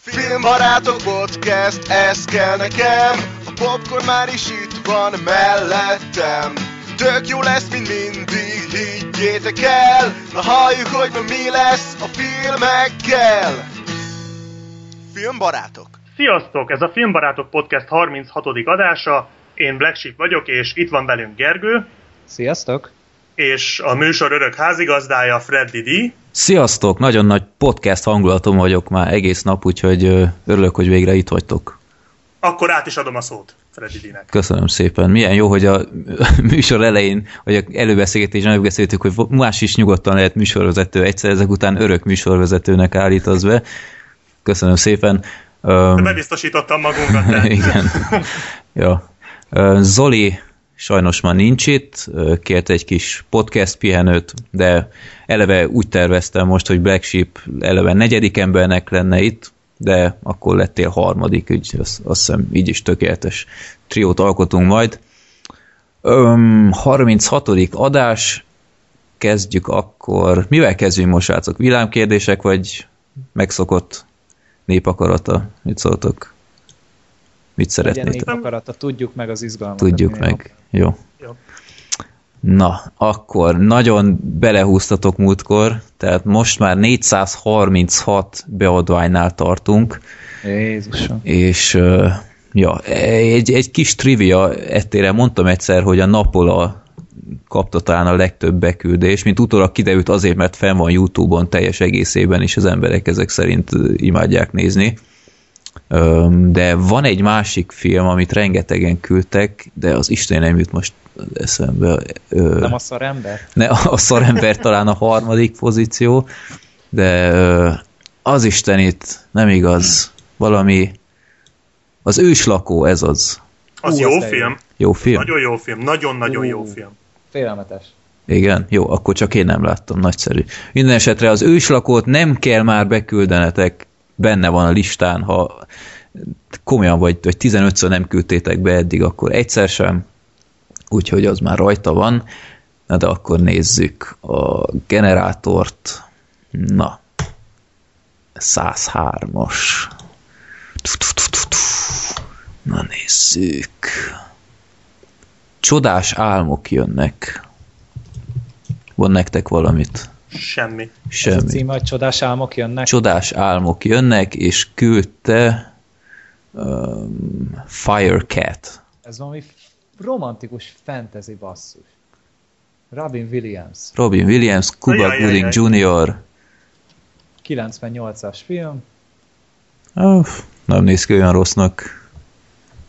Filmbarátok podcast, ez kell nekem A popcorn már is itt van mellettem Tök jó lesz, mint mindig, higgyétek el Na halljuk, hogy ma mi lesz a filmekkel Filmbarátok Sziasztok! Ez a Filmbarátok Podcast 36. adása. Én Black Sheep vagyok, és itt van velünk Gergő, Sziasztok! És a műsor örök házigazdája Freddy D. Sziasztok! Nagyon nagy podcast hangulatom vagyok már egész nap, úgyhogy örülök, hogy végre itt vagytok. Akkor át is adom a szót Freddy D-nek. Köszönöm szépen. Milyen jó, hogy a műsor elején, vagy a előbeszélgetésen megbeszéltük, hogy más is nyugodtan lehet műsorvezető. Egyszer ezek után örök műsorvezetőnek állítasz be. Köszönöm szépen. Bebiztosítottam magunkat. de- igen. ja. Zoli sajnos már nincs itt, kért egy kis podcast pihenőt, de eleve úgy terveztem most, hogy Black Sheep eleve negyedik embernek lenne itt, de akkor lettél harmadik, úgy azt, azt hiszem így is tökéletes triót alkotunk majd. Öm, 36. adás, kezdjük akkor. Mivel kezdjünk most, srácok? Villámkérdések, vagy megszokott népakarata? Mit szóltok? Mit Legyen szeretnétek? népakarata, tudjuk meg az izgalmat. Tudjuk meg. Jó. Jó. Na, akkor nagyon belehúztatok múltkor, tehát most már 436 beadványnál tartunk. Jézusom. és ja, egy, egy kis trivia ettére mondtam egyszer, hogy a Napola kapta talán a legtöbb beküldés, mint utólag kiderült azért, mert fenn van Youtube-on teljes egészében, és az emberek ezek szerint imádják nézni. De van egy másik film, amit rengetegen küldtek, de az Isten nem jut most eszembe. Nem a szarember? ne, a szarember talán a harmadik pozíció, de az Isten itt nem igaz. Valami az őslakó, ez az. Az Ú, jó film. Jó film? Nagyon jó film. Nagyon-nagyon jó film. Félelmetes. Igen, jó, akkor csak én nem láttam, nagyszerű. Minden esetre az őslakót nem kell már beküldenetek, benne van a listán, ha komolyan vagy, vagy 15-ször nem küldtétek be eddig, akkor egyszer sem, úgyhogy az már rajta van. Na de akkor nézzük a generátort. Na, 103-as. Na nézzük. Csodás álmok jönnek. Van nektek valamit? Semmi. Ez a Semmi. címe, hogy csodás álmok jönnek. Csodás álmok jönnek, és küldte um, Firecat. Ez valami romantikus fantasy basszus. Robin Williams. Robin Williams, Cuba Gooding. Jr. 98-as film. Ah, nem néz ki olyan rossznak.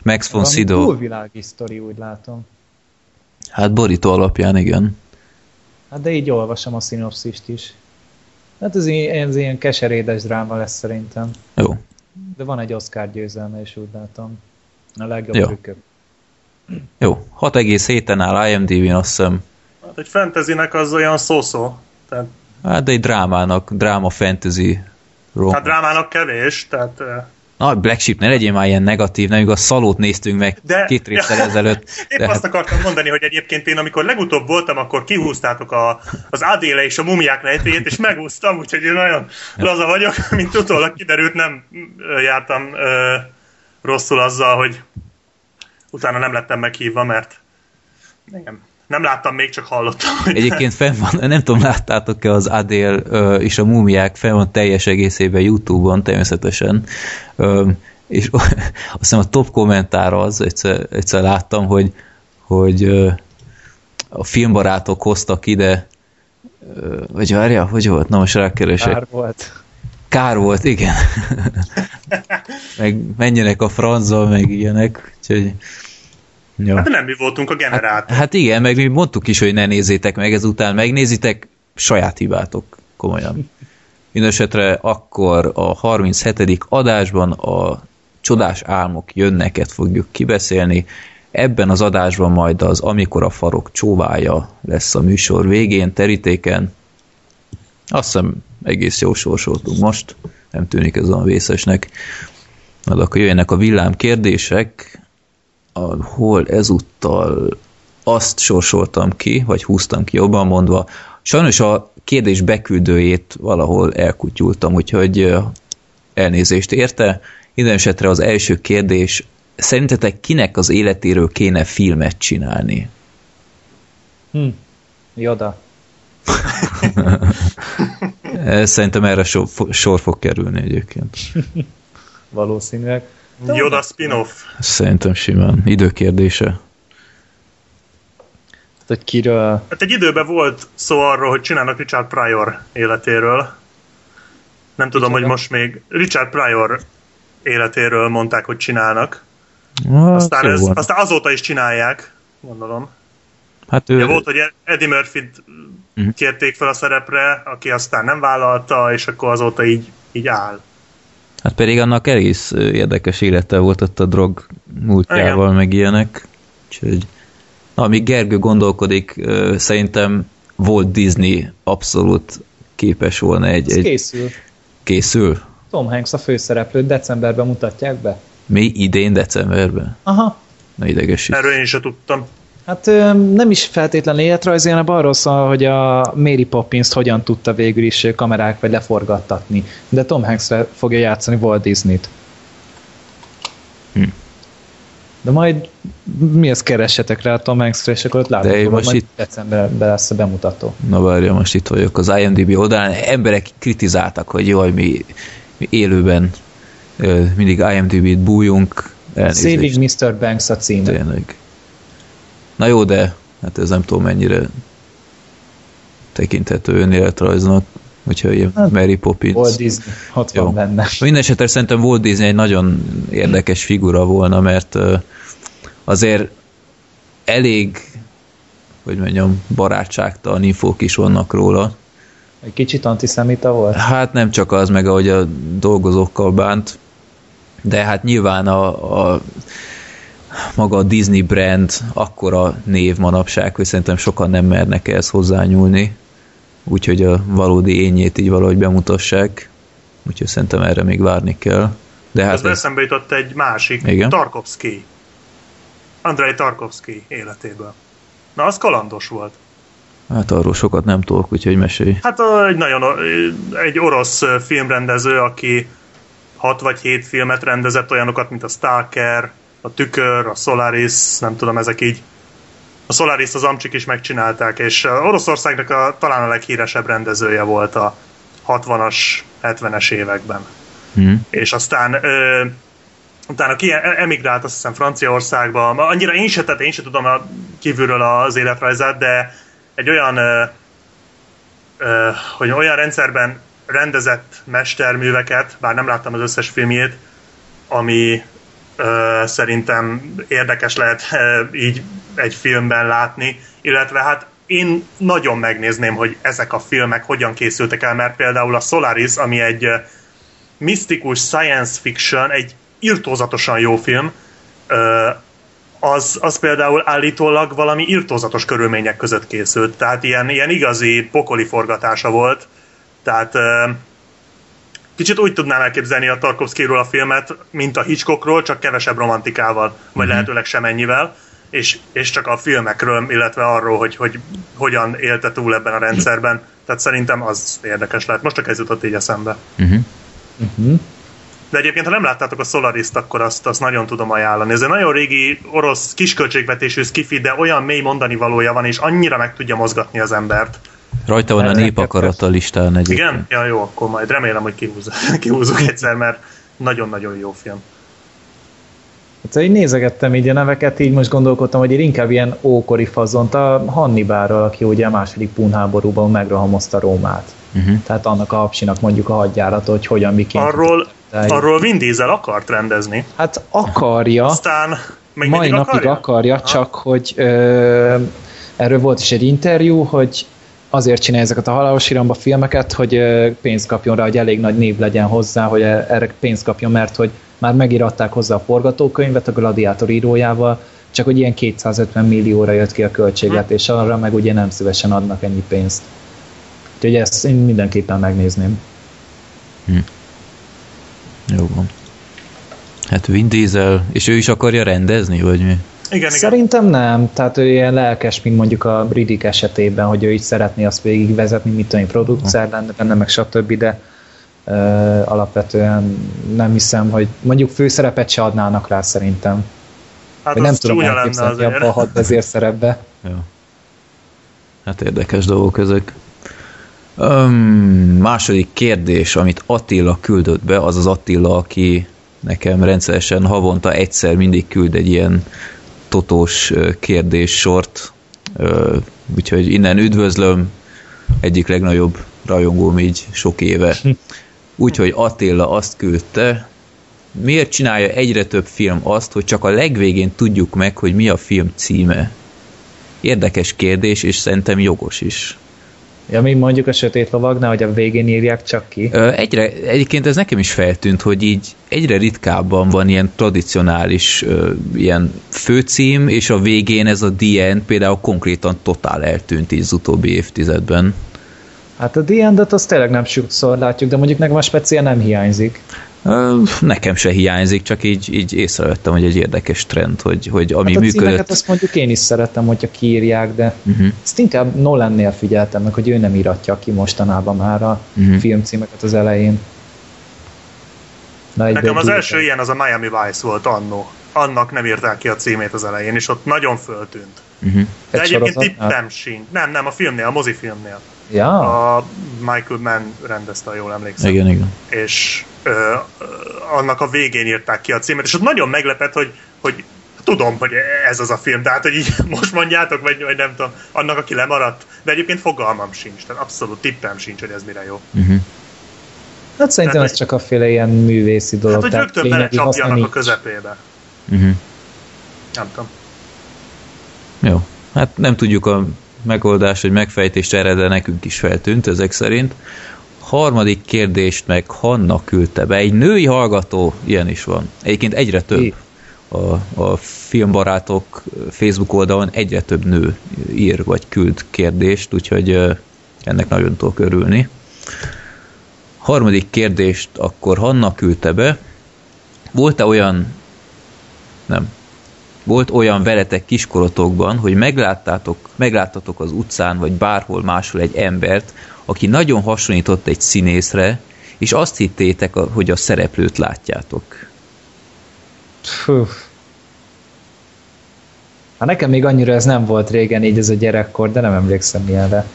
Max von Sydow. túlvilági sztori, úgy látom. Hát borító alapján, igen. Hát de így olvasom a szinopszist is. Hát ez ilyen, ez ilyen keserédes dráma lesz szerintem. Jó. De van egy Oscar győzelme is, úgy látom. A legjobb Jó. trükköt. Jó. 6,7-en áll IMDb-n, azt hiszem. Hát egy fantasynek az olyan szó-szó. Tehát, Hát de egy drámának, dráma fantasy rom. hát drámának kevés, tehát... Na, Black Sheep, ne legyél már ilyen negatív, nem igaz, szalót néztünk meg De- két résszel ezelőtt. Épp De hát- azt akartam mondani, hogy egyébként én amikor legutóbb voltam, akkor kihúztátok a, az Adéle és a mumiák rejtéjét, és megúsztam, úgyhogy én nagyon laza vagyok, mint utólag kiderült, nem jártam ö, rosszul azzal, hogy utána nem lettem meghívva, mert igen, nem láttam még, csak hallottam. Hogy Egyébként fenn van, nem tudom, láttátok-e az Adél és a múmiák fenn van teljes egészében Youtube-on természetesen. És azt hiszem a top kommentár az, egyszer, egyszer láttam, hogy, hogy ö, a filmbarátok hoztak ide, ö, vagy várja, hogy volt? Na most rákeresek. Kár volt. Kár volt, igen. meg menjenek a francba, meg ilyenek. Úgyhogy, ja. Hát nem mi voltunk a generátor. Hát igen, meg mi mondtuk is, hogy ne nézzétek meg, ezután megnézitek, saját hibátok, komolyan. Mindenesetre akkor a 37. adásban a csodás álmok jönnek-et fogjuk kibeszélni. Ebben az adásban majd az Amikor a farok csóvája lesz a műsor végén, terítéken. Azt hiszem egész jó sorsoltunk most, nem tűnik ez olyan vészesnek. Na, de akkor jöjjenek a villám kérdések, ahol ezúttal azt sorsoltam ki, vagy húztam ki jobban mondva. Sajnos a kérdés beküldőjét valahol elkutyultam, úgyhogy elnézést érte. Minden esetre az első kérdés, szerintetek kinek az életéről kéne filmet csinálni? Hm. Joda. Szerintem erre sor, sor fog kerülni egyébként. Valószínűleg. Yoda spin-off. Szerintem simán. Időkérdése. Hát, hogy kiről... Hát egy időben volt szó arról, hogy csinálnak Richard Pryor életéről. Nem tudom, hogy most még Richard Pryor életéről mondták, hogy csinálnak. Hát, Aztán, ez, van. aztán azóta is csinálják, gondolom. Hát ő, Ugye volt, hogy Eddie Murphy-t Mhm. kérték fel a szerepre, aki aztán nem vállalta, és akkor azóta így, így áll. Hát pedig annak egész érdekes élete volt ott a drog múltjával, meg ilyenek. Úgyhogy, na, amíg Gergő gondolkodik, szerintem Walt Disney abszolút képes volna egy, Ez egy készül. készül. Tom Hanks a főszereplőt decemberben mutatják be. Mi idén decemberben? Aha. Na idegesít. Erről én sem tudtam. Hát nem is feltétlenül életrajzi, hanem arról szól, hogy a Mary Poppins-t hogyan tudta végül is kamerák vagy leforgattatni. De Tom Hanks fogja játszani Walt Disney-t. Hm. De majd mi ezt keressetek rá Tom Hanks-re, és akkor ott látom, hogy most itt- decemberben lesz a bemutató. Na várja, most itt vagyok az IMDb oldalán. Emberek kritizáltak, hogy jaj, mi, mi élőben mindig IMDb-t bújunk. Elnézést. Saving Mr. Banks a címe. Tényleg. Na jó, de hát ez nem tudom mennyire tekinthető önéletrajznak, hogyha ilyen Hát, Mary Poppins. Walt Disney, ott Jó. van benne. Mindenesetre szerintem Walt Disney egy nagyon érdekes figura volna, mert azért elég, hogy mondjam, barátságtalan infók is vannak róla. Egy kicsit antiszemita volt? Hát nem csak az, meg ahogy a dolgozókkal bánt, de hát nyilván a, a maga a Disney brand akkora név manapság, hogy szerintem sokan nem mernek ehhez hozzányúlni, úgyhogy a valódi ényét így valahogy bemutassák, úgyhogy szerintem erre még várni kell. De Hát ez, eszembe jutott egy másik, Igen? Tarkovsky. Andrei Tarkovsky életéből. Na, az kalandos volt. hát arról sokat nem tudok, úgyhogy mesélj. Hát egy nagyon egy orosz filmrendező, aki hat vagy hét filmet rendezett, olyanokat, mint a Stalker, a Tükör, a Solaris, nem tudom, ezek így. A Solaris az Amcsik is megcsinálták, és Oroszországnak a, talán a leghíresebb rendezője volt a 60-as, 70-es években. Hm? És aztán ö, utána ki emigrált azt hiszem Franciaországba. Annyira én se, tehát én se tudom a, kívülről az életrajzát, de egy olyan ö, ö, hogy olyan rendszerben rendezett mesterműveket, bár nem láttam az összes filmjét, ami szerintem érdekes lehet így egy filmben látni, illetve hát én nagyon megnézném, hogy ezek a filmek hogyan készültek el, mert például a Solaris, ami egy misztikus science fiction, egy irtózatosan jó film, az, az például állítólag valami irtózatos körülmények között készült, tehát ilyen, ilyen igazi pokoli forgatása volt, tehát kicsit úgy tudnám elképzelni a Tarkovskyról a filmet, mint a Hitchcockról, csak kevesebb romantikával, vagy Mhm. lehetőleg semennyivel, és, és csak a filmekről, illetve arról, hogy, hogy hogyan élte túl ebben a rendszerben. Tehát szerintem az érdekes lehet. Most csak ez jutott így eszembe. Uh-huh. Uh-huh. De egyébként, ha nem láttátok a Solaris-t, akkor azt, azt nagyon tudom ajánlani. Ez egy nagyon régi orosz kisköltségvetésű skifi, de olyan mély mondani valója van, és annyira meg tudja mozgatni az embert. Rajta van a népakarata listán egyébként. Igen? Ja, jó, akkor majd remélem, hogy kihúz, kihúzok egyszer, mert nagyon-nagyon jó film. Hát így nézegettem így a neveket, így most gondolkodtam, hogy én inkább ilyen ókori fazont a Hannibálról, aki ugye a második punháborúban megrohamozta Rómát. Uh-huh. Tehát annak a hapsinak mondjuk a hadjárata, hogy hogyan, miként. Arról, De- arról Vin Diesel akart rendezni. Hát akarja, Aztán még mai napig akarja? akarja, csak hogy ö, erről volt is egy interjú, hogy azért csinálja ezeket a halálos iramba filmeket, hogy pénzt kapjon rá, hogy elég nagy név legyen hozzá, hogy e- erre pénzt kapjon, mert hogy már megiratták hozzá a forgatókönyvet a Gladiátor írójával, csak hogy ilyen 250 millióra jött ki a költségvetés, arra meg ugye nem szívesen adnak ennyi pénzt. Úgyhogy ezt én mindenképpen megnézném. Jó van. Hát Vin Diesel, és ő is akarja rendezni, vagy mi? Igen, igen. Szerintem nem, tehát ő ilyen lelkes, mint mondjuk a Riddick esetében, hogy ő így szeretné azt végigvezetni, mit tudom én, producer lenne benne, meg stb., de Ö, alapvetően nem hiszem, hogy mondjuk főszerepet se adnának rá szerintem. Hát Vagy nem az tudom elképzelni abba a hat vezér szerepbe. Ja. Hát érdekes dolgok ezek. Öm, második kérdés, amit Attila küldött be, az az Attila, aki nekem rendszeresen havonta egyszer mindig küld egy ilyen totós kérdéssort. Úgyhogy innen üdvözlöm, egyik legnagyobb rajongóm így sok éve. Úgyhogy Attila azt küldte, miért csinálja egyre több film azt, hogy csak a legvégén tudjuk meg, hogy mi a film címe? Érdekes kérdés, és szerintem jogos is. Ja, mi mondjuk a sötét lovagnál, hogy a végén írják csak ki. Ö, Egyre, egyébként ez nekem is feltűnt, hogy így egyre ritkábban van ilyen tradicionális ö, ilyen főcím, és a végén ez a End például konkrétan totál eltűnt így az utóbbi évtizedben. Hát a End-et azt tényleg nem sokszor látjuk, de mondjuk nekem a speciál nem hiányzik. Nekem se hiányzik, csak így, így észrevettem, hogy egy érdekes trend, hogy, hogy ami Hát a működött. címeket azt mondjuk én is szeretem, hogyha kiírják, de Uh-huh. ezt inkább Nolannél figyeltem meg, hogy ő nem íratja ki mostanában már a Mhm. filmcímeket az elején. Na, Nekem az első ilyen az a Miami Vice volt annó. Annak nem írták ki a címét az elején, és ott nagyon föltűnt. Uh-huh. De Egy egyébként tippem sincs. Nem, nem, a filmnél, a mozifilmnél. Ja, A Michael Mann rendezte, jól emlékszem. Igen, igen. És ö, annak a végén írták ki a címet, és ott nagyon meglepett, hogy, hogy tudom, hogy ez az a film, tehát hogy így most mondjátok, vagy, vagy nem tudom, annak, aki lemaradt, de egyébként fogalmam sincs, tehát abszolút tippem sincs, hogy ez mire jó. Uh-huh. hát szerintem Tehát, ez csak a féle ilyen művészi dolog. Hát, hogy rögtön belecsapjanak a közepébe. Uh-huh. Nem tudom. Jó. Hát nem tudjuk a megoldást, hogy megfejtést erre, de nekünk is feltűnt ezek szerint. Harmadik kérdést meg Hanna küldte be. Egy női hallgató, ilyen is van. Egyébként egyre több. A, a filmbarátok Facebook oldalon egyre több nő ír vagy küld kérdést, úgyhogy ennek nagyon tudok örülni. Harmadik kérdést akkor Hanna küldte be. Volt-e olyan nem, volt olyan veletek kiskorotokban, hogy megláttátok, megláttatok az utcán, vagy bárhol máshol egy embert, aki nagyon hasonlított egy színészre, és azt hittétek, hogy a szereplőt látjátok. Fú. Hát nekem még annyira ez nem volt régen így ez a gyerekkor, de nem emlékszem ilyenre.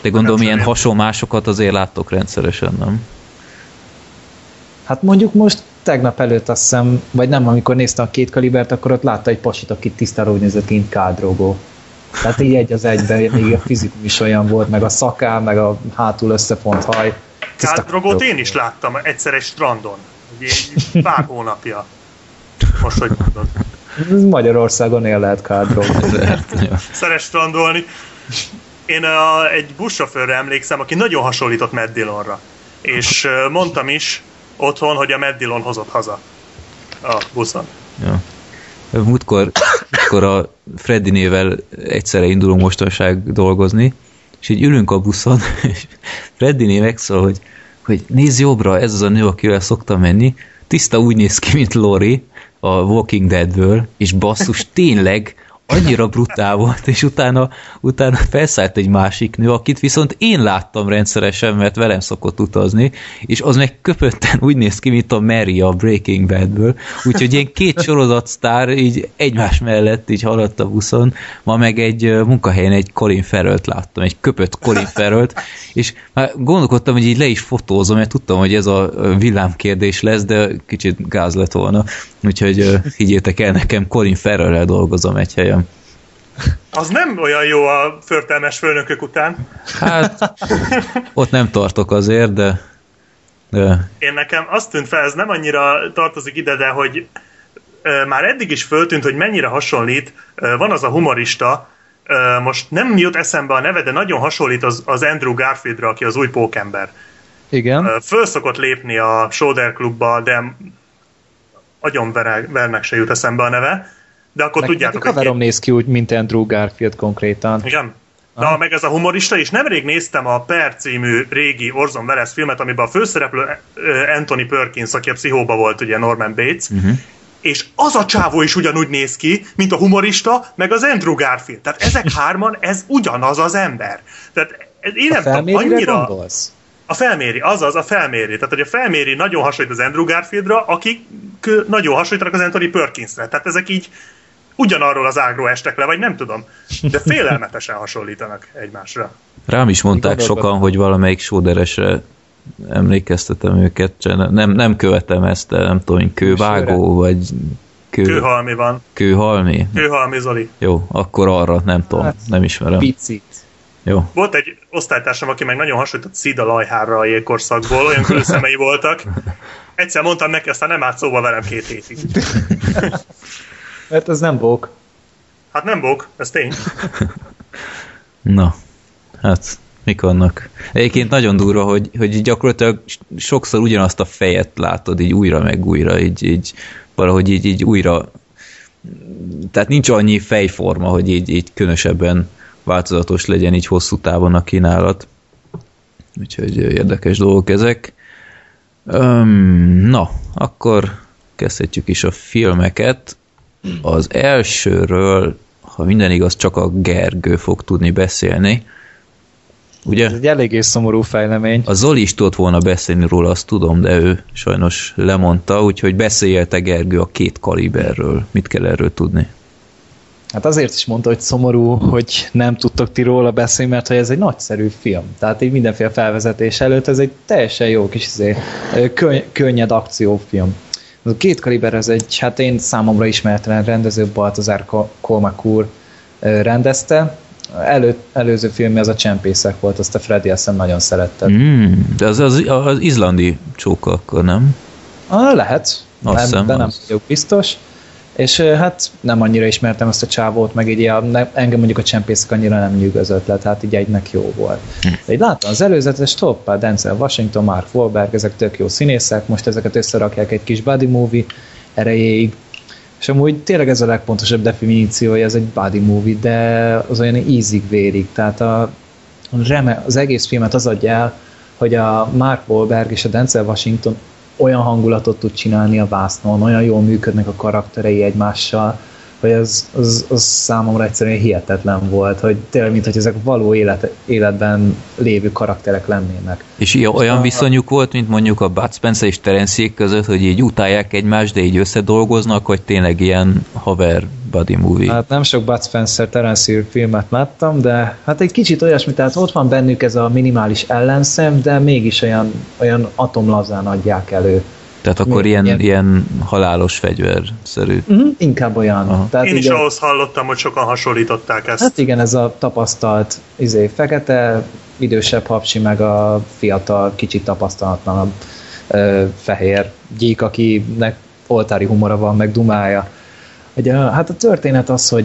De gondolom, ilyen hasonmásokat azért láttok rendszeresen, nem? Hát mondjuk most tegnap előtt azt hiszem, vagy nem, amikor nézte a két kalibert, akkor ott látta egy pasit, aki tisztára úgy nézett, mint kádrogó. Tehát így egy az egyben, még a fizikum is olyan volt, meg a szaká, meg a hátul összefont haj. Kádrogót kádrogó. én is láttam egyszer egy strandon. Egy pár hónapja. Most, hogy mondod. Magyarországon él lehet kádrogó. Ja. Szeres strandolni. Én a, egy buszsofőrre emlékszem, aki nagyon hasonlított Matt Dillonra. És mondtam is otthon, hogy a Matt Dillon hozott haza a buszon. Ja. Múltkor, múltkor a Freddy nével egyszerre indulunk mostanság dolgozni, és így ülünk a buszon, és Freddy megszól, hogy, hogy nézz jobbra, ez az a nő, akivel szoktam menni, tiszta úgy néz ki, mint Lori a Walking Deadből, és basszus, tényleg annyira brutál volt, és utána, utána felszállt egy másik nő, akit viszont én láttam rendszeresen, mert velem szokott utazni, és az meg köpötten úgy néz ki, mint a Mary a Breaking Badből, úgyhogy én két sorozatsztár így egymás mellett így haladt a buszon, ma meg egy munkahelyen egy Colin Farrell-t láttam, egy köpött Colin Farrell-t, és már gondolkodtam, hogy így le is fotózom, mert tudtam, hogy ez a villámkérdés lesz, de kicsit gáz lett volna, úgyhogy higgyétek el nekem, Colin Farrell-rel dolgozom egy helyen. Az nem olyan jó a förtelmes főnökök után. Hát, ott nem tartok azért, de, de Én nekem azt tűnt fel, ez nem annyira tartozik ide, de hogy már eddig is föltűnt, hogy mennyire hasonlít. Van az a humorista, most nem jut eszembe a neve, de nagyon hasonlít az, az Andrew Garfieldra, aki az új pókember. Igen. Föl szokott lépni a Shoulder Klubba, de agyon vere- vernek se jut eszembe a neve. De akkor Neki tudjátok, neki haverom néz ki úgy, mint Andrew Garfield konkrétan. igen. Na, meg ez a humorista, és nemrég néztem a Per című régi Orson Welles filmet, amiben a főszereplő ö, Anthony Perkins, aki a pszichóba volt, ugye Norman Bates, uh-huh. és az a csávó is ugyanúgy néz ki, mint a humorista, meg az Andrew Garfield. Tehát ezek hárman, ez ugyanaz az ember. Tehát én A nem tudom, annyira... gondolsz? A felméri, azaz a felméri. Tehát, hogy a felméri nagyon hasonlít az Andrew Garfieldra, akik nagyon hasonlítanak az Anthony Perkinsre. Tehát ezek így ugyanarról az ágról estek le, vagy nem tudom. De félelmetesen hasonlítanak egymásra. Rám is mondták sokan, hogy valamelyik sóderesre emlékeztetem őket, nem, nem követem ezt, nem tudom, kővágó, vagy kő... Kőhalmi van. Kőhalmi? Kőhalmi, Zoli. Jó, akkor arra nem tudom, hát, nem ismerem. Picit. Jó. Volt egy osztálytársam, aki meg nagyon hasonlított Szida Lajhárra a jégkorszakból, olyan külszemei voltak. Egyszer mondtam neki, aztán nem állt szóba velem két hétig. Mert ez nem bók. Hát nem bók, ez tény. Na, hát mik vannak. Egyébként nagyon durva, hogy, hogy gyakorlatilag sokszor ugyanazt a fejet látod, így újra meg újra, így, így valahogy így, így újra tehát nincs annyi fejforma, hogy így, így különösebben változatos legyen így hosszú távon a kínálat. Úgyhogy érdekes dolgok ezek. Öm, na, akkor kezdhetjük is a filmeket. Az elsőről, ha minden igaz, csak a Gergő fog tudni beszélni. Ugye? Ez egy eléggé szomorú fejlemény. A Zoli is tudott volna beszélni róla, azt tudom, de ő sajnos lemondta, úgyhogy beszéljelte Gergő a két kaliberről. Mit kell erről tudni? Hát azért is mondta, hogy szomorú, hogy nem tudtok ti róla beszélni, mert hogy ez egy nagyszerű film. Tehát így mindenféle felvezetés előtt ez egy teljesen jó kis izé, könny- könnyed akciófilm. A két kaliber ez egy, hát én számomra ismeretlen rendező Baltazar Kolmakur rendezte, Elő, előző film az a Csempészek volt, azt a Freddy azt nagyon szeretted. Mm, de az, az, az izlandi csóka akkor, nem? Ah, lehet, azt nem, de nem vagyok biztos. És hát nem annyira ismertem ezt a csávót, meg így a, ne, engem mondjuk a csempészek annyira nem nyűgözött le, tehát így egynek jó volt. Hm. De így láttam az előzetes toppá, Denzel Washington, Mark Wahlberg, ezek tök jó színészek, most ezeket összerakják egy kis buddy movie erejéig, és amúgy tényleg ez a legpontosabb definíciója, ez egy body movie, de az olyan ízig vérik, tehát a, a reme, az egész filmet az adja el, hogy a Mark Wahlberg és a Denzel Washington olyan hangulatot tud csinálni a vásznon, olyan jól működnek a karakterei egymással, hogy az, az, az számomra egyszerűen hihetetlen volt, hogy tényleg, mint hogy ezek való élet, életben lévő karakterek lennének. És ilyen, olyan viszonyuk volt, mint mondjuk a Bud Spencer és Terence között, hogy így utálják egymást, de így összedolgoznak, hogy tényleg ilyen haver buddy movie. Hát nem sok Bud Spencer Terence filmet láttam, de hát egy kicsit olyasmi, tehát ott van bennük ez a minimális ellenszem, de mégis olyan, olyan atomlazán adják elő tehát akkor ilyen, ilyen, ilyen halálos fegyver-szerű. Uh-huh, inkább olyan. Aha. Tehát Én is ahhoz hallottam, hogy sokan hasonlították ezt. Hát igen, ez a tapasztalt izé, fekete, idősebb hapsi, meg a fiatal, kicsit tapasztalatlanabb ö, fehér gyík, akinek oltári humora van, meg dumája. Ugye, hát a történet az, hogy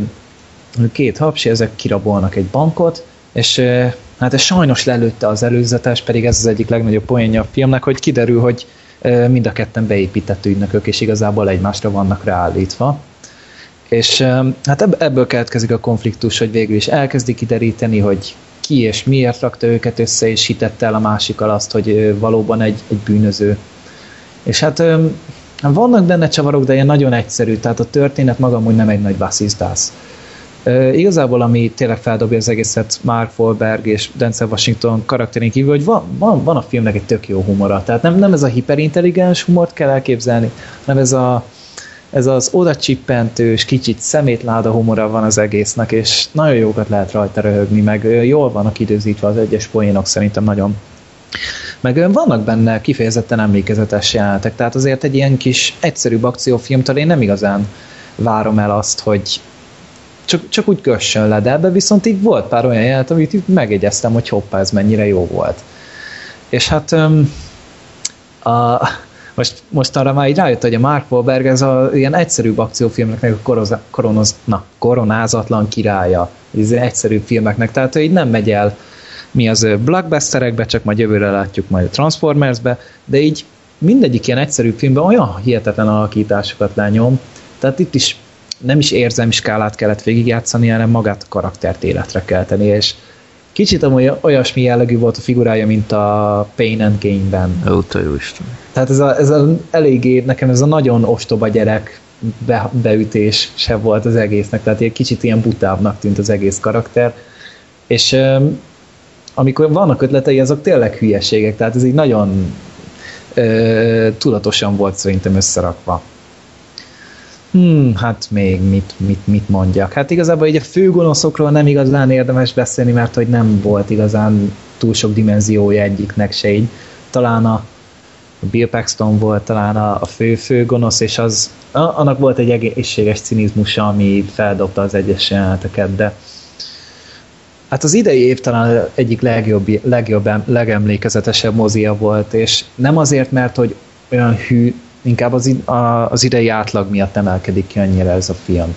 két hapsi, ezek kirabolnak egy bankot, és hát ez sajnos lelőtte az előzetes, pedig ez az egyik legnagyobb poénja a filmnek, hogy kiderül, hogy mind a ketten beépített ügynökök, és igazából egymásra vannak ráállítva. És hát ebből keletkezik a konfliktus, hogy végül is elkezdik kideríteni, hogy ki és miért rakta őket össze, és hitette el a másikkal azt, hogy valóban egy, egy bűnöző. És hát vannak benne csavarok, de ilyen nagyon egyszerű, tehát a történet maga úgy nem egy nagy vasszizdász. Uh, igazából ami tényleg feldobja az egészet Mark Wahlberg és Denzel Washington karakterén kívül, hogy van, van, van a filmnek egy tök jó humora. Tehát nem, nem ez a hiperintelligens humort kell elképzelni, hanem ez a ez az oda csippentős, kicsit szemétláda humora van az egésznek, és nagyon jókat lehet rajta röhögni, meg jól vannak időzítve az egyes poénok szerintem nagyon. Meg vannak benne kifejezetten emlékezetes jelenetek, tehát azért egy ilyen kis egyszerűbb akciófilmtől én nem igazán várom el azt, hogy csak, csak úgy kössön le, de ebbe viszont így volt pár olyan jelenet, amit így megegyeztem, hogy hoppá, ez mennyire jó volt. És hát um, a, most, most arra már így rájött, hogy a Mark Wahlberg ez a ilyen egyszerűbb akciófilmeknek a koroz, na, koronázatlan királya, ez egyszerű filmeknek, tehát ő így nem megy el mi az blockbusterekbe, csak majd jövőre látjuk majd a Transformersbe, de így mindegyik ilyen egyszerű filmben olyan hihetetlen alakításokat lenyom, tehát itt is nem is érzem skálát kellett végigjátszani, hanem magát a karaktert életre kelteni, és kicsit amúgy olyasmi jellegű volt a figurája, mint a Pain and Gain-ben. Ó, te jó Isten. Tehát ez a, ez a eléggé, nekem ez a nagyon ostoba gyerek be, beütés se volt az egésznek, tehát egy kicsit ilyen butábbnak tűnt az egész karakter, és amikor vannak ötletei, azok tényleg hülyeségek, tehát ez így nagyon ö, tudatosan volt szerintem összerakva. Hmm, hát még mit, mit, mit mondjak? Hát igazából így a főgonoszokról nem igazán érdemes beszélni, mert hogy nem volt igazán túl sok dimenziója egyiknek se így. Talán a Bill Paxton volt talán a, a fő, fő gonosz, és az, annak volt egy egészséges cinizmusa, ami feldobta az egyes jeleneteket, de hát az idei év talán egyik legjobb, legjobb legemlékezetesebb mozia volt, és nem azért, mert hogy olyan hű, inkább az, az idei átlag miatt emelkedik ki annyira ez a film.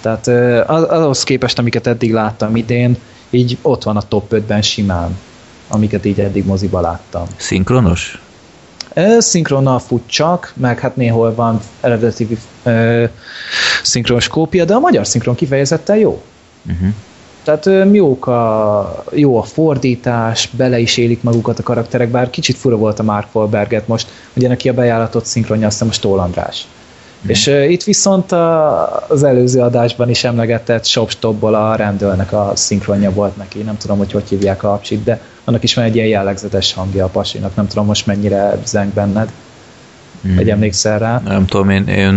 Tehát az, ahhoz képest, amiket eddig láttam idén, így ott van a top 5-ben simán, amiket így eddig moziba láttam. Szinkronos? Szinkronnal fut csak, meg hát néhol van eredeti ö, szinkronos kópia, de a magyar szinkron kifejezetten jó. Uh-huh. Tehát jók a, jó a fordítás, bele is élik magukat a karakterek, bár kicsit fura volt a Mark Wahlberget most, ugye neki a bejáratott szinkronja aztán most Tóth András. Mm. És uh, itt viszont a, az előző adásban is emlegetett Shopstopból a rendőrnek a szinkronja volt neki. Nem tudom, hogy hogy hívják a apcsit, de annak is van egy ilyen jellegzetes hangja a pasinak. Nem tudom most mennyire zeng benned. Mm. Vagy emlékszel rá? Nem tudom, én, én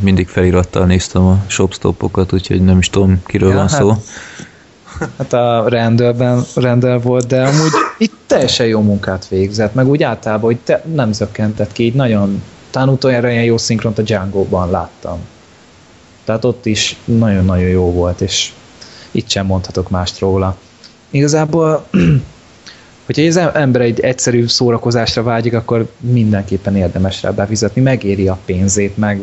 mindig felirattal néztem a shopstopokat, úgyhogy nem is tudom, kiről ja, van hát, szó. Hát a rendelben rendel volt, de amúgy itt teljesen jó munkát végzett, meg úgy általában, hogy te nem zökkentett ki, így nagyon, talán utoljára ilyen jó szinkront a Django-ban láttam. Tehát ott is nagyon-nagyon jó volt, és itt sem mondhatok mást róla. Igazából, hogyha az ember egy egyszerű szórakozásra vágyik, akkor mindenképpen érdemes rá befizetni, megéri a pénzét, meg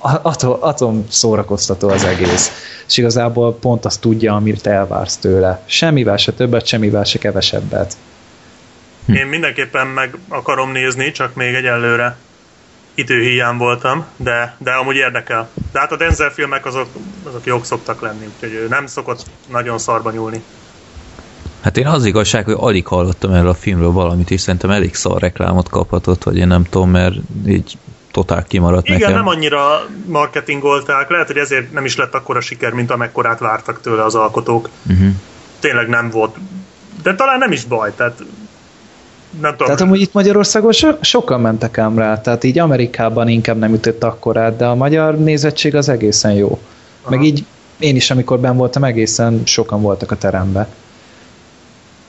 atom, atom szórakoztató az egész. És igazából pont azt tudja, amit elvársz tőle. Semmivel se többet, semmivel se kevesebbet. Hm. Én mindenképpen meg akarom nézni, csak még egyelőre időhíján voltam, de, de amúgy érdekel. De hát a Denzel filmek azok, azok jók szoktak lenni, úgyhogy nem szokott nagyon szarba nyúlni. Hát én az igazság, hogy alig hallottam erről a filmről valamit, és szerintem elég szar reklámot kaphatott, vagy én nem tudom, mert így totál kimaradt Igen, nekem. nem annyira marketingolták, lehet, hogy ezért nem is lett akkora siker, mint amekkorát vártak tőle az alkotók. Uh-huh. Tényleg nem volt. De talán nem is baj, tehát nem tudom. Tehát amúgy itt Magyarországon so- sokan mentek ám rá, tehát így Amerikában inkább nem ütött akkorát, de a magyar nézettség az egészen jó. Aha. Meg így én is, amikor ben voltam, egészen sokan voltak a teremben.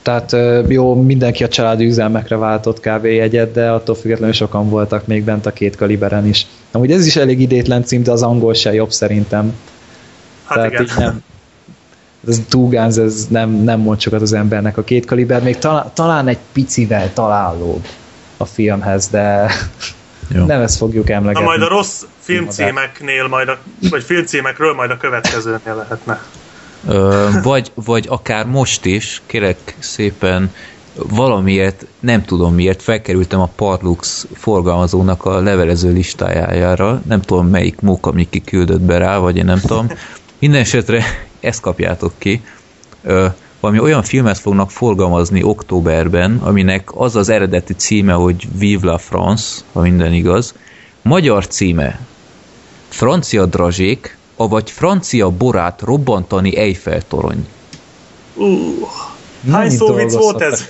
Tehát jó, mindenki a családi üzelmekre váltott kb. jegyet, de attól függetlenül sokan voltak még bent a két kaliberen is. Amúgy ez is elég idétlen cím, de az angol se jobb szerintem. Hát Tehát igen. nem, ez túgánz, ez nem, nem mond sokat az embernek. A két kaliber még talán, talán egy picivel találóbb a filmhez, de jó. nem ezt fogjuk emlegetni. Na majd a rossz filmcímeknél, majd a, vagy filmcímekről majd a következőnél lehetne. Vagy, vagy akár most is, kérek szépen, valamiért, nem tudom miért, felkerültem a Parlux forgalmazónak a levelező listájára, nem tudom melyik móka, ami kiküldött be rá, vagy én nem tudom. Minden esetre ezt kapjátok ki. Ö, valami olyan filmet fognak forgalmazni októberben, aminek az az eredeti címe, hogy Vive la France, ha minden igaz. Magyar címe Francia drazsék, avagy francia borát robbantani Eiffel torony. Uh, hány szó vicc volt ez?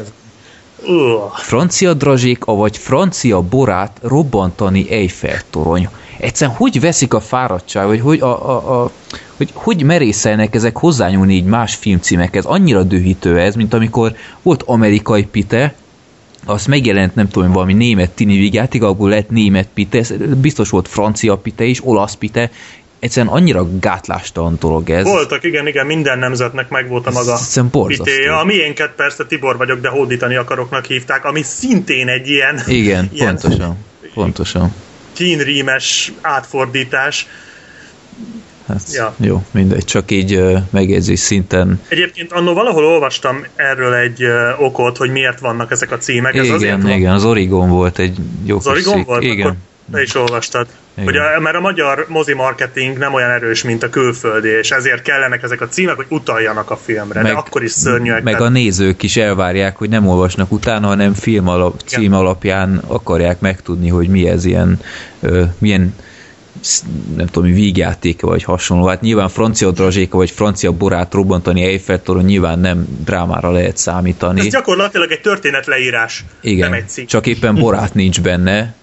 Uh. Francia drazsék, avagy francia borát robbantani Eiffel torony. Egyszerűen hogy veszik a fáradtság, vagy hogy, a, a, a, hogy, hogy merészelnek ezek hozzányúlni így más filmcímekhez. Annyira dühítő ez, mint amikor volt amerikai pite, az megjelent, nem tudom, valami német tini vigyáték, abból lett német pite, biztos volt francia pite is, olasz pite, egyszerűen annyira gátlástalan dolog ez. Voltak, igen, igen, minden nemzetnek meg volt a maga pitéje. A miénket persze Tibor vagyok, de hódítani akaroknak hívták, ami szintén egy ilyen... Igen, ilyen pontosan, pontosan. Kínrímes átfordítás. Hát, ja. Jó, mindegy, csak így uh, megjegyzés szinten. Egyébként annól valahol olvastam erről egy uh, okot, hogy miért vannak ezek a címek. Ez igen, igen, van... az Origon volt egy jó Az Origon volt? Igen. Akkor te is olvastad. Hogy a, mert a magyar mozi marketing nem olyan erős, mint a külföldi, és ezért kellenek ezek a címek, hogy utaljanak a filmre, meg, de akkor is szörnyűek. Meg tehát... a nézők is elvárják, hogy nem olvasnak utána, hanem film alap, cím alapján akarják megtudni, hogy mi ez ilyen, ö, milyen nem tudom, vígjátéka vagy hasonló. Hát nyilván francia drazséka vagy francia borát robbantani Eiffel-toron nyilván nem drámára lehet számítani. Ez gyakorlatilag egy történetleírás, Igen, nem egy cikk. csak éppen borát nincs benne,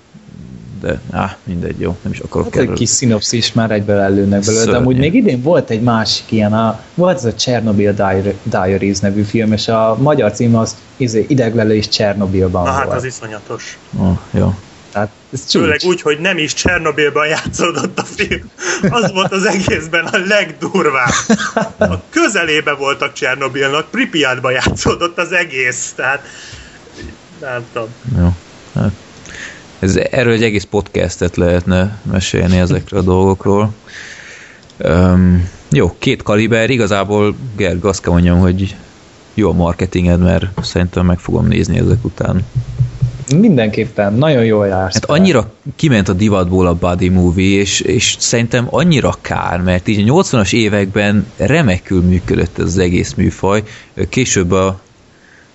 de á, mindegy, jó, nem is akarok Hát egy kis szinopszis már egyből előnek belőle, de amúgy még idén volt egy másik ilyen, a, volt ez a Chernobyl Diar- Diaries nevű film, és a magyar cím az izé, ideglelés Csernobilban Na hát volt. az iszonyatos. Oh, jó. Tehát ez csúcs. Főleg úgy, hogy nem is Csernobilban játszódott a film. Az volt az egészben a legdurvább. A közelébe voltak Csernobilnak, Pripyatban játszódott az egész. Tehát nem tudom. Jó. Hát, ez, erről egy egész podcastet lehetne mesélni ezekről a dolgokról. Um, jó, két kaliber, igazából Gerg, azt kell mondjam, hogy jó a marketinged, mert szerintem meg fogom nézni ezek után. Mindenképpen, nagyon jól jársz. Hát annyira kiment a divatból a buddy movie, és, és szerintem annyira kár, mert így a 80-as években remekül működött ez az egész műfaj. Később a,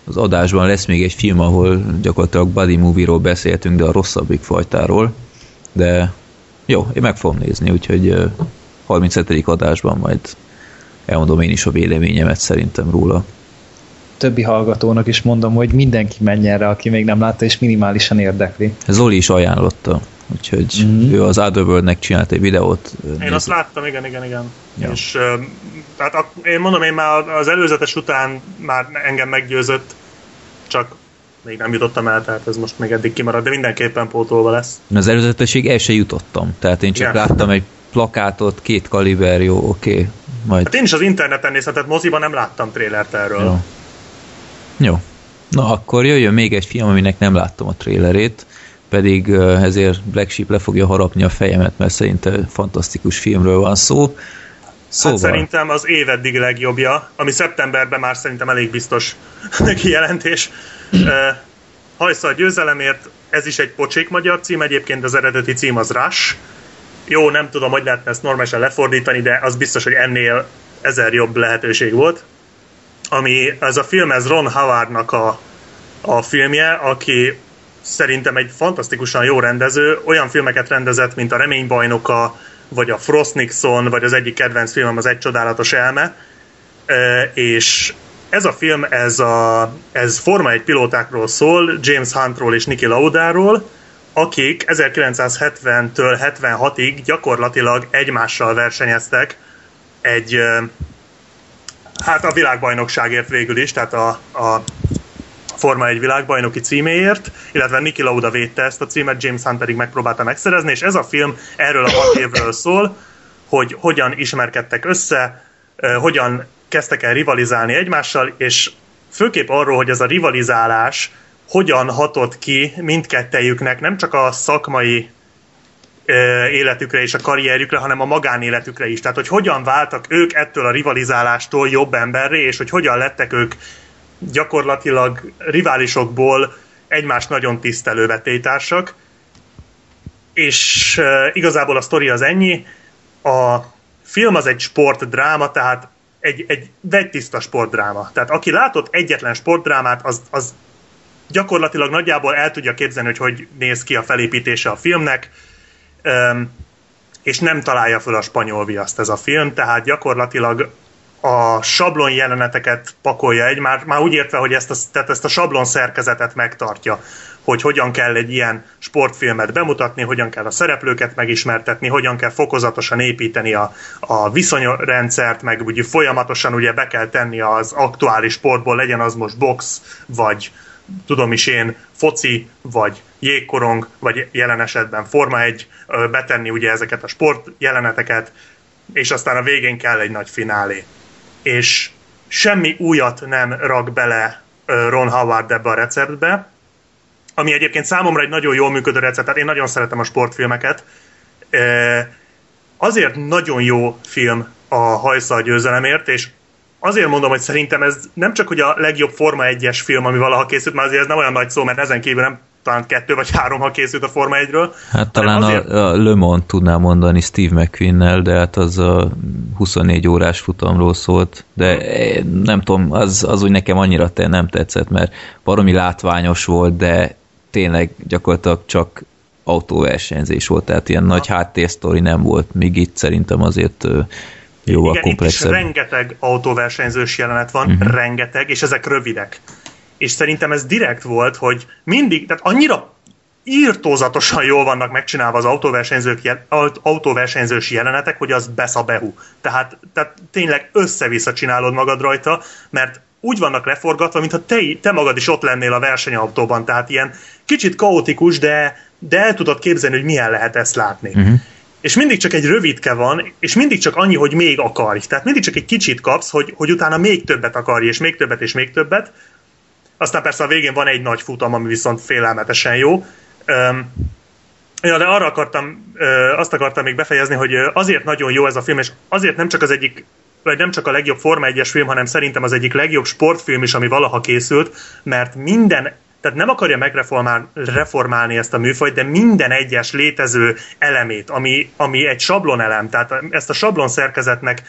az adásban lesz még egy film, ahol gyakorlatilag buddy movie-ról beszéltünk, de a rosszabbik fajtáról. De jó, én meg fogom nézni, úgyhogy ö, 37. adásban majd elmondom én is a véleményemet szerintem róla. Többi hallgatónak is mondom, hogy mindenki menjen rá, aki még nem látta, és minimálisan érdekli. Zoli is ajánlotta, úgyhogy Mhm. mm-hmm. ő az Otherworld-nek csinált egy videót. Én nézzük. azt láttam, igen, igen, igen. Ja. És tehát ak- én mondom, én már az előzetes után már engem meggyőzött, csak még nem jutottam el, tehát ez most még eddig kimarad, de mindenképpen pótolva lesz. Az előzetesség el se jutottam. Tehát én csak Igen. láttam egy plakátot, két kaliber, jó, oké. Majd Hát én is az interneten néztem, tehát moziban nem láttam trélert erről. jó. Jó. Na, akkor jöjjön még egy film, aminek nem láttam a trélerét, pedig ezért Black Sheep le fogja harapni a fejemet, mert szerinte fantasztikus filmről van szó. Szóval, Hát szerintem az év eddig legjobbja, ami szeptemberben már szerintem elég biztos kijelentés. Uh, Hajsza a győzelemért, ez is egy pocsék magyar cím, egyébként az eredeti cím az Rush. Jó, nem tudom, hogy lehetne ezt normálisan lefordítani, de az biztos, hogy ennél ezer jobb lehetőség volt. Ami, ez a film, ez Ron Howardnak a, a filmje, aki szerintem egy fantasztikusan jó rendező, olyan filmeket rendezett, mint a Reménybajnoka, vagy a Frost Nixon, vagy az egyik kedvenc filmem az Egy csodálatos elme, és ez a film, ez, a, ez Forma 1 pilótákról szól, James Huntról és Niki Laudáról, akik 1970-től 76-ig gyakorlatilag egymással versenyeztek egy, hát a világbajnokságért végül is, tehát a, a Forma 1 világbajnoki címéért, illetve Niki Lauda védte ezt a címet, James Hunt pedig megpróbálta megszerezni, és ez a film erről a hat évről szól, hogy hogyan ismerkedtek össze, hogyan kezdtek el rivalizálni egymással, és főképp arról, hogy ez a rivalizálás hogyan hatott ki mindkettejüknek, nem csak a szakmai életükre és a karrierjükre, hanem a magánéletükre is. Tehát, hogy hogyan váltak ők ettől a rivalizálástól jobb emberré, és hogy hogyan lettek ők gyakorlatilag riválisokból egymást nagyon tisztelő vetélytársak. És igazából a sztori az ennyi. A film az egy sportdráma, tehát egy, egy vegytiszta sportdráma. Tehát aki látott egyetlen sportdrámát, az, az gyakorlatilag nagyjából el tudja képzelni, hogy hogy néz ki a felépítése a filmnek, és nem találja föl a spanyol viaszt ez a film, tehát gyakorlatilag a sablon jeleneteket pakolja egy, már, már úgy értve, hogy ezt a, tehát ezt a sablon szerkezetet megtartja, hogy hogyan kell egy ilyen sportfilmet bemutatni, hogyan kell a szereplőket megismertetni, hogyan kell fokozatosan építeni a, a viszonyrendszert, meg ugye folyamatosan ugye be kell tenni az aktuális sportból, legyen az most box, vagy tudom is én, foci, vagy jégkorong, vagy jelen esetben Forma 1, ö, betenni ugye ezeket a sport jeleneteket, és aztán a végén kell egy nagy finálé. És semmi újat nem rak bele Ron Howard ebbe a receptbe, ami egyébként számomra egy nagyon jól működő recept, tehát én nagyon szeretem a sportfilmeket. Azért nagyon jó film a Hajsza a győzelemért, és azért mondom, hogy szerintem ez nem csak hogy a legjobb Forma 1-es film, ami valaha készült, mert azért ez nem olyan nagy szó, mert ezen kívül nem talán kettő vagy három, ha készült a Forma 1-ről. Hát talán azért- a, a Le Mans tudnám mondani Steve McQueen-nel, de hát az a 24 órás futamról szólt, de eh, nem tudom, az, az úgy nekem annyira te nem tetszett, mert baromi látványos volt, de tényleg gyakorlatilag csak autóversenyzés volt, tehát ilyen nagy háttérsztori nem volt, még itt szerintem azért jóval Igen, komplexebb. itt is rengeteg autóversenyzős jelenet van, uh-huh. rengeteg, és ezek rövidek. És szerintem ez direkt volt, hogy mindig, tehát annyira írtózatosan jól vannak megcsinálva az autóversenyzők, jel, autóversenyzős jelenetek, hogy az besz a behu. Tehát, tehát tényleg össze-vissza csinálod magad rajta, mert úgy vannak leforgatva, mintha te, te magad is ott lennél a versenyautóban, tehát ilyen kicsit kaotikus, de, de el tudod képzelni, hogy milyen lehet ezt látni. Uh-huh. És mindig csak egy rövidke van, és mindig csak annyi, hogy még akarj. Tehát mindig csak egy kicsit kapsz, hogy, hogy utána még többet akarj, és még többet, és még többet. Aztán persze a végén van egy nagy futam, ami viszont félelmetesen jó. Ja, de arra akartam, azt akartam még befejezni, hogy azért nagyon jó ez a film, és azért nem csak az egyik vagy nem csak a legjobb Forma 1-es film, hanem szerintem az egyik legjobb sportfilm is, ami valaha készült, mert minden tehát nem akarja megreformálni ezt a műfajt, de minden egyes létező elemét, ami, ami egy sablonelem, tehát ezt a sablon szerkezetnek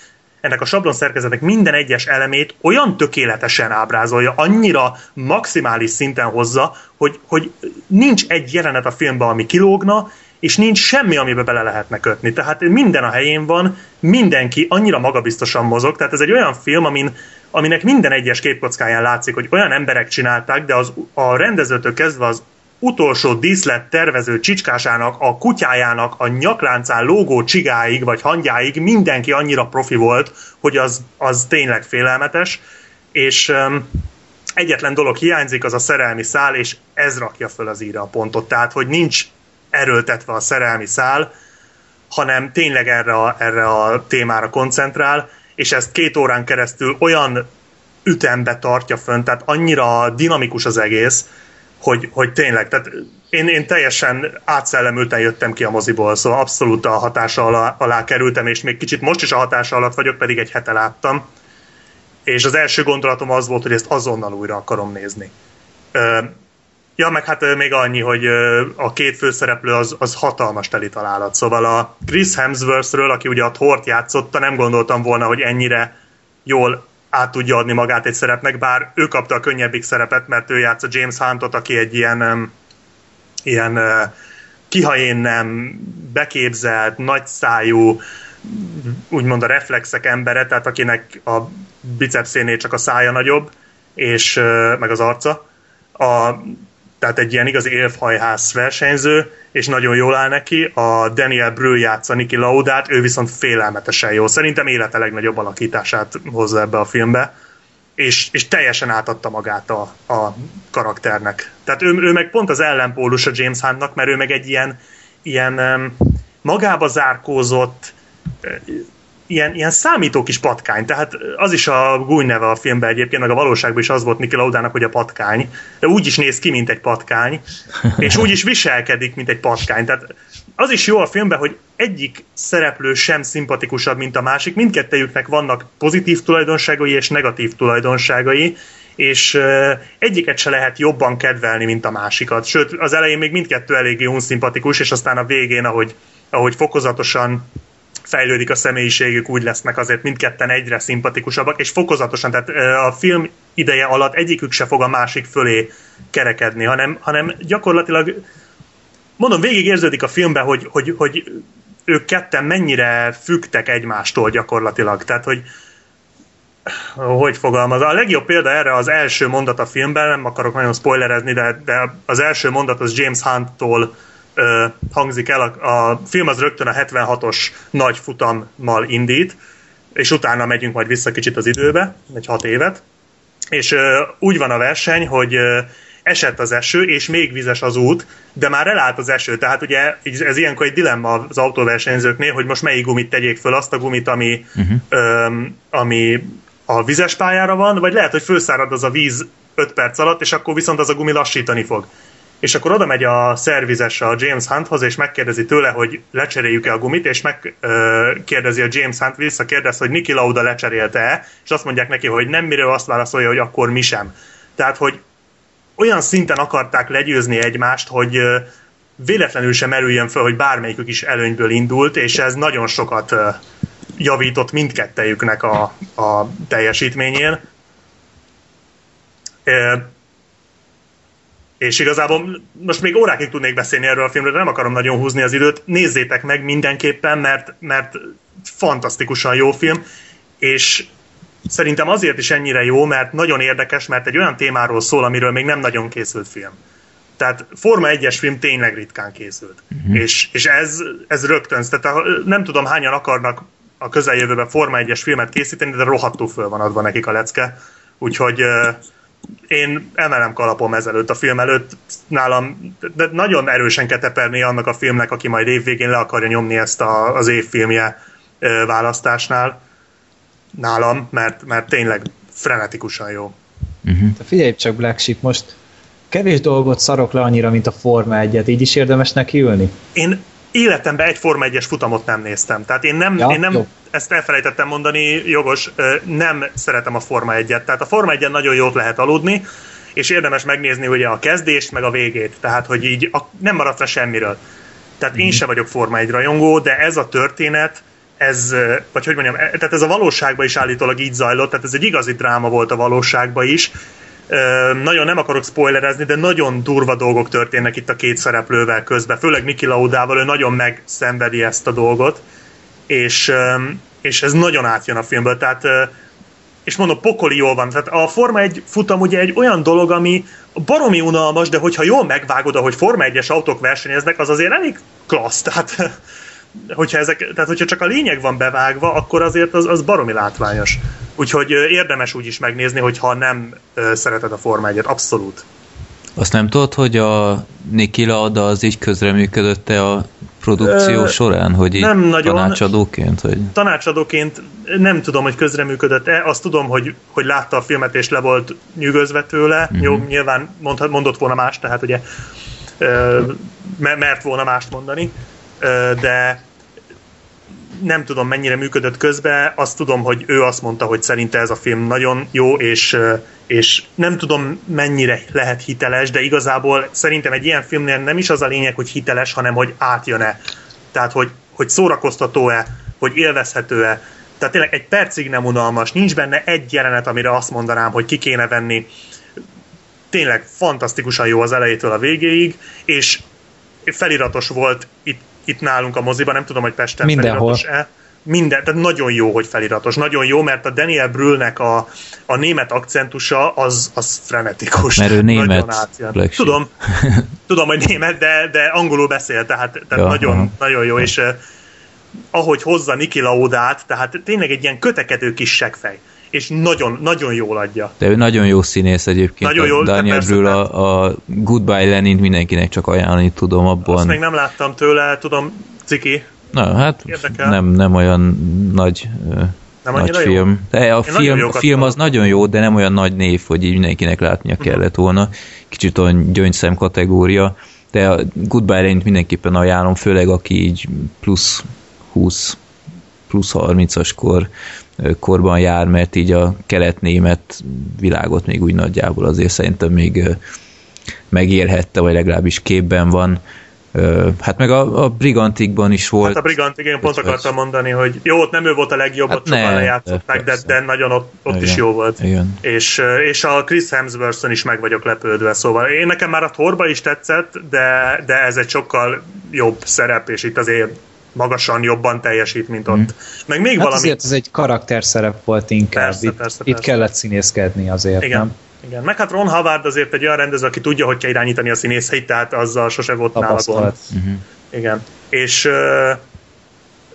ennek a sablon szerkezetnek minden egyes elemét olyan tökéletesen ábrázolja, annyira maximális szinten hozza, hogy, hogy nincs egy jelenet a filmben, ami kilógna, és nincs semmi, amiben bele lehetne kötni. Tehát minden a helyén van, mindenki annyira magabiztosan mozog, tehát ez egy olyan film, amin, aminek minden egyes képkockáján látszik, hogy olyan emberek csinálták, de az, a rendezőtől kezdve az utolsó díszlet tervező csicskásának, a kutyájának, a nyakláncán lógó csigáig vagy hangyáig mindenki annyira profi volt, hogy az, az tényleg félelmetes, és um, egyetlen dolog hiányzik, az a szerelmi szál, és ez rakja föl az íra a pontot. Tehát, hogy nincs erőltetve a szerelmi szál, hanem tényleg erre a, erre a témára koncentrál, és ezt két órán keresztül olyan ütembe tartja fönn, tehát annyira dinamikus az egész, hogy, hogy tényleg, tehát én, én teljesen átszellemülten jöttem ki a moziból, szóval abszolút a hatása alá, alá kerültem, és még kicsit most is a hatása alatt vagyok, pedig egy hete láttam. És az első gondolatom az volt, hogy ezt azonnal újra akarom nézni. Ja, meg hát még annyi, hogy a két főszereplő az, az hatalmas teli találat. Szóval a Chris Hemsworthről, aki ugye a Thort játszotta, nem gondoltam volna, hogy ennyire jól át tudja adni magát egy szerepnek, bár ő kapta a könnyebbik szerepet, mert ő játsza James Huntot, aki egy ilyen, ilyen kihajén nem beképzelt, nagyszájú, úgymond a reflexek embere, tehát akinek a bicepszénél csak a szája nagyobb, és meg az arca. A tehát egy ilyen igazi élfhajház versenyző, és nagyon jól áll neki. A Daniel Brühl játsza Niki Laudát, ő viszont félelmetesen jó. Szerintem élete legnagyobb alakítását hozza ebbe a filmbe, és, és teljesen átadta magát a, a karakternek. Tehát ő, ő meg pont az ellenpólus a James Huntnak, mert ő meg egy ilyen, ilyen magába zárkózott, ilyen, ilyen számító kis patkány, tehát az is a gúny neve a filmben egyébként, meg a valóságban is az volt Niki Laudának, hogy a patkány, de úgy is néz ki, mint egy patkány, és úgy is viselkedik, mint egy patkány, tehát az is jó a filmben, hogy egyik szereplő sem szimpatikusabb, mint a másik, mindkettejüknek vannak pozitív tulajdonságai és negatív tulajdonságai, és egyiket se lehet jobban kedvelni, mint a másikat. Sőt, az elején még mindkettő eléggé unszimpatikus, és aztán a végén, ahogy, ahogy fokozatosan fejlődik a személyiségük, úgy lesznek azért mindketten egyre szimpatikusabbak, és fokozatosan, tehát a film ideje alatt egyikük se fog a másik fölé kerekedni, hanem, hanem gyakorlatilag mondom, végig érződik a filmben, hogy, hogy, hogy ők ketten mennyire fügtek egymástól gyakorlatilag. Tehát, hogy hogy fogalmaz. A legjobb példa erre az első mondat a filmben, nem akarok nagyon spoilerezni, de, de az első mondat az James Hunt-tól ö, hangzik el. A, a film az rögtön a 76-os nagy futammal indít, és utána megyünk majd vissza kicsit az időbe, egy hat évet, és ö, úgy van a verseny, hogy ö, esett az eső, és még vizes az út, de már elállt az eső, tehát ugye ez ilyenkor egy dilemma az autóversenyzőknél, hogy most melyik gumit tegyék föl, azt a gumit, ami, uh-huh. ö, ami a vizes pályára van, vagy lehet, hogy felszárad az a víz 5 perc alatt, és akkor viszont az a gumi lassítani fog és akkor oda megy a szervizes a James Hunthoz, és megkérdezi tőle, hogy lecseréljük-e a gumit, és megkérdezi a James Hunt, visszakérdez, hogy Niki Lauda lecserélte-e, és azt mondják neki, hogy nem, miről azt válaszolja, hogy akkor mi sem. Tehát, hogy olyan szinten akarták legyőzni egymást, hogy véletlenül sem merüljön föl, hogy bármelyikük is előnyből indult, és ez nagyon sokat javított mindkettejüknek a, a teljesítményén És igazából most még órákig tudnék beszélni erről a filmről, de nem akarom nagyon húzni az időt. Nézzétek meg mindenképpen, mert, mert fantasztikusan jó film, és szerintem azért is ennyire jó, mert nagyon érdekes, mert egy olyan témáról szól, amiről még nem nagyon készült film. Tehát Forma 1-es film tényleg ritkán készült. Uh-huh. És, és ez, ez rögtön, tehát nem tudom hányan akarnak a közeljövőben Forma 1-es filmet készíteni, de rohadtul föl van adva nekik a lecke. Úgyhogy én emelem kalapom ezelőtt a film előtt, nálam de nagyon erősen keteperni annak a filmnek, aki majd évvégén le akarja nyomni ezt a, az évfilmje választásnál nálam, mert, mert tényleg frenetikusan jó. Uh-huh. Figyelj csak Black Sheep, most kevés dolgot szarok le annyira, mint a Forma 1-et, így is érdemes neki ülni? Én életemben egy Forma 1-es futamot nem néztem. Tehát én nem, ja, én nem ezt elfelejtettem mondani, jogos, nem szeretem a Forma 1-et. Tehát a Forma 1-en nagyon jót lehet aludni, és érdemes megnézni ugye a kezdést, meg a végét. Tehát, hogy így a, nem maradt le semmiről. Tehát én mhm. sem vagyok Forma 1 rajongó, de ez a történet, ez, vagy hogy mondjam, e, tehát ez a valóságban is állítólag így zajlott, tehát ez egy igazi dráma volt a valóságban is. Nagyon nem akarok spoilerezni, de nagyon durva dolgok történnek itt a két szereplővel közben, főleg Miki Laudával, ő nagyon megszenvedi ezt a dolgot, és, és ez nagyon átjön a filmből, tehát és mondom, pokoli jól van. Tehát a Forma 1 futam ugye egy olyan dolog, ami baromi unalmas, de hogyha jól megvágod, ahogy Forma 1-es autók versenyeznek, az azért elég klassz. Tehát hogyha, ezek, tehát hogyha csak a lényeg van bevágva, akkor azért az, az baromi látványos. Úgyhogy érdemes úgy is megnézni, hogyha nem szereted a Forma 1 Abszolút. Azt nem tudod, hogy a Niki Lauda az így közreműködötte a produkció Ö, során, hogy így nem nagyon, tanácsadóként? Hogy... Tanácsadóként nem tudom, hogy közreműködött-e, azt tudom, hogy, hogy látta a filmet és le volt nyűgözve tőle, uh-huh. jó, nyilván mondhat, mondott volna más, tehát ugye mert volna mást mondani, de nem tudom mennyire működött közben, azt tudom, hogy ő azt mondta, hogy szerinte ez a film nagyon jó, és, és nem tudom mennyire lehet hiteles, de igazából szerintem egy ilyen filmnél nem is az a lényeg, hogy hiteles, hanem hogy átjön-e. Tehát, hogy, hogy szórakoztató-e, hogy élvezhető-e. Tehát tényleg egy percig nem unalmas, nincs benne egy jelenet, amire azt mondanám, hogy ki kéne venni. Tényleg fantasztikusan jó az elejétől a végéig, és feliratos volt itt itt nálunk a moziban, nem tudom, hogy Pesten Mindenhol. feliratos-e. Minden, tehát nagyon jó, hogy feliratos. Nagyon jó, mert a Daniel Brühlnek a, a német akcentusa az, az frenetikus. Mert ő német. Tudom, tudom, hogy német, de, de angolul beszél, tehát, tehát ja, nagyon, aha. nagyon jó, és uh, ahogy hozza Niki Laudát, tehát tényleg egy ilyen kötekedő kis segfej és nagyon, nagyon jól adja. De ő nagyon jó színész egyébként. Nagyon jó, Daniel Brühl a, a Goodbye Lenin mindenkinek csak ajánlani tudom abban. Azt még nem láttam tőle, tudom, ciki. Na, hát nem, nem olyan nagy nem nagy film. Jó? De a Én film, a film az nagyon jó, de nem olyan nagy név, hogy így mindenkinek látnia uh-huh. kellett volna. Kicsit olyan gyöngyszem kategória, de a Goodbye Lenin mindenképpen ajánlom, főleg aki így plusz 20 plusz 30-as kor korban jár, mert így a kelet-német világot még úgy nagyjából azért szerintem még megérhette, vagy legalábbis képben van. Hát meg a, a Brigantikban is volt. Hát a Brigantik, én pont akartam mondani, hogy jó, ott nem ő volt a legjobb, hát ott sokan lejátszották, de, de nagyon ott, ott igen, is jó volt. Igen. És, és a Chris Hemsworth-on is meg vagyok lepődve, szóval én nekem már a Thorba is tetszett, de, de ez egy sokkal jobb szerep, és itt azért magasan jobban teljesít, mint ott. Mm. Meg még hát valami... azért ez egy karakterszerep volt inkább. Persze, itt, persze, itt persze. kellett színészkedni azért, Igen. nem? Igen, meg hát Ron Howard azért egy olyan rendező, aki tudja, hogy kell irányítani a színészeit, tehát azzal sose volt nála gond. Uh-huh. Igen. És uh,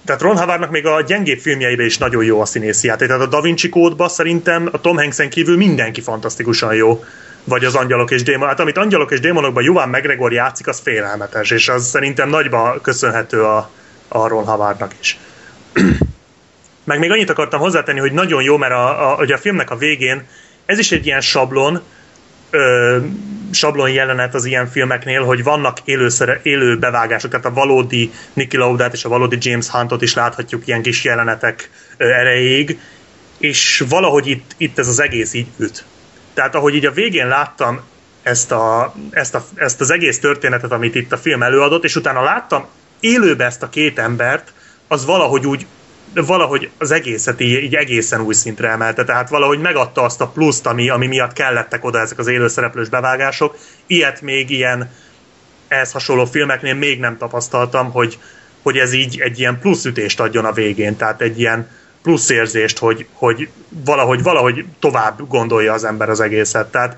tehát Ron Howardnak még a gyengébb filmjeiben is nagyon jó a színészi játék. Tehát a Da Vinci kódba szerintem a Tom Hanksen kívül mindenki fantasztikusan jó. Vagy az Angyalok és Démonok. Hát amit Angyalok és Démonokban Juvan McGregor játszik, az félelmetes, és az szerintem nagyba köszönhető a, a Ron Howardnak is. Meg még annyit akartam hozzátenni, hogy nagyon jó, mert a, a, ugye a filmnek a végén ez is egy ilyen sablon, ö, sablon jelenet az ilyen filmeknél, hogy vannak élőszere, élő bevágások, tehát a valódi Nicky Laudát és a valódi James Huntot is láthatjuk ilyen kis jelenetek ö, erejéig, és valahogy itt, itt ez az egész így üt. Tehát ahogy így a végén láttam ezt, a, ezt, a, ezt az egész történetet, amit itt a film előadott, és utána láttam élőbe ezt a két embert, az valahogy úgy valahogy az egészet így, így egészen új szintre emelte, tehát valahogy megadta azt a pluszt, ami, ami miatt kellettek oda ezek az élőszereplős bevágások. Ilyet még ilyen ehhez hasonló filmeknél még nem tapasztaltam, hogy, hogy ez így egy ilyen plusz ütést adjon a végén, tehát egy ilyen plusz érzést, hogy, hogy valahogy, valahogy tovább gondolja az ember az egészet. Tehát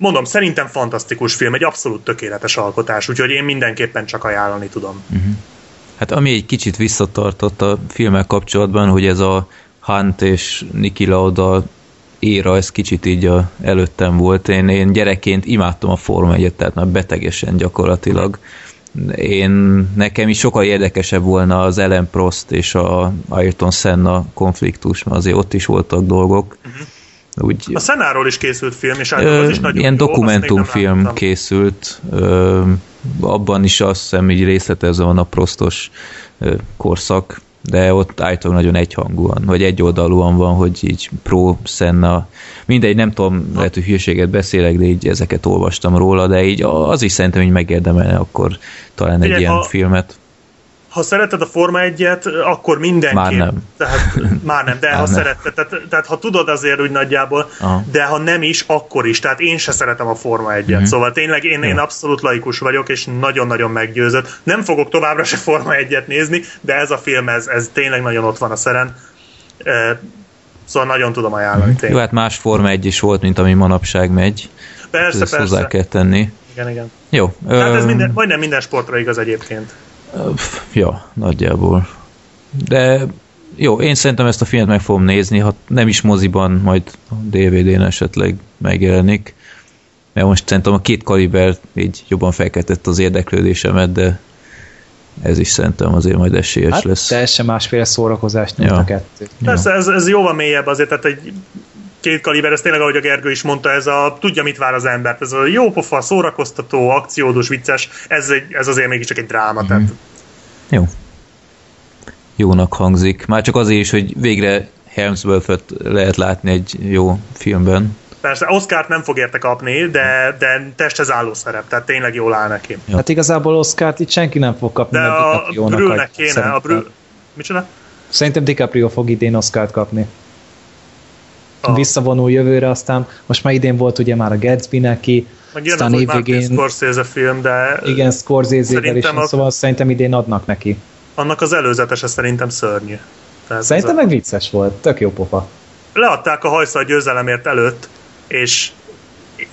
mondom, szerintem fantasztikus film, egy abszolút tökéletes alkotás, úgyhogy én mindenképpen csak ajánlani tudom. Uh-huh. Hát ami egy kicsit visszatartott a filmek kapcsolatban, hogy ez a Hunt és Niki Lauda éra, ez kicsit így a, előttem volt. Én, én gyerekként imádtam a Forma 1 tehát már betegesen gyakorlatilag. Én, nekem is sokkal érdekesebb volna az Ellen Prost és a Ayrton Senna konfliktus, mert azért ott is voltak dolgok. Uh-huh úgy, a Szenáról is készült film, és ö, az is nagyon Ilyen jó, dokumentumfilm készült, ö, abban is azt hiszem így részletezve van a prostos ö, korszak, de ott állítólag nagyon egyhangúan, vagy egyoldalúan van, hogy így pro Senna, mindegy, nem tudom, lehet, hogy hülyeséget beszélek, de így ezeket olvastam róla, de így az is szerintem így megérdemelne akkor talán egy Ugye, ilyen ha, filmet ha szereted a Forma 1-et, akkor mindenki. Már nem. Tehát, már nem, de már ha nem. szereted, tehát, tehát ha tudod azért úgy nagyjából, Aha. de ha nem is, akkor is. Tehát én se szeretem a Forma 1-et. Mm-hmm. Szóval tényleg én, én abszolút laikus vagyok, és nagyon-nagyon meggyőzött. Nem fogok továbbra se Forma 1-et nézni, de ez a film, ez, ez tényleg nagyon ott van a szeren. Szóval nagyon tudom ajánlani. Mm-hmm. Jó, hát más Forma 1 is volt, mint ami manapság megy. Persze, Ezt persze. hozzá kell tenni. Igen, igen. Jó. Tehát ez minden, majdnem minden sportra igaz egyébként. Ja, nagyjából. De jó, én szerintem ezt a filmet meg fogom nézni, ha nem is moziban, majd DVD-n esetleg megjelenik. Mert most szerintem a két kaliber így jobban felkeltett az érdeklődésemet, de ez is szerintem azért majd esélyes hát, lesz. Teljesen másféle szórakozást nyújt ja. a kettő. Persze, ez, ez jóval mélyebb azért, tehát egy két kaliber, ez tényleg, ahogy a Gergő is mondta, ez a tudja, mit vár az embert, ez a jó pofa, szórakoztató, akciódus, vicces, ez, egy, ez azért mégiscsak egy dráma. Mm-hmm. Tehát... Jó. Jónak hangzik. Már csak azért is, hogy végre Helmsworth-öt lehet látni egy jó filmben. Persze, Oscar-t nem fog érte kapni, de, de testhez álló szerep, tehát tényleg jól áll neki. Ja. Hát igazából Oscar-t itt senki nem fog kapni. De a Brülnek kéne, szerintem. a Brül... Micsoda? Szerintem DiCaprio fog idén Oscar-t kapni a... visszavonul jövőre, aztán most már idén volt ugye már a Gatsby neki, meg jön aztán évvégén... Scorsese film, de... Igen, Scorsese-vel is, a... szóval szerintem idén adnak neki. Annak az előzetese szerintem szörnyű. Tehát szerintem a... meg vicces volt, tök jó pofa. Leadták a hajszal győzelemért előtt, és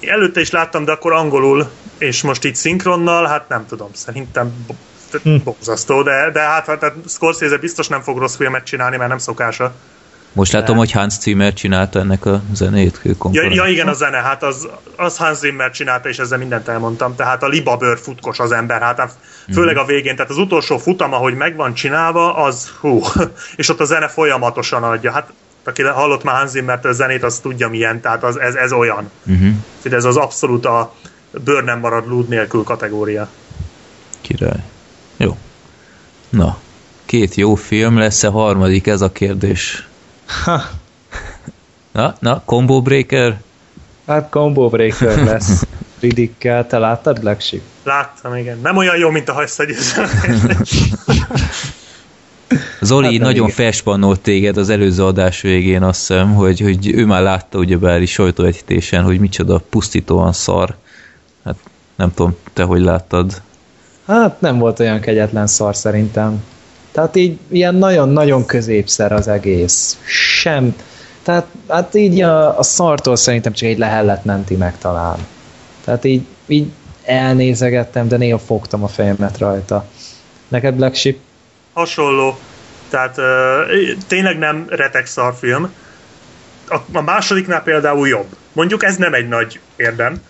előtte is láttam, de akkor angolul, és most így szinkronnal, hát nem tudom, szerintem hm. borzasztó, de, de hát, hát Scorsese biztos nem fog rossz filmet csinálni, mert nem szokása. Most látom, de... hogy Hans Zimmer csinálta ennek a zenét. Ja, ja, igen, a zene, hát az, az Hans Zimmer csinálta, és ezzel mindent elmondtam. Tehát a libabőr futkos az ember, hát, hát főleg a végén, tehát az utolsó futam, ahogy meg van csinálva, az hú, és ott a zene folyamatosan adja. Hát aki hallott már Hans Zimmert a zenét, az tudja milyen, tehát az, ez, ez olyan. Uh-huh. Ez az abszolút a bőr nem marad lúd nélkül kategória. Király. Jó. Na, két jó film lesz a harmadik, ez a kérdés. Ha. Na, na, Combo Breaker? Hát Combo Breaker lesz. Riddickkel, te láttad Black Sheep? Láttam, igen. Nem olyan jó, mint a hagyszegyőző. Zoli hát nagyon felspannolt téged az előző adás végén, azt hiszem, hogy, hogy ő már látta ugyebár is sajtóvetítésen, hogy micsoda pusztítóan szar. Hát nem tudom, te hogy láttad? Hát nem volt olyan kegyetlen szar szerintem. Tehát így ilyen nagyon-nagyon középszer az egész. Sem. Tehát hát így a, a szartól szerintem csak egy lehellet menti meg talán. Tehát így, így elnézegettem, de néha fogtam a fejemet rajta. Neked Black Sheep? Hasonló. Tehát uh, tényleg nem retek szarfilm. A, a másodiknál például jobb. Mondjuk ez nem egy nagy érdem,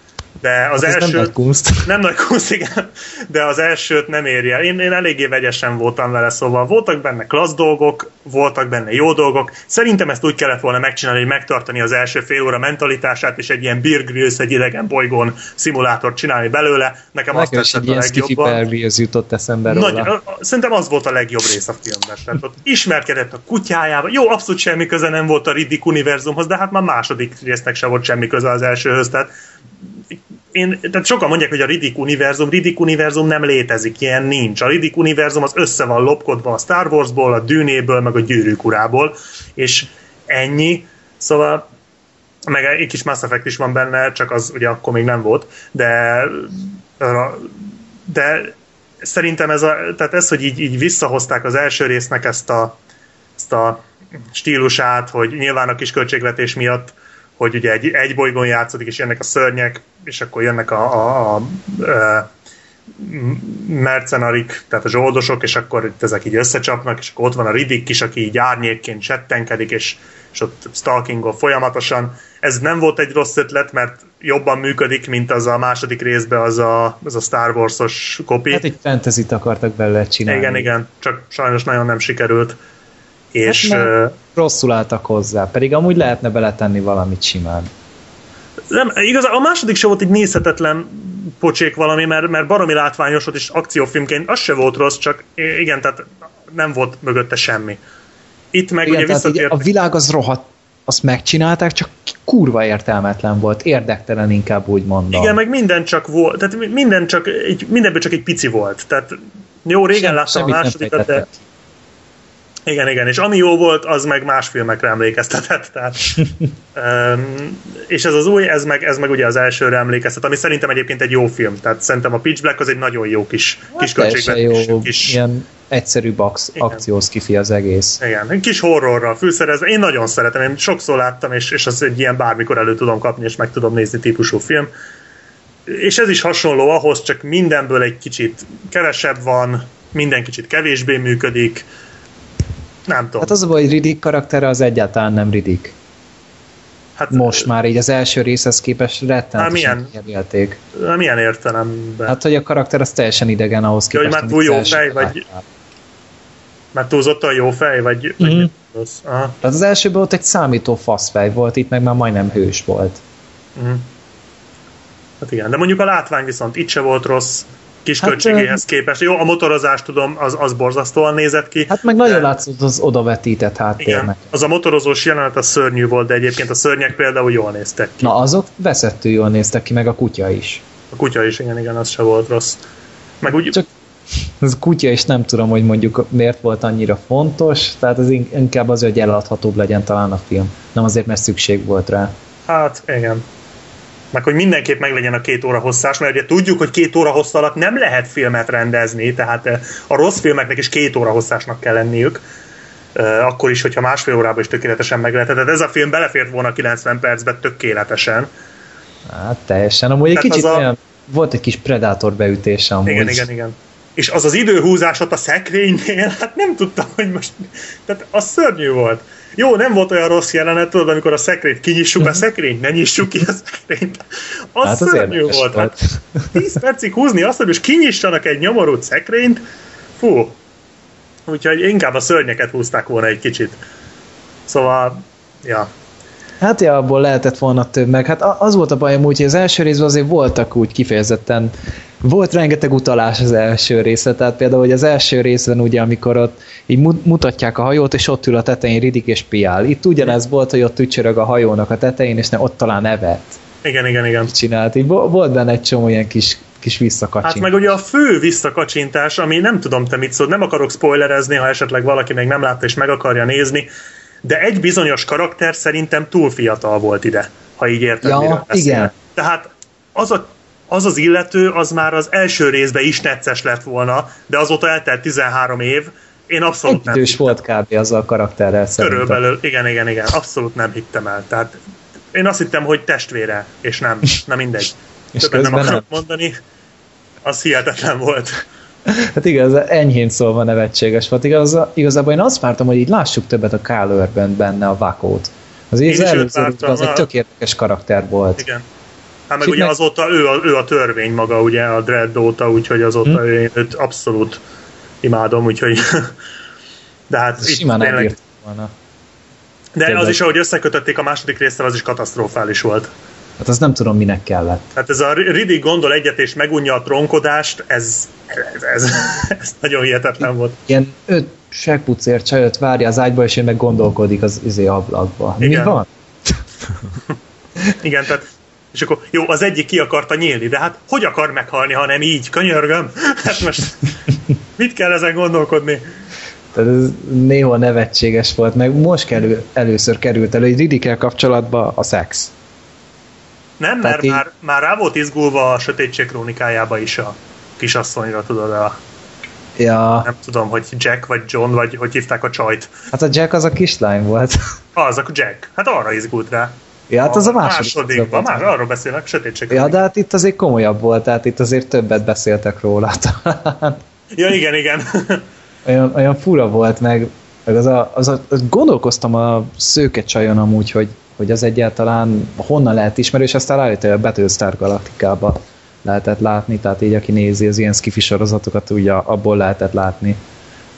de az hát első... Nem nagy kunst. Nem nagy kunst, igen, de az elsőt nem érje. Én, én eléggé vegyesen voltam vele, szóval voltak benne klassz dolgok, voltak benne jó dolgok. Szerintem ezt úgy kellett volna megcsinálni, hogy megtartani az első fél óra mentalitását, és egy ilyen Beer Grylls, egy idegen bolygón szimulátort csinálni belőle. Nekem Nekem azt tetszett a legjobban. jutott eszembe róla. Nagy, szerintem az volt a legjobb rész a filmben. Tehát ott ismerkedett a kutyájával. Jó, abszolút semmi köze nem volt a Riddick univerzumhoz, de hát már második résznek se volt semmi köze az elsőhöz. Tehát én, tehát sokan mondják, hogy a Riddick univerzum, Riddick univerzum nem létezik, ilyen nincs. A Riddick univerzum az össze van lopkodva a Star Warsból, a Dűnéből, meg a Gyűrűk urából, és ennyi. Szóval meg egy kis Mass Effect is van benne, csak az ugye akkor még nem volt, de de szerintem ez, a, tehát ez hogy így, így visszahozták az első résznek ezt a, ezt a stílusát, hogy nyilván a kis költségvetés miatt, hogy ugye egy, egy bolygón játszódik, és jönnek a szörnyek, és akkor jönnek a, a, a, a mercenarik, tehát a zsoldosok, és akkor itt ezek így összecsapnak, és akkor ott van a Riddick is, aki így árnyékként settenkedik, és, és ott stalkingol folyamatosan. Ez nem volt egy rossz ötlet, mert jobban működik, mint az a második részben az a, az a Star Wars-os kopi. Hát egy fantasy akartak belőle csinálni. Igen, igen, csak sajnos nagyon nem sikerült. És, hát uh, rosszul álltak hozzá, pedig amúgy lehetne beletenni valamit simán. Nem, igaz, a második se volt egy nézhetetlen pocsék valami, mert, mert baromi látványos volt, és akciófilmként az se volt rossz, csak igen, tehát nem volt mögötte semmi. Itt meg igen, ugye visszatért... A világ az rohadt, azt megcsinálták, csak kurva értelmetlen volt, érdektelen inkább úgy mondom. Igen, meg minden csak volt, tehát minden csak egy, mindenből csak egy pici volt. Tehát jó, régen Sem, láttam a másodikat, de igen, igen, és ami jó volt, az meg más filmekre emlékeztetett. Tehát, um, és ez az új, ez meg, ez meg ugye az elsőre emlékeztet, ami szerintem egyébként egy jó film. Tehát szerintem a Pitch Black az egy nagyon jó kis, hát kis költségvetés. Jó, kis... ilyen egyszerű box, akciós kifi az egész. Igen, egy kis horrorra fűszerezve. Én nagyon szeretem, én sokszor láttam, és, és az egy ilyen bármikor elő tudom kapni, és meg tudom nézni típusú film. És ez is hasonló ahhoz, csak mindenből egy kicsit kevesebb van, minden kicsit kevésbé működik, nem tudom. Hát az a baj, hogy Riddick karaktere az egyáltalán nem Riddick. Hát, Most már így az első részhez képest rettenetesen kijelölték. Milyen értelemben? Hát, hogy a karakter az teljesen idegen ahhoz képest. Ja, hogy már túl jó fej, vagy... Már túlzottan jó fej, vagy... Mm-hmm. vagy Tehát az elsőben ott egy számító faszfej volt, itt meg már majdnem hős volt. Mm. Hát igen, de mondjuk a látvány viszont itt se volt rossz kis hát, költségéhez képest. Jó, a motorozás tudom, az, az borzasztóan nézett ki. Hát meg nagyon de... látszott az odavetített háttérnek. Igen, az a motorozós jelenet a szörnyű volt, de egyébként a szörnyek például jól néztek ki. Na azok veszettő jól néztek ki, meg a kutya is. A kutya is, igen, igen, az se volt rossz. Meg úgy... Csak az kutya is nem tudom, hogy mondjuk miért volt annyira fontos, tehát az inkább az, hogy eladhatóbb legyen talán a film. Nem azért, mert szükség volt rá. Hát, igen meg hogy mindenképp meglegyen a két óra hosszás, mert ugye tudjuk, hogy két óra hossz alatt nem lehet filmet rendezni, tehát eh, a rossz filmeknek is két óra hosszásnak kell lenniük, eh, akkor is, hogyha másfél órában is tökéletesen meg lehet. Tehát ez a film belefért volna 90 percben tökéletesen. Hát teljesen. Amúgy egy kicsit a... olyan, volt egy kis Predator beütése amúgy. Igen, igen, igen. És az az időhúzás ott a szekrénynél, hát nem tudtam, hogy most... Tehát az szörnyű volt. Jó, nem volt olyan rossz jelenet, tudod, amikor a szekrényt kinyissuk a szekrényt, ne nyissuk ki a szekrényt. Az hát szörnyű volt. volt. Hát 10 percig húzni azt, hogy most kinyissanak egy nyomorult szekrényt, fú. Úgyhogy inkább a szörnyeket húzták volna egy kicsit. Szóval, ja, Hát ja, abból lehetett volna több, meg hát az volt a bajom úgy, hogy az első részben azért voltak úgy kifejezetten, volt rengeteg utalás az első részre, tehát például, hogy az első részben ugye, amikor ott így mutatják a hajót, és ott ül a tetején Ridik és piál. Itt ugyanez volt, hogy ott ücsörög a hajónak a tetején, és ne, ott talán nevet. Igen, igen, igen. Csinált. Így volt benne egy csomó ilyen kis kis visszakacsintás. Hát meg ugye a fő visszakacsintás, ami nem tudom te mit szól, nem akarok spoilerezni, ha esetleg valaki még nem látta és meg akarja nézni, de egy bizonyos karakter szerintem túl fiatal volt ide, ha így érted, ja, igen. Tehát az, a, az az illető, az már az első részben is necces lett volna, de azóta eltelt 13 év, én abszolút nem hittem. volt kb. azzal a karakterrel szerintem. Körülbelül, igen, igen, igen, abszolút nem hittem el. Tehát én azt hittem, hogy testvére, és nem, nem mindegy. és Többet nem akarok nem. mondani, az hihetetlen volt. Hát igaz, enyhén szólva nevetséges volt. Igaz, igazából én azt vártam, hogy így lássuk többet a Kyle Urban benne a vakót. Az, az előző az egy tök érdekes karakter volt. Igen. Hát meg ugye meg... azóta ő a, ő a törvény maga, ugye a Dread óta, úgyhogy azóta hmm. ő, őt abszolút imádom, úgyhogy de hát itt simán tényleg... volna. De Tényleg. az is, ahogy összekötötték a második résztel, az is katasztrofális volt. Hát az nem tudom, minek kellett. Hát ez a Riddick gondol egyet és megunja a tronkodást, ez, ez, ez, ez nagyon hihetetlen volt. Ilyen öt segpucér csajot várja az ágyba, és én meg gondolkodik az izé ablakba. Igen. Mi van? Igen, tehát És akkor jó, az egyik ki akarta nyílni, de hát hogy akar meghalni, ha nem így? Könyörgöm. Hát most mit kell ezen gondolkodni? Tehát ez néha nevetséges volt, meg most kerül, először került elő, hogy Riddickkel kapcsolatban a szex. Nem, Tehát mert így- már, már rá volt izgulva a Sötétség krónikájába is a kisasszonyra, tudod, a, Ja, nem tudom, hogy Jack vagy John, vagy hogy hívták a csajt. hát a Jack az a kislány volt. Az, a Jack. Hát arra izgult rá. Ja, hát az a második. másodikban. Már arról beszélek, Sötétség Ja, de hát itt azért komolyabb volt, tehát itt azért többet beszéltek róla. talán. Ja, igen, igen. olyan, olyan fura volt, meg, meg az a, az a, az gondolkoztam a szőke csajon amúgy, hogy, hogy az egyáltalán honnan lehet ismerő, és aztán hogy a Battlestar Galactica-ba lehetett látni, tehát így aki nézi az ilyen skifi sorozatokat, ugye abból lehetett látni.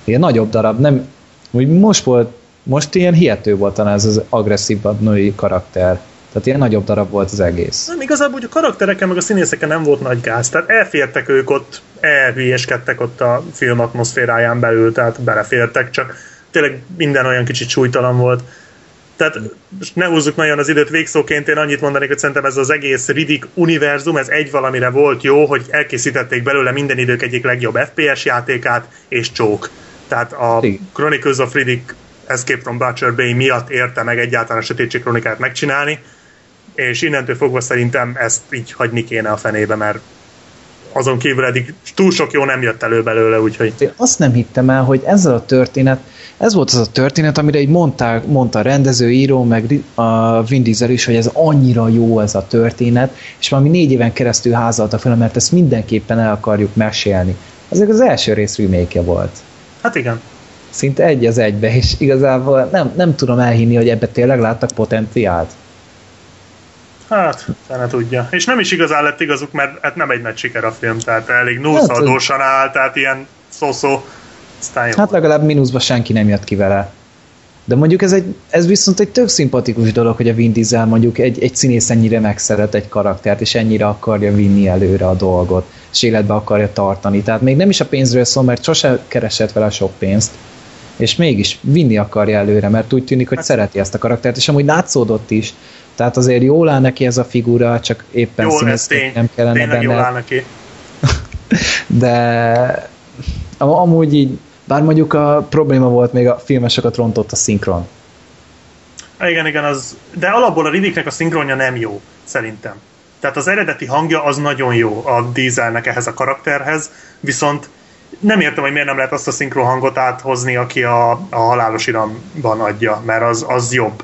Ilyen nagyobb darab, nem, úgy most volt, most ilyen hihető volt talán ez az agresszív női karakter. Tehát ilyen nagyobb darab volt az egész. Nem, igazából hogy a karaktereken meg a színészeken nem volt nagy gáz, tehát elfértek ők ott, elhülyeskedtek ott a film atmoszféráján belül, tehát belefértek, csak tényleg minden olyan kicsit súlytalan volt. Tehát most ne húzzuk nagyon az időt végszóként, én annyit mondanék, hogy szerintem ez az egész Riddick univerzum, ez egy valamire volt jó, hogy elkészítették belőle minden idők egyik legjobb FPS játékát, és csók. Tehát a. Chronicles of Riddick Escape from Butcher Bay miatt érte meg egyáltalán a Sötétség Kronikát megcsinálni, és innentől fogva szerintem ezt így hagyni kéne a fenébe, mert azon kívül eddig túl sok jó nem jött elő belőle, úgyhogy Én azt nem hittem el, hogy ezzel a történet, ez volt az a történet, amire így mondták, mondta a rendező, író, meg a Vin Diesel is, hogy ez annyira jó ez a történet, és valami négy éven keresztül házalta fel, mert ezt mindenképpen el akarjuk mesélni. Ezek az első rész remake volt. hát igen. Szinte egy az egybe, és igazából nem, nem tudom elhinni, hogy ebbe tényleg láttak potenciált. Hát, fene tudja. És nem is igazán lett igazuk, mert hát nem egy nagy siker a film, tehát elég Hát, nullszadósan áll, tehát ilyen szó-szó. Hát legalább mínuszba senki nem jött ki vele. De mondjuk ez, egy, ez viszont egy tök szimpatikus dolog, hogy a Vin Diesel mondjuk egy, egy színész ennyire megszeret egy karaktert, és ennyire akarja vinni előre a dolgot, és életbe akarja tartani. Tehát még nem is a pénzről szól, mert sose keresett vele sok pénzt, és mégis vinni akarja előre, mert úgy tűnik, hogy Hát- szereti ezt a karaktert, és amúgy látszódott is. Tehát azért jól áll neki ez a figura, csak éppen Jól, nem kellene Tényleg jól benne áll neki. de am- amúgy így, bár mondjuk a probléma volt, még a filmesokat rontott a szinkron. Igen, igen, az, de alapból a Riddicknek a szinkronja nem jó, szerintem. Tehát az eredeti hangja az nagyon jó a Dieselnek ehhez a karakterhez, viszont nem értem, hogy miért nem lehet azt a szinkron hangot áthozni, aki a, a halálos iramban adja, mert az, az jobb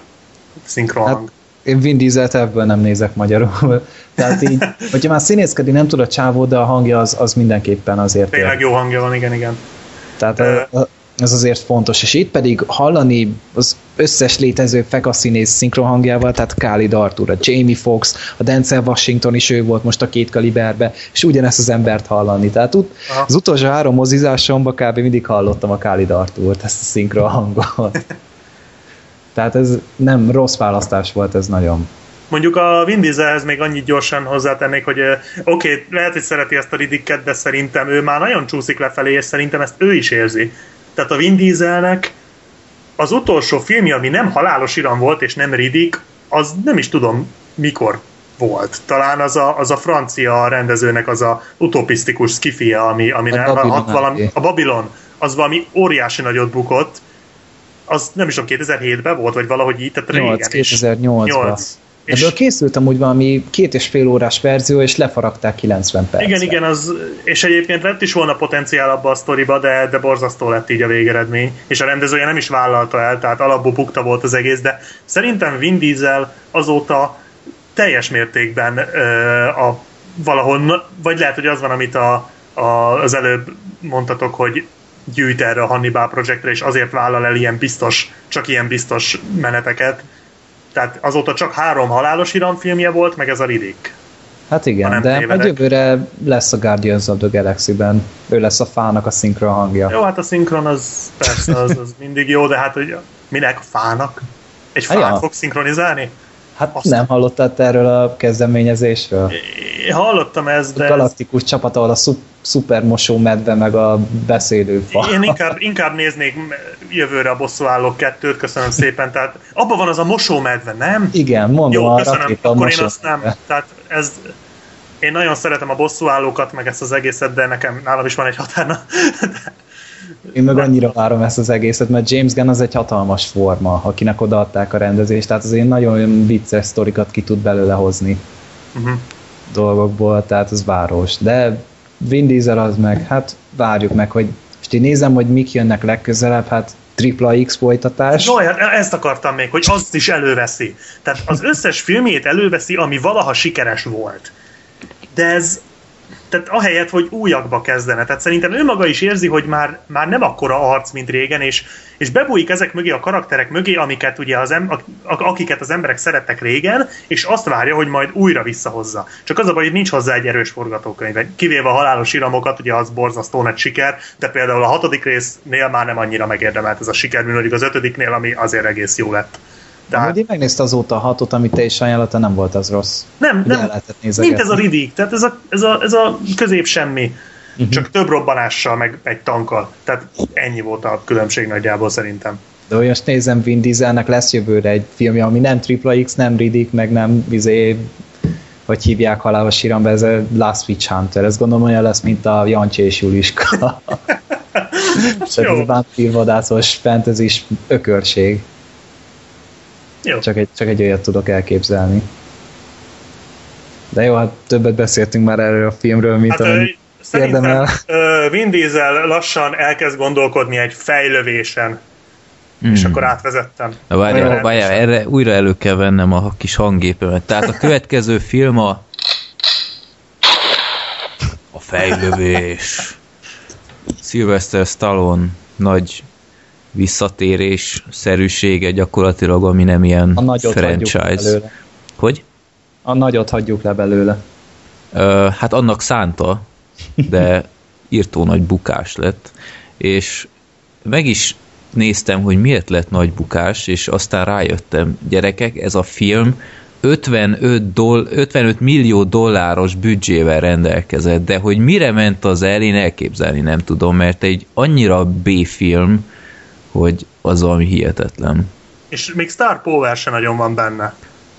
szinkron Hát, hang. Én Vin Dieselt ebből nem nézek magyarul. Tehát így, hogyha már színészkedni nem tud a csávó, de a hangja az, az mindenképpen azért Tényleg ér. jó hangja van, igen, igen. Tehát Ö. a- a- ez azért fontos. És itt pedig hallani az összes létező fekaszínész szinkron hangjával, tehát Khalid Arthur, a Jamie Foxx, a Denzel Washington is ő volt most a két kaliberbe, és ugyanezt az embert hallani. Tehát ut- Aha. az utolsó három mozizásomban kb. mindig hallottam a Khalid Arthurt, ezt a szinkron hangot. Tehát ez nem rossz választás volt ez nagyon. Mondjuk a Vin Dieselhez még annyit gyorsan hozzátennék, hogy oké, okay, lehet, hogy szereti ezt a Riddicket, de szerintem ő már nagyon csúszik lefelé, és szerintem ezt ő is érzi. Tehát a Vin Dieselnek az utolsó filmje, ami nem halálos iram volt, és nem Riddick, az nem is tudom mikor volt. Talán az a, az a francia rendezőnek az a utopisztikus skifie, ami, ami A hat valami, a Babylon, az valami óriási nagyot bukott, az nem is tudom, 2007-ben volt, vagy valahogy így, tehát 8, régen is. 2008-ban. 8. És Ebből készült amúgy valami két és fél órás verzió, és lefaragták 90 percre. igen, igen, az, és egyébként lett is volna potenciál abba a sztoriba, de, de borzasztó lett így a végeredmény, és a rendezője nem is vállalta el, tehát alapból bukta volt az egész, de szerintem Vin Diesel azóta teljes mértékben ö, a, valahol, vagy lehet, hogy az van, amit a, a, az előbb mondtatok, hogy gyűjt erre a Hannibal projektre, és azért vállal el ilyen biztos, csak ilyen biztos meneteket. Tehát azóta csak három halálos iramfilmje volt, meg ez a Riddick. Hát igen, de tévedek. jövőre lesz a Guardians of the Galaxy-ben. Ő lesz a fának a szinkron hangja. Jó, hát a szinkron az persze, az, az mindig jó, de hát hogy minek a fának? Egy fát ja. fog szinkronizálni? Hát Aztán- nem hallottál erről a kezdeményezésről? Én hallottam ezt, A de galaktikus csapat, ahol a szup- szupermosó medve meg a beszélő fa. én inkább, inkább néznék jövőre a bosszúállók kettőt, köszönöm szépen. Tehát abban van az a mosómedve, nem? Igen, mondom, Jó, a köszönöm. rakéta Akkor én mosó azt nem. medve. Tehát ez... Én nagyon szeretem a bosszúállókat, meg ezt az egészet, de nekem nálam is van egy határa. Én meg annyira várom ezt az egészet, mert James Gunn az egy hatalmas forma, akinek odaadták a rendezést, tehát azért nagyon vicces sztorikat ki tud belőle hozni Mhm. dolgokból, tehát az város. De Vin Diesel az meg, hát várjuk meg, hogy most én nézem, hogy mik jönnek legközelebb, hát tripla X folytatás. Hát ezt akartam még, hogy azt is előveszi. Tehát az összes filmjét előveszi, ami valaha sikeres volt. De ez, tehát ahelyett, hogy újakba kezdene. Tehát szerintem ő maga is érzi, hogy már, már nem akkora arc, mint régen, és, és bebújik ezek mögé a karakterek mögé, amiket ugye az em, ak- akiket az emberek szerettek régen, és azt várja, hogy majd újra visszahozza. Csak az a baj, hogy nincs hozzá egy erős forgatókönyv. Kivéve a halálos iramokat, ugye az borzasztó nagy siker, de például a hatodik résznél már nem annyira megérdemelt ez a siker, mint az ötödiknél, ami azért egész jó lett. Tehát... Tehát én megnézte azóta a hatot, amit te is ajánlotta, nem volt az rossz. nem, Ugye nem, mint ez a Riddick, tehát ez a, ez a, ez a közép semmi. Uh-huh. Csak több robbanással, meg egy tankkal. Tehát ennyi volt a különbség nagyjából szerintem. De most nézem, Vin Dieselnek lesz jövőre egy filmje, ami nem Triple X, nem Riddick, meg nem izé, hogy hívják halálos síramba, ez a Last Witch Hunter. Ez gondolom olyan lesz, mint a Jancsi és Juliska. És ez vámpírvadászos fantasy ökörség. Jó. Csak egy, csak egy olyat tudok elképzelni. De jó, hát többet beszéltünk már erről a filmről, mint Hát, amit érdemel. Vin Diesel lassan elkezd gondolkodni egy fejlövésen, Mm. és akkor átvezettem. Na, Várjál, várjál, erre újra elő kell vennem a kis hanggépemet. Tehát a következő film a a fejlövés. Sylvester Stallone nagy visszatérés szerűsége gyakorlatilag, ami nem ilyen A nagyot franchise. Hogy? A nagyot hagyjuk le belőle. Ö, hát annak szánta, de írtó nagy bukás lett, és meg is néztem, hogy miért lett nagy bukás, és aztán rájöttem, gyerekek, ez a film 55, doll, 55 millió dolláros büdzsével rendelkezett, de hogy mire ment az el, én elképzelni nem tudom, mert egy annyira B-film, hogy az valami hihetetlen. És még Star Power se nagyon van benne.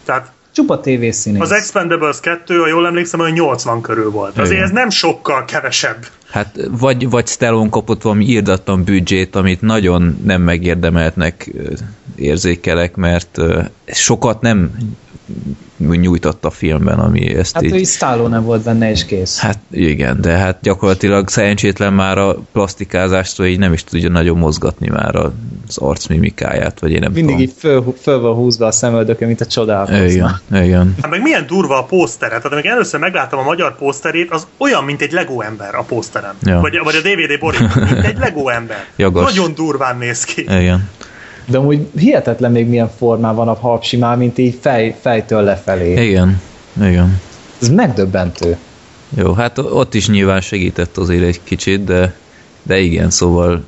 Tehát Csupa tévészínész. az Expendables 2, ha jól emlékszem, olyan 80 körül volt. Azért Igen. ez nem sokkal kevesebb. Hát vagy, vagy Stallone kapott valami írdatlan büdzsét, amit nagyon nem megérdemeltnek érzékelek, mert sokat nem nyújtott a filmben, ami ezt Hát így... ő Stallone volt benne, és kész. Hát igen, de hát gyakorlatilag szerencsétlen már a plastikázástól így nem is tudja nagyon mozgatni már az arcmimikáját, vagy én nem Mindig tudom. így föl, föl van húzva a szemöldöke, mint a csodálkozna. Igen, igen. Hát meg milyen durva a pósztere. Tehát amikor először megláttam a magyar pószterét, az olyan, mint egy Lego ember a pószteren. Ja. Vagy, vagy a DVD borító, mint egy Lego ember. Jogos. Nagyon durván néz ki. Igen. De amúgy hihetetlen még milyen formán van a már, mint így fej, fejtől lefelé. Igen. Igen. Ez megdöbbentő. Jó, hát ott is nyilván segített azért egy kicsit, de, de igen, szóval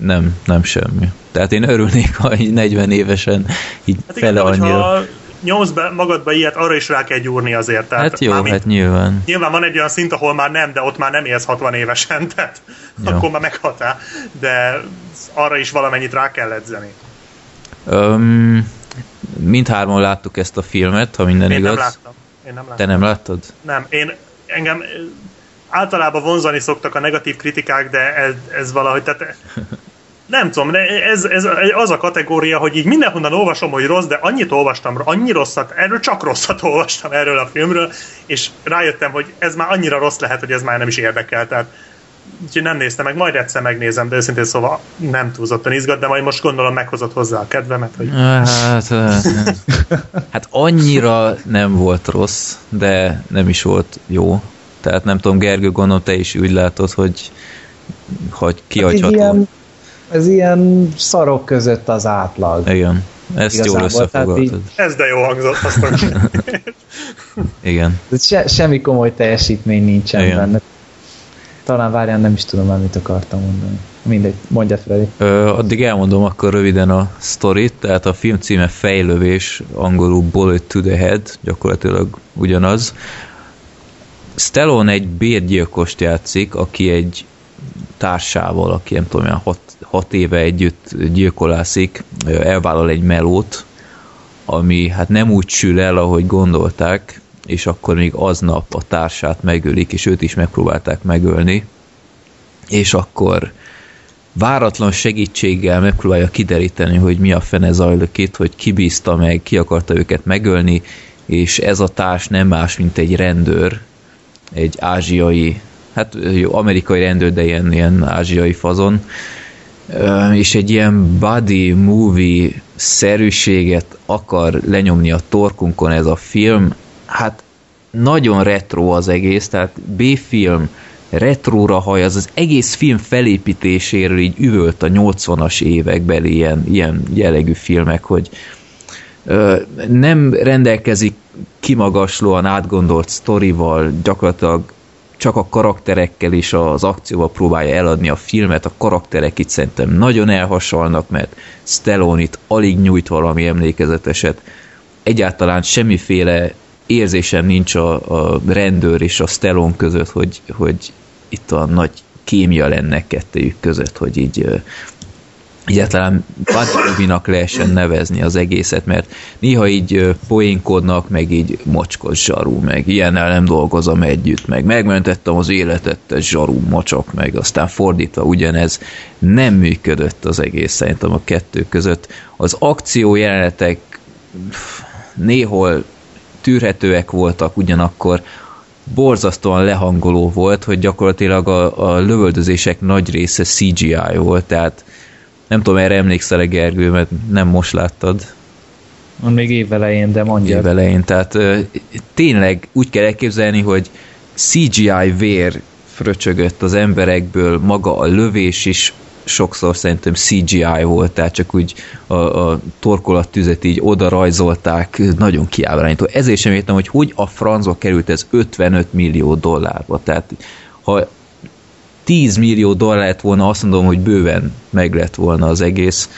nem, nem semmi. Tehát én örülnék, ha így 40 évesen így Hát igen, fele annyira. hogyha nyomsz be magadba ilyet, arra is rá kell gyúrni azért. Tehát Hát jó, hát nyilván. Nyilván van egy olyan szint, ahol már nem, de ott már nem élsz 60 évesen, tehát Ja. akkor már meghatál. De arra is valamennyit rá kell edzeni. Öm, mindhárman láttuk ezt a filmet, ha minden Én igaz. nem láttam. Én nem láttam. Te nem láttad? Nem, én engem általában vonzani szoktak a negatív kritikák, de ez, ez valahogy, tehát nem tudom, de ez, ez az a kategória, hogy így mindenhonnan olvasom, hogy rossz, de annyit olvastam, annyi rosszat, erről csak rosszat olvastam erről a filmről, és rájöttem, hogy ez már annyira rossz lehet, hogy ez már nem is érdekel, tehát úgyhogy nem néztem meg, majd egyszer megnézem, de őszintén szóval nem túlzottan izgat, de majd most gondolom meghozott hozzá a kedvemet, hogy Hát, eh, hát annyira nem volt rossz, de nem is volt jó. Tehát nem tudom, Gergő, gondolom te is úgy látod, hogy, hogy Ez kihagyható. Ez ilyen szarok között az átlag. Igen, ezt jól Igazából, tehát összefoglaltad. ez de jó hangzott, azt. Igen. Se, semmi komoly teljesítmény nincsen Igen. benne. Talán várjál, nem is tudom már, mit akartam mondani. Mindegy, mondja Freddy. Ö, addig elmondom akkor röviden a sztorit, tehát a film címe Fejlövés, angolul Bullet to the Head, gyakorlatilag ugyanaz. Stallone egy bérgyilkost játszik, aki egy társával, aki nem tudom, hat, hat éve együtt gyilkolászik, elvállal egy melót, ami hát nem úgy sül el, ahogy gondolták, és akkor még aznap a társát megölik, és őt is megpróbálták megölni, és akkor váratlan segítséggel megpróbálja kideríteni, hogy mi a fene zajlok itt, hogy ki bízta meg, ki akarta őket megölni, és ez a társ nem más, mint egy rendőr, egy ázsiai, hát jó, amerikai rendőr, de ilyen, ilyen ázsiai fazon, és egy ilyen body movie szerűséget akar lenyomni a torkunkon ez a film, hát nagyon retro az egész, tehát B-film, retróra haj, az az egész film felépítéséről így üvölt a 80-as évekbeli ilyen, ilyen jellegű filmek, hogy ö, nem rendelkezik kimagaslóan átgondolt sztorival, gyakorlatilag csak a karakterekkel és az akcióval próbálja eladni a filmet, a karakterek itt szerintem nagyon elhasalnak, mert Stallone itt alig nyújt valami emlékezeteset, egyáltalán semmiféle érzésem nincs a, a rendőr és a Stallone között, hogy, hogy itt a nagy kémia lenne kettőjük között, hogy így egyáltalán Buddy lehessen nevezni az egészet, mert néha így poénkodnak, meg így mocskos zsarú, meg ilyennel nem dolgozom együtt, meg megmentettem az életet, ez zsarú mocsok, meg aztán fordítva ugyanez nem működött az egész szerintem a kettő között. Az akció jelenetek néhol tűrhetőek voltak, ugyanakkor borzasztóan lehangoló volt, hogy gyakorlatilag a, a lövöldözések nagy része CGI volt, tehát nem tudom, erre emlékszel-e Gergő, mert nem most láttad. Még évelején, de mondja. Évelején, tehát tényleg úgy kell elképzelni, hogy CGI vér fröcsögött az emberekből, maga a lövés is sokszor szerintem CGI volt, tehát csak úgy a, a torkolattüzet így oda rajzolták, nagyon kiábrányító. Ezért sem értem, hogy hogy a francba került ez 55 millió dollárba. Tehát ha 10 millió dollár lett volna, azt mondom, hogy bőven meg lett volna az egész,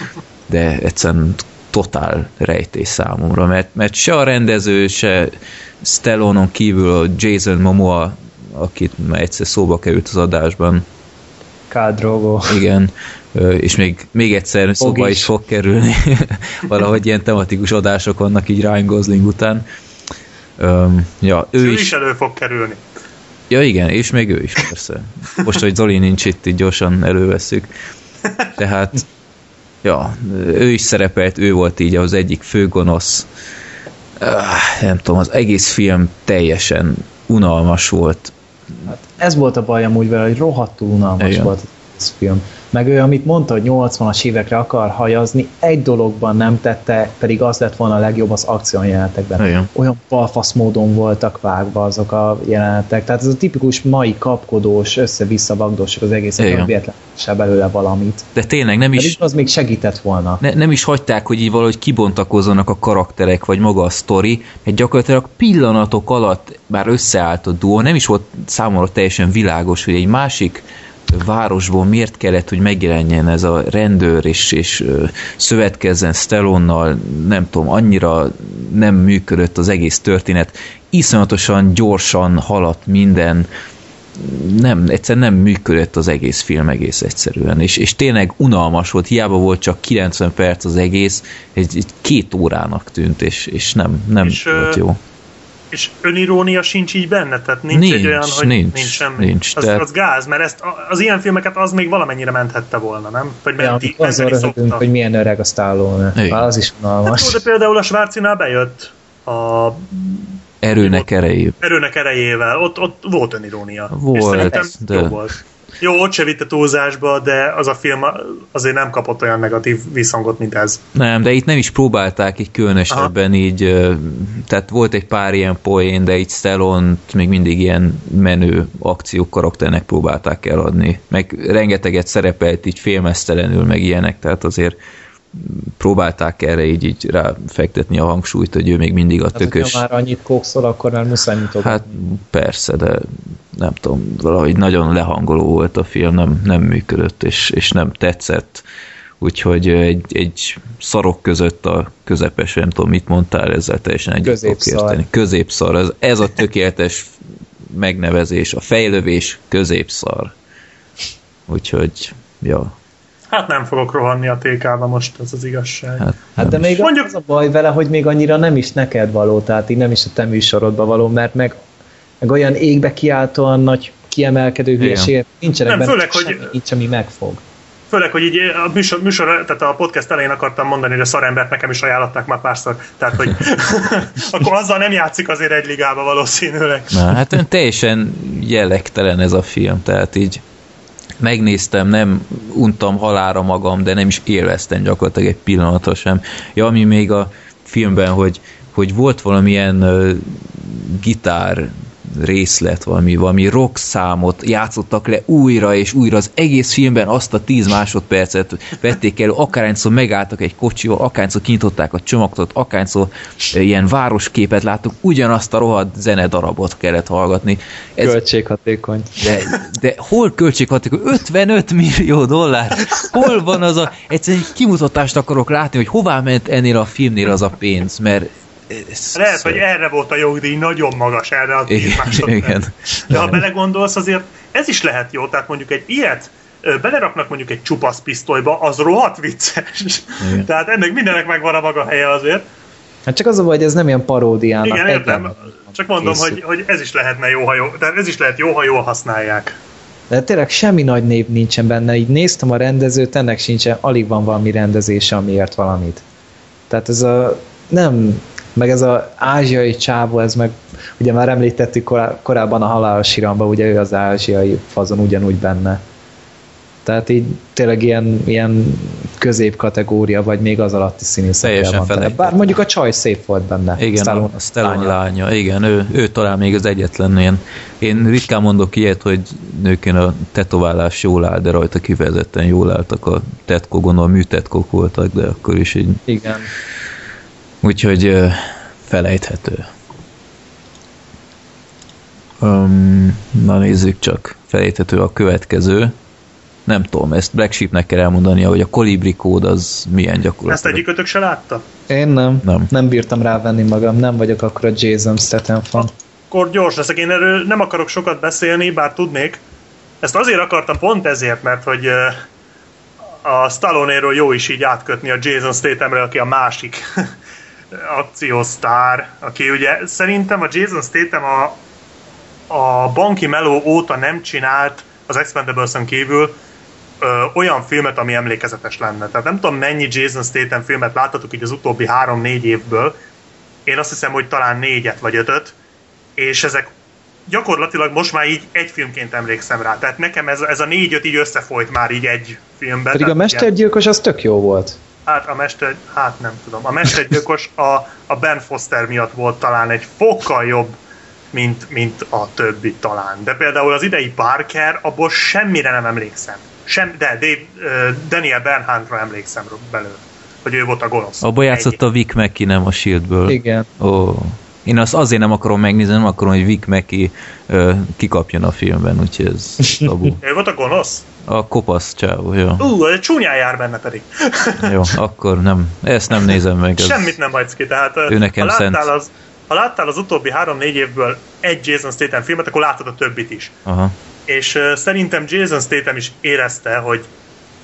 de egyszerűen totál rejtés számomra, mert, mert se a rendező, se Stallone-on kívül a Jason Momoa, akit már egyszer szóba került az adásban, Khal Drogo. Igen, és még, még egyszer Fog szóba is. is fog kerülni. Valahogy ilyen tematikus adások vannak így Ryan Gosling után. Um, ja, ő, ő is, is elő fog kerülni. Ja igen, és még ő is persze. Most, hogy Zoli nincs itt, így gyorsan előveszük. Tehát, ja, ő is szerepelt, ő volt így az egyik főgonosz. Nem tudom, az egész film teljesen unalmas volt. Hát ez volt a baj amúgy vele, hogy rohadtul unalmas Igen. volt ez film. Meg ő, amit mondta, hogy 80-as évekre akar hajazni, egy dologban nem tette, pedig az lett volna a legjobb az akciójelenetekben. Igen. Olyan balfasz módon voltak vágva azok a jelenetek. Tehát ez a tipikus mai kapkodós, össze-vissza vagdósok az egész, hogy se belőle valamit. De tényleg nem is... Pedig az még segített volna. Ne, nem is hagyták, hogy így valahogy kibontakozzanak a karakterek, vagy maga a sztori, mert gyakorlatilag pillanatok alatt már összeállt a duó, nem is volt számomra teljesen világos, hogy egy másik városból miért kellett, hogy megjelenjen ez a rendőr, és, és szövetkezzen Stellonnal, nem tudom, annyira nem működött az egész történet. Iszonyatosan gyorsan haladt minden, nem, egyszer nem működött az egész film egész egyszerűen, és, és tényleg unalmas volt, hiába volt csak 90 perc az egész, egy, egy két órának tűnt, és, és nem, nem és, volt jó. És önirónia sincs így benne? Tehát nincs, nincs egy olyan, hogy nincs, nincs semmi? Nincs, az, tehát... az gáz, mert ezt, az ilyen filmeket az még valamennyire menthette volna, nem? Vagy ja, menti, azzal röhögünk, hogy milyen öreg a Stallone. Az is unalmas. Hát, de például a Schwarzinál bejött a erőnek erejével. Erőnek erejével. Ott, ott volt önirónia. Volt, de... Jó volt. Jó, ott se vitte túlzásba, de az a film azért nem kapott olyan negatív visszhangot, mint ez. Nem, de itt nem is próbálták így különösebben Aha. így, tehát volt egy pár ilyen poén, de így stallone még mindig ilyen menő akció karakternek próbálták eladni. Meg rengeteget szerepelt így filmesztelenül, meg ilyenek, tehát azért próbálták erre így, így ráfektetni a hangsúlyt, hogy ő még mindig a Hát, tökös. ha már annyit kókszol, akkor már muszáj mutogatni. Hát persze, de nem tudom, valahogy nagyon lehangoló volt a film, nem, nem működött, és, és nem tetszett. Úgyhogy egy, egy szarok között a közepes, nem tudom, mit mondtál, ezzel teljesen egyet tudok Középszar. érteni. Középszar, ez, ez a tökéletes megnevezés, a fejlövés középszar. Úgyhogy, ja, Hát nem fogok rohanni a TK-ba most, ez az igazság. hát, Hát de még Mondjuk- az a baj vele, hogy még annyira nem is neked való, tehát így nem is a te műsorodba való, mert meg, meg olyan égbe kiáltóan nagy kiemelkedő hülyeségek nincsenek Nem, benne, főleg, semmi hogy- nincs, ami megfog. Főleg, hogy így a műsor, műsor, tehát a podcast elején akartam mondani, hogy a szarembert nekem is ajánlották már párszor. Tehát, hogy akkor azzal nem játszik azért egy ligába valószínűleg. Na, hát ön teljesen jellegtelen ez a film, tehát így megnéztem, nem untam halára magam, de nem is élveztem gyakorlatilag egy pillanatra sem. Ja, ami még a filmben, hogy, hogy volt valamilyen uh, gitár részlet, valami, valami rock számot játszottak le újra és újra az egész filmben azt a 10 másodpercet vették elő, akárhányszor megálltak egy kocsival, akárhányszor kinyitották a csomagtot, akárhányszor eh, ilyen városképet láttuk, ugyanazt a rohadt zenedarabot kellett hallgatni. Ez, Költséghatékony. de, de hol költséghatékony? 55 millió dollár! Hol van az a... Egyszerűen egy kimutatást akarok látni, hogy hová ment ennél a filmnél az a pénz, mert... Ez, Lehet, hogy erre volt a jogdíj nagyon magas, erre a 10 Igen, másodperc. igen. De ha belegondolsz, azért ez is lehet jó. Tehát mondjuk egy ilyet beleraknak mondjuk egy csupasz pisztolyba, az rohadt vicces. Igen. Tehát ennek mindenek megvan a maga helye azért. Hát csak az a baj, hogy ez nem ilyen paródiának. Igen, értem. Csak mondom, készül. hogy, hogy ez is lehetne jó, ha jó. Tehát ez is lehet jó, ha jól használják. De tényleg semmi nagy név nincsen benne. Így néztem a rendezőt, ennek sincsen, alig van valami rendezése, amiért valamit. Tehát ez a, nem, meg ez az ázsiai csávó, ez meg, ugye már említettük korá- korábban a halálos iramba, ugye ő az ázsiai fazon ugyanúgy benne. Tehát így tényleg ilyen, ilyen középkategória, vagy még az alatti színészekkel Teljesen van. tele. Bár mondjuk a csaj szép volt benne. Igen, Stallone a Stallone lánya. Igen, ő, ő talán még az egyetlen ilyen. Én ritkán mondok ilyet, hogy nőként a tetoválás jól áll, de rajta kifejezetten jól álltak a tetkó, gondolom műtetkók voltak, de akkor is így. Igen. Úgyhogy felejthető. Um, na nézzük csak, felejthető a következő. Nem tudom, ezt Black Sheepnek kell elmondania, hogy a kolibri kód az milyen Ezt gyakorlatilag. egyikötök se látta? Én nem. Nem. Nem bírtam rávenni magam, nem vagyok akkor a Jason Statham fan. Akkor gyors leszek. Én erről nem akarok sokat beszélni, bár tudnék. Ezt azért akartam pont ezért, mert hogy a Stallone-ról jó is így átkötni a Jason Stathamre, aki a másik akciósztár, aki ugye szerintem a Jason Statham a, a banki meló óta nem csinált az Expendables-en kívül ö, olyan filmet, ami emlékezetes lenne. Tehát nem tudom, mennyi Jason Statham filmet láttatok így az utóbbi három-négy évből. Én azt hiszem, hogy talán négyet vagy ötöt, és ezek gyakorlatilag most már így egy filmként emlékszem rá. Tehát nekem ez, ez a négy-öt így összefolyt már így egy filmben. Pedig a mestergyilkos az tök jó volt. Hát a mester, hát nem tudom. A mestergyilkos a, a Ben Foster miatt volt talán egy fokkal jobb, mint, mint a többi talán. De például az idei Parker, abból semmire nem emlékszem. Sem, de Dave, uh, Daniel Bernhardtra emlékszem belőle, hogy ő volt a gonosz. Abba játszott a Vic Mackey, nem a Shieldből. Igen. Ó. Én azt azért nem akarom megnézni, nem akarom, hogy Vic Mackey ö, kikapjon a filmben, úgyhogy ez tabu. Ő volt a gonosz? A kopasz csávó, jó. Ú, uh, csúnyán jár benne pedig. Jó, akkor nem, ezt nem nézem meg. Ez, Semmit nem hagysz ki, tehát Ő nekem ha, láttál szent. az, ha láttál az utóbbi három-négy évből egy Jason Statham filmet, akkor látod a többit is. Aha. És uh, szerintem Jason Statham is érezte, hogy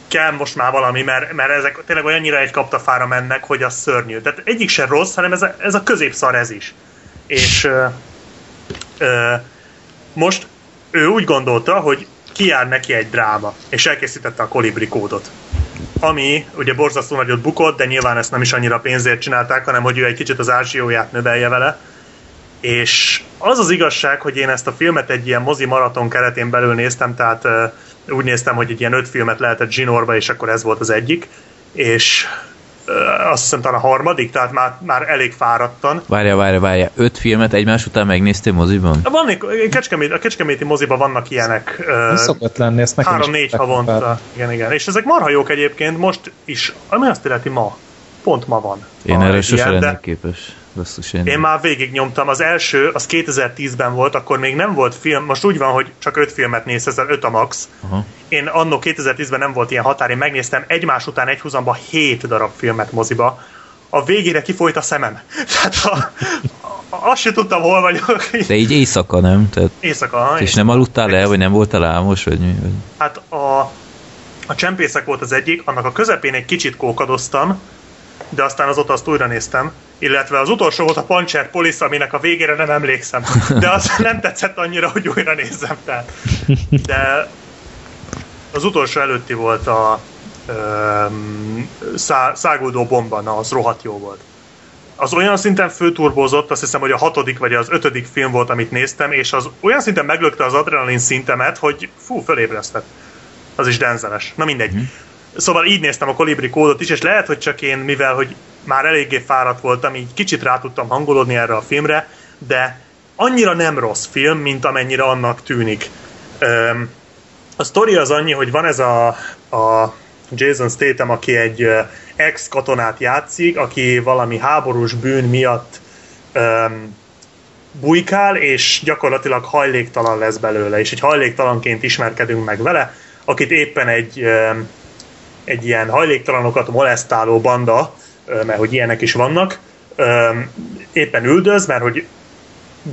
kell most már valami, mert, mert ezek tényleg olyannyira egy kaptafára mennek, hogy az szörnyű. Tehát egyik se rossz, hanem ez a, ez a középszar ez is. És uh, uh, most ő úgy gondolta, hogy kijár neki egy dráma, és elkészítette a Kolibri kódot. Ami ugye borzasztó nagyot bukott, de nyilván ezt nem is annyira pénzért csinálták, hanem hogy ő egy kicsit az ázsióját növelje vele. És az az igazság, hogy én ezt a filmet egy ilyen mozi maraton keretén belül néztem, tehát uh, úgy néztem, hogy egy ilyen öt filmet lehetett zsinórba, és akkor ez volt az egyik. És azt hiszem talán a harmadik, tehát már, már elég fáradtan. Várja, várja, várja. Öt filmet egymás után megnéztél moziban? Van, Kecskemét, a Kecskeméti moziban vannak ilyenek. Ez szokott lenni, ezt nekem Három-négy havonta. Igen, igen. És ezek marha jók egyébként, most is, ami azt illeti ma. Pont ma van. Én erre sose lennék képes. Basszus, én, én már végignyomtam. Az első, az 2010-ben volt, akkor még nem volt film. Most úgy van, hogy csak öt filmet néz, ezzel öt a max. Aha. Én annó 2010-ben nem volt ilyen határ, én megnéztem egymás után egy húzamba hét darab filmet moziba. A végére kifolyt a szemem. Tehát a, a, azt se tudtam, hol vagyok. De így éjszaka, nem? Tehát, éjszaka. És éjszaka. nem aludtál el, vagy nem voltál álmos, vagy? Vagy? Hát a, a csempészek volt az egyik, annak a közepén egy kicsit kókadoztam, de aztán azóta azt újra néztem, illetve az utolsó volt a Puncher Police, aminek a végére nem emlékszem, de az nem tetszett annyira, hogy újra nézzem, tehát. De az utolsó előtti volt a um, szá, száguldó bomba, na, az rohadt jó volt. Az olyan szinten főturbózott, azt hiszem, hogy a hatodik vagy az ötödik film volt, amit néztem, és az olyan szinten meglökte az adrenalin szintemet, hogy fú, fölébresztett. Az is denzeles. Na mindegy. Mm. Szóval így néztem a Kolibri kódot is, és lehet, hogy csak én, mivel hogy már eléggé fáradt voltam, így kicsit rá tudtam hangolódni erre a filmre, de annyira nem rossz film, mint amennyire annak tűnik. A sztori az annyi, hogy van ez a, a Jason Statham, aki egy ex-katonát játszik, aki valami háborús bűn miatt um, bujkál, és gyakorlatilag hajléktalan lesz belőle, és egy hajléktalanként ismerkedünk meg vele, akit éppen egy um, egy ilyen hajléktalanokat molesztáló banda, mert hogy ilyenek is vannak, éppen üldöz, mert hogy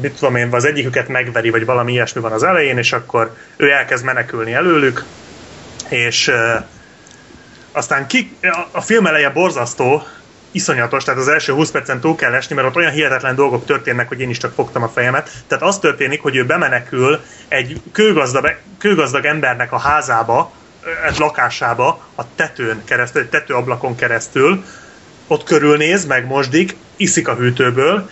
mit tudom én, az egyiküket megveri, vagy valami ilyesmi van az elején, és akkor ő elkezd menekülni előlük, és aztán ki, a film eleje borzasztó, iszonyatos, tehát az első 20 percen túl kell esni, mert ott olyan hihetetlen dolgok történnek, hogy én is csak fogtam a fejemet. Tehát az történik, hogy ő bemenekül egy kőgazdag, kőgazdag embernek a házába, egy lakásába a tetőn keresztül, egy tetőablakon keresztül, ott körülnéz, megmosdik, iszik a hűtőből,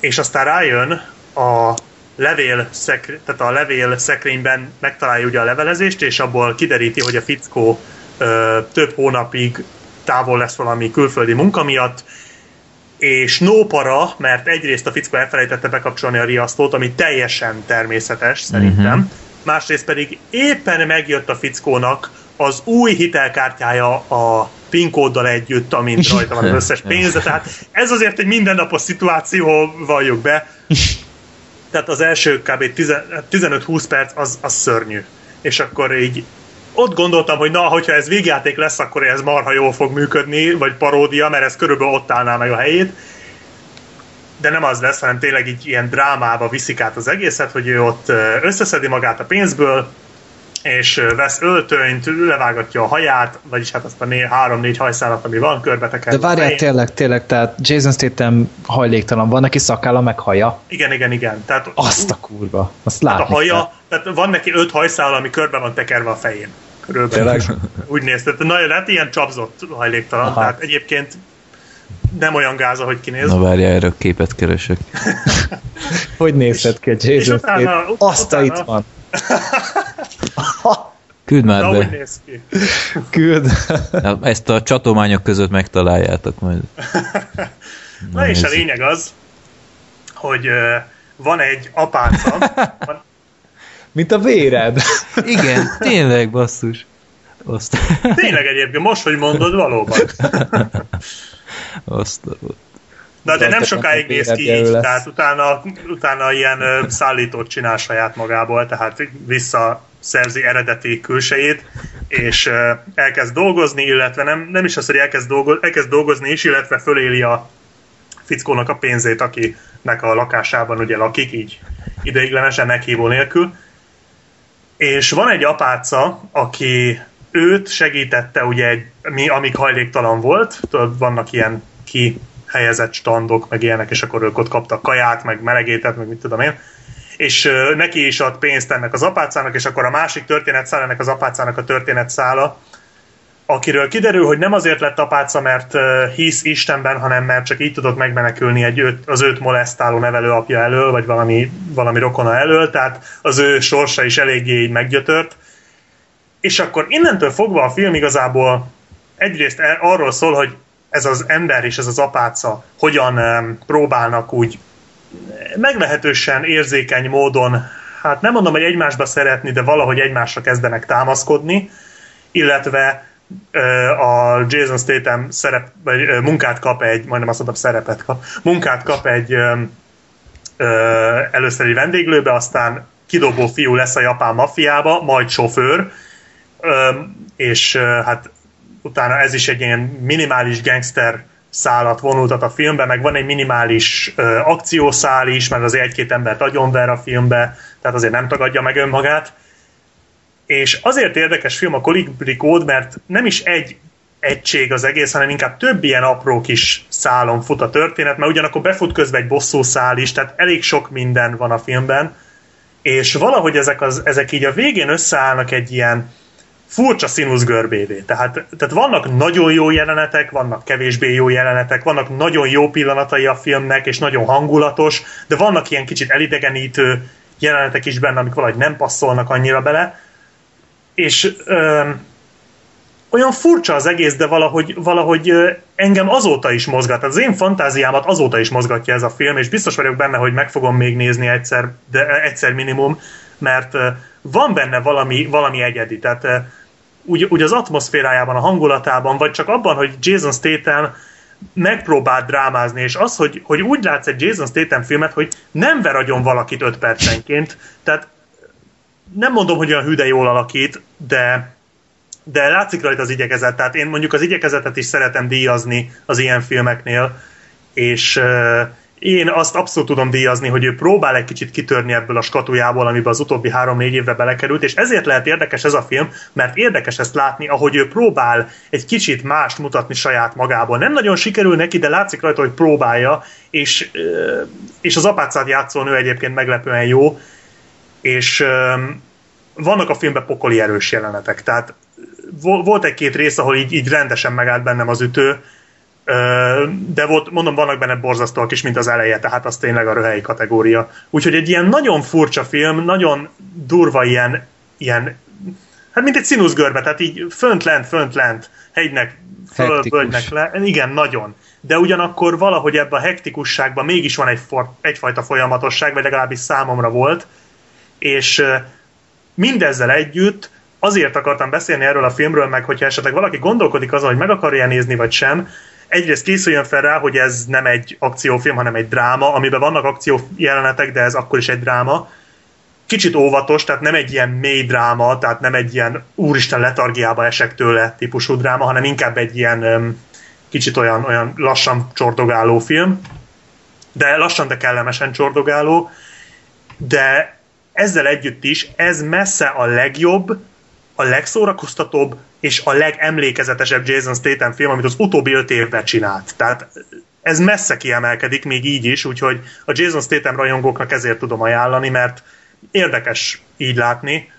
és aztán rájön a levél, szekr, tehát a levél szekrényben megtalálja ugye a levelezést, és abból kideríti, hogy a fickó több hónapig távol lesz valami külföldi munka miatt, és nópara, mert egyrészt a fickó elfelejtette bekapcsolni a riasztót, ami teljesen természetes szerintem, uh-huh másrészt pedig éppen megjött a fickónak az új hitelkártyája a PIN kóddal együtt, amint rajta van az összes pénze, tehát ez azért egy mindennapos szituáció, valljuk be. Tehát az első kb. 15-20 perc az, az szörnyű. És akkor így ott gondoltam, hogy na, hogyha ez végjáték lesz, akkor ez marha jól fog működni, vagy paródia, mert ez körülbelül ott állná meg a helyét de nem az lesz, hanem tényleg így ilyen drámába viszik át az egészet, hogy ő ott összeszedi magát a pénzből, és vesz öltönyt, levágatja a haját, vagyis hát azt a né- három-négy hajszálat, ami van, körbetekel. De várjál, tényleg, tényleg, tehát Jason Statham hajléktalan, van neki szakálla, meg haja? Igen, igen, igen. Tehát, azt a kurva, azt látni hát a haja, kell. tehát van neki öt hajszál, ami körbe van tekerve a fején. Körülbelül. Úgy néz, tehát nagyon, hát ilyen csapzott hajléktalan, Aha. tehát egyébként nem olyan gáza, hogy kinéz. Na várjál, erre a képet keresek. hogy nézhet ki a Jason utána, Azt utána... itt van. Küld már Na, be. néz ki. Küld. Ezt a csatományok között megtaláljátok majd. Na, Na és a lényeg az, hogy van egy apáca. Van... Mint a véred. Igen, tényleg basszus. Azt. Tényleg egyébként, most, hogy mondod, valóban. Azt, Na de nem sokáig néz ki így, lesz. tehát utána, utána ilyen szállítót csinál saját magából, tehát visszaszerzi eredeti külsejét, és elkezd dolgozni, illetve nem, nem is az, hogy elkezd, dolgo, elkezd dolgozni is, illetve föléli a fickónak a pénzét, akinek a lakásában ugye lakik, így ideiglenesen meghívó nélkül. És van egy apáca, aki őt segítette ugye egy, mi, amíg hajléktalan volt, tudod, vannak ilyen kihelyezett standok, meg ilyenek, és akkor ők ott kaptak kaját, meg melegétet, meg mit tudom én, és neki is ad pénzt ennek az apácának, és akkor a másik történetszál ennek az apácának a történetszála, akiről kiderül, hogy nem azért lett apáca, mert hisz Istenben, hanem mert csak így tudott megmenekülni egy őt, az őt molesztáló nevelőapja elől, vagy valami, valami rokona elől, tehát az ő sorsa is eléggé így meggyötört, és akkor innentől fogva a film igazából egyrészt e- arról szól, hogy ez az ember és ez az apáca hogyan próbálnak úgy meglehetősen érzékeny módon, hát nem mondom, hogy egymásba szeretni, de valahogy egymásra kezdenek támaszkodni, illetve a Jason Statham szerep, vagy munkát kap egy, majdnem azt mondtam szerepet kap, munkát kap egy ö, először egy vendéglőbe, aztán kidobó fiú lesz a japán mafiába, majd sofőr, és hát utána ez is egy ilyen minimális gangster szálat vonultat a filmbe, meg van egy minimális ö, akciószál is, meg azért egy-két embert agyonver a filmbe, tehát azért nem tagadja meg önmagát. És azért érdekes film a Colibri Code, mert nem is egy egység az egész, hanem inkább több ilyen apró kis szálon fut a történet, mert ugyanakkor befut közben egy bosszú szál is, tehát elég sok minden van a filmben, és valahogy ezek, az, ezek így a végén összeállnak egy ilyen furcsa színuszgörbévé. Tehát, tehát vannak nagyon jó jelenetek, vannak kevésbé jó jelenetek, vannak nagyon jó pillanatai a filmnek, és nagyon hangulatos, de vannak ilyen kicsit elidegenítő jelenetek is benne, amik valahogy nem passzolnak annyira bele. És öm, olyan furcsa az egész, de valahogy, valahogy ö, engem azóta is mozgat. Az én fantáziámat azóta is mozgatja ez a film, és biztos vagyok benne, hogy meg fogom még nézni egyszer, de egyszer minimum, mert van benne valami, valami egyedi. Tehát úgy, úgy az atmoszférájában, a hangulatában, vagy csak abban, hogy Jason Statham megpróbál drámázni, és az, hogy, hogy úgy látsz egy Jason Statham filmet, hogy nem ver agyon valakit öt percenként, tehát nem mondom, hogy olyan hüde jól alakít, de de látszik rajta az igyekezet, tehát én mondjuk az igyekezetet is szeretem díjazni az ilyen filmeknél, és én azt abszolút tudom díjazni, hogy ő próbál egy kicsit kitörni ebből a skatujából, amiben az utóbbi három-négy évre belekerült, és ezért lehet érdekes ez a film, mert érdekes ezt látni, ahogy ő próbál egy kicsit mást mutatni saját magából. Nem nagyon sikerül neki, de látszik rajta, hogy próbálja, és, és az apácát játszó nő egyébként meglepően jó, és vannak a filmben pokoli erős jelenetek, tehát volt egy-két rész, ahol így, így rendesen megállt bennem az ütő, de volt, mondom, vannak benne borzasztóak is, mint az eleje, tehát az tényleg a röhelyi kategória. Úgyhogy egy ilyen nagyon furcsa film, nagyon durva ilyen, ilyen hát mint egy színuszgörbe, tehát így fönt-lent, fönt-lent, hegynek, föl, völgynek le, igen, nagyon. De ugyanakkor valahogy ebben a hektikusságban mégis van egy for, egyfajta folyamatosság, vagy legalábbis számomra volt, és mindezzel együtt azért akartam beszélni erről a filmről, meg hogyha esetleg valaki gondolkodik azon, hogy meg akarja nézni, vagy sem, egyrészt készüljön fel rá, hogy ez nem egy akciófilm, hanem egy dráma, amiben vannak akció jelenetek, de ez akkor is egy dráma. Kicsit óvatos, tehát nem egy ilyen mély dráma, tehát nem egy ilyen úristen letargiába esek tőle típusú dráma, hanem inkább egy ilyen kicsit olyan, olyan lassan csordogáló film, de lassan, de kellemesen csordogáló, de ezzel együtt is ez messze a legjobb, a legszórakoztatóbb és a legemlékezetesebb Jason Statham film, amit az utóbbi öt évben csinált. Tehát ez messze kiemelkedik még így is, úgyhogy a Jason Statham rajongóknak ezért tudom ajánlani, mert érdekes így látni,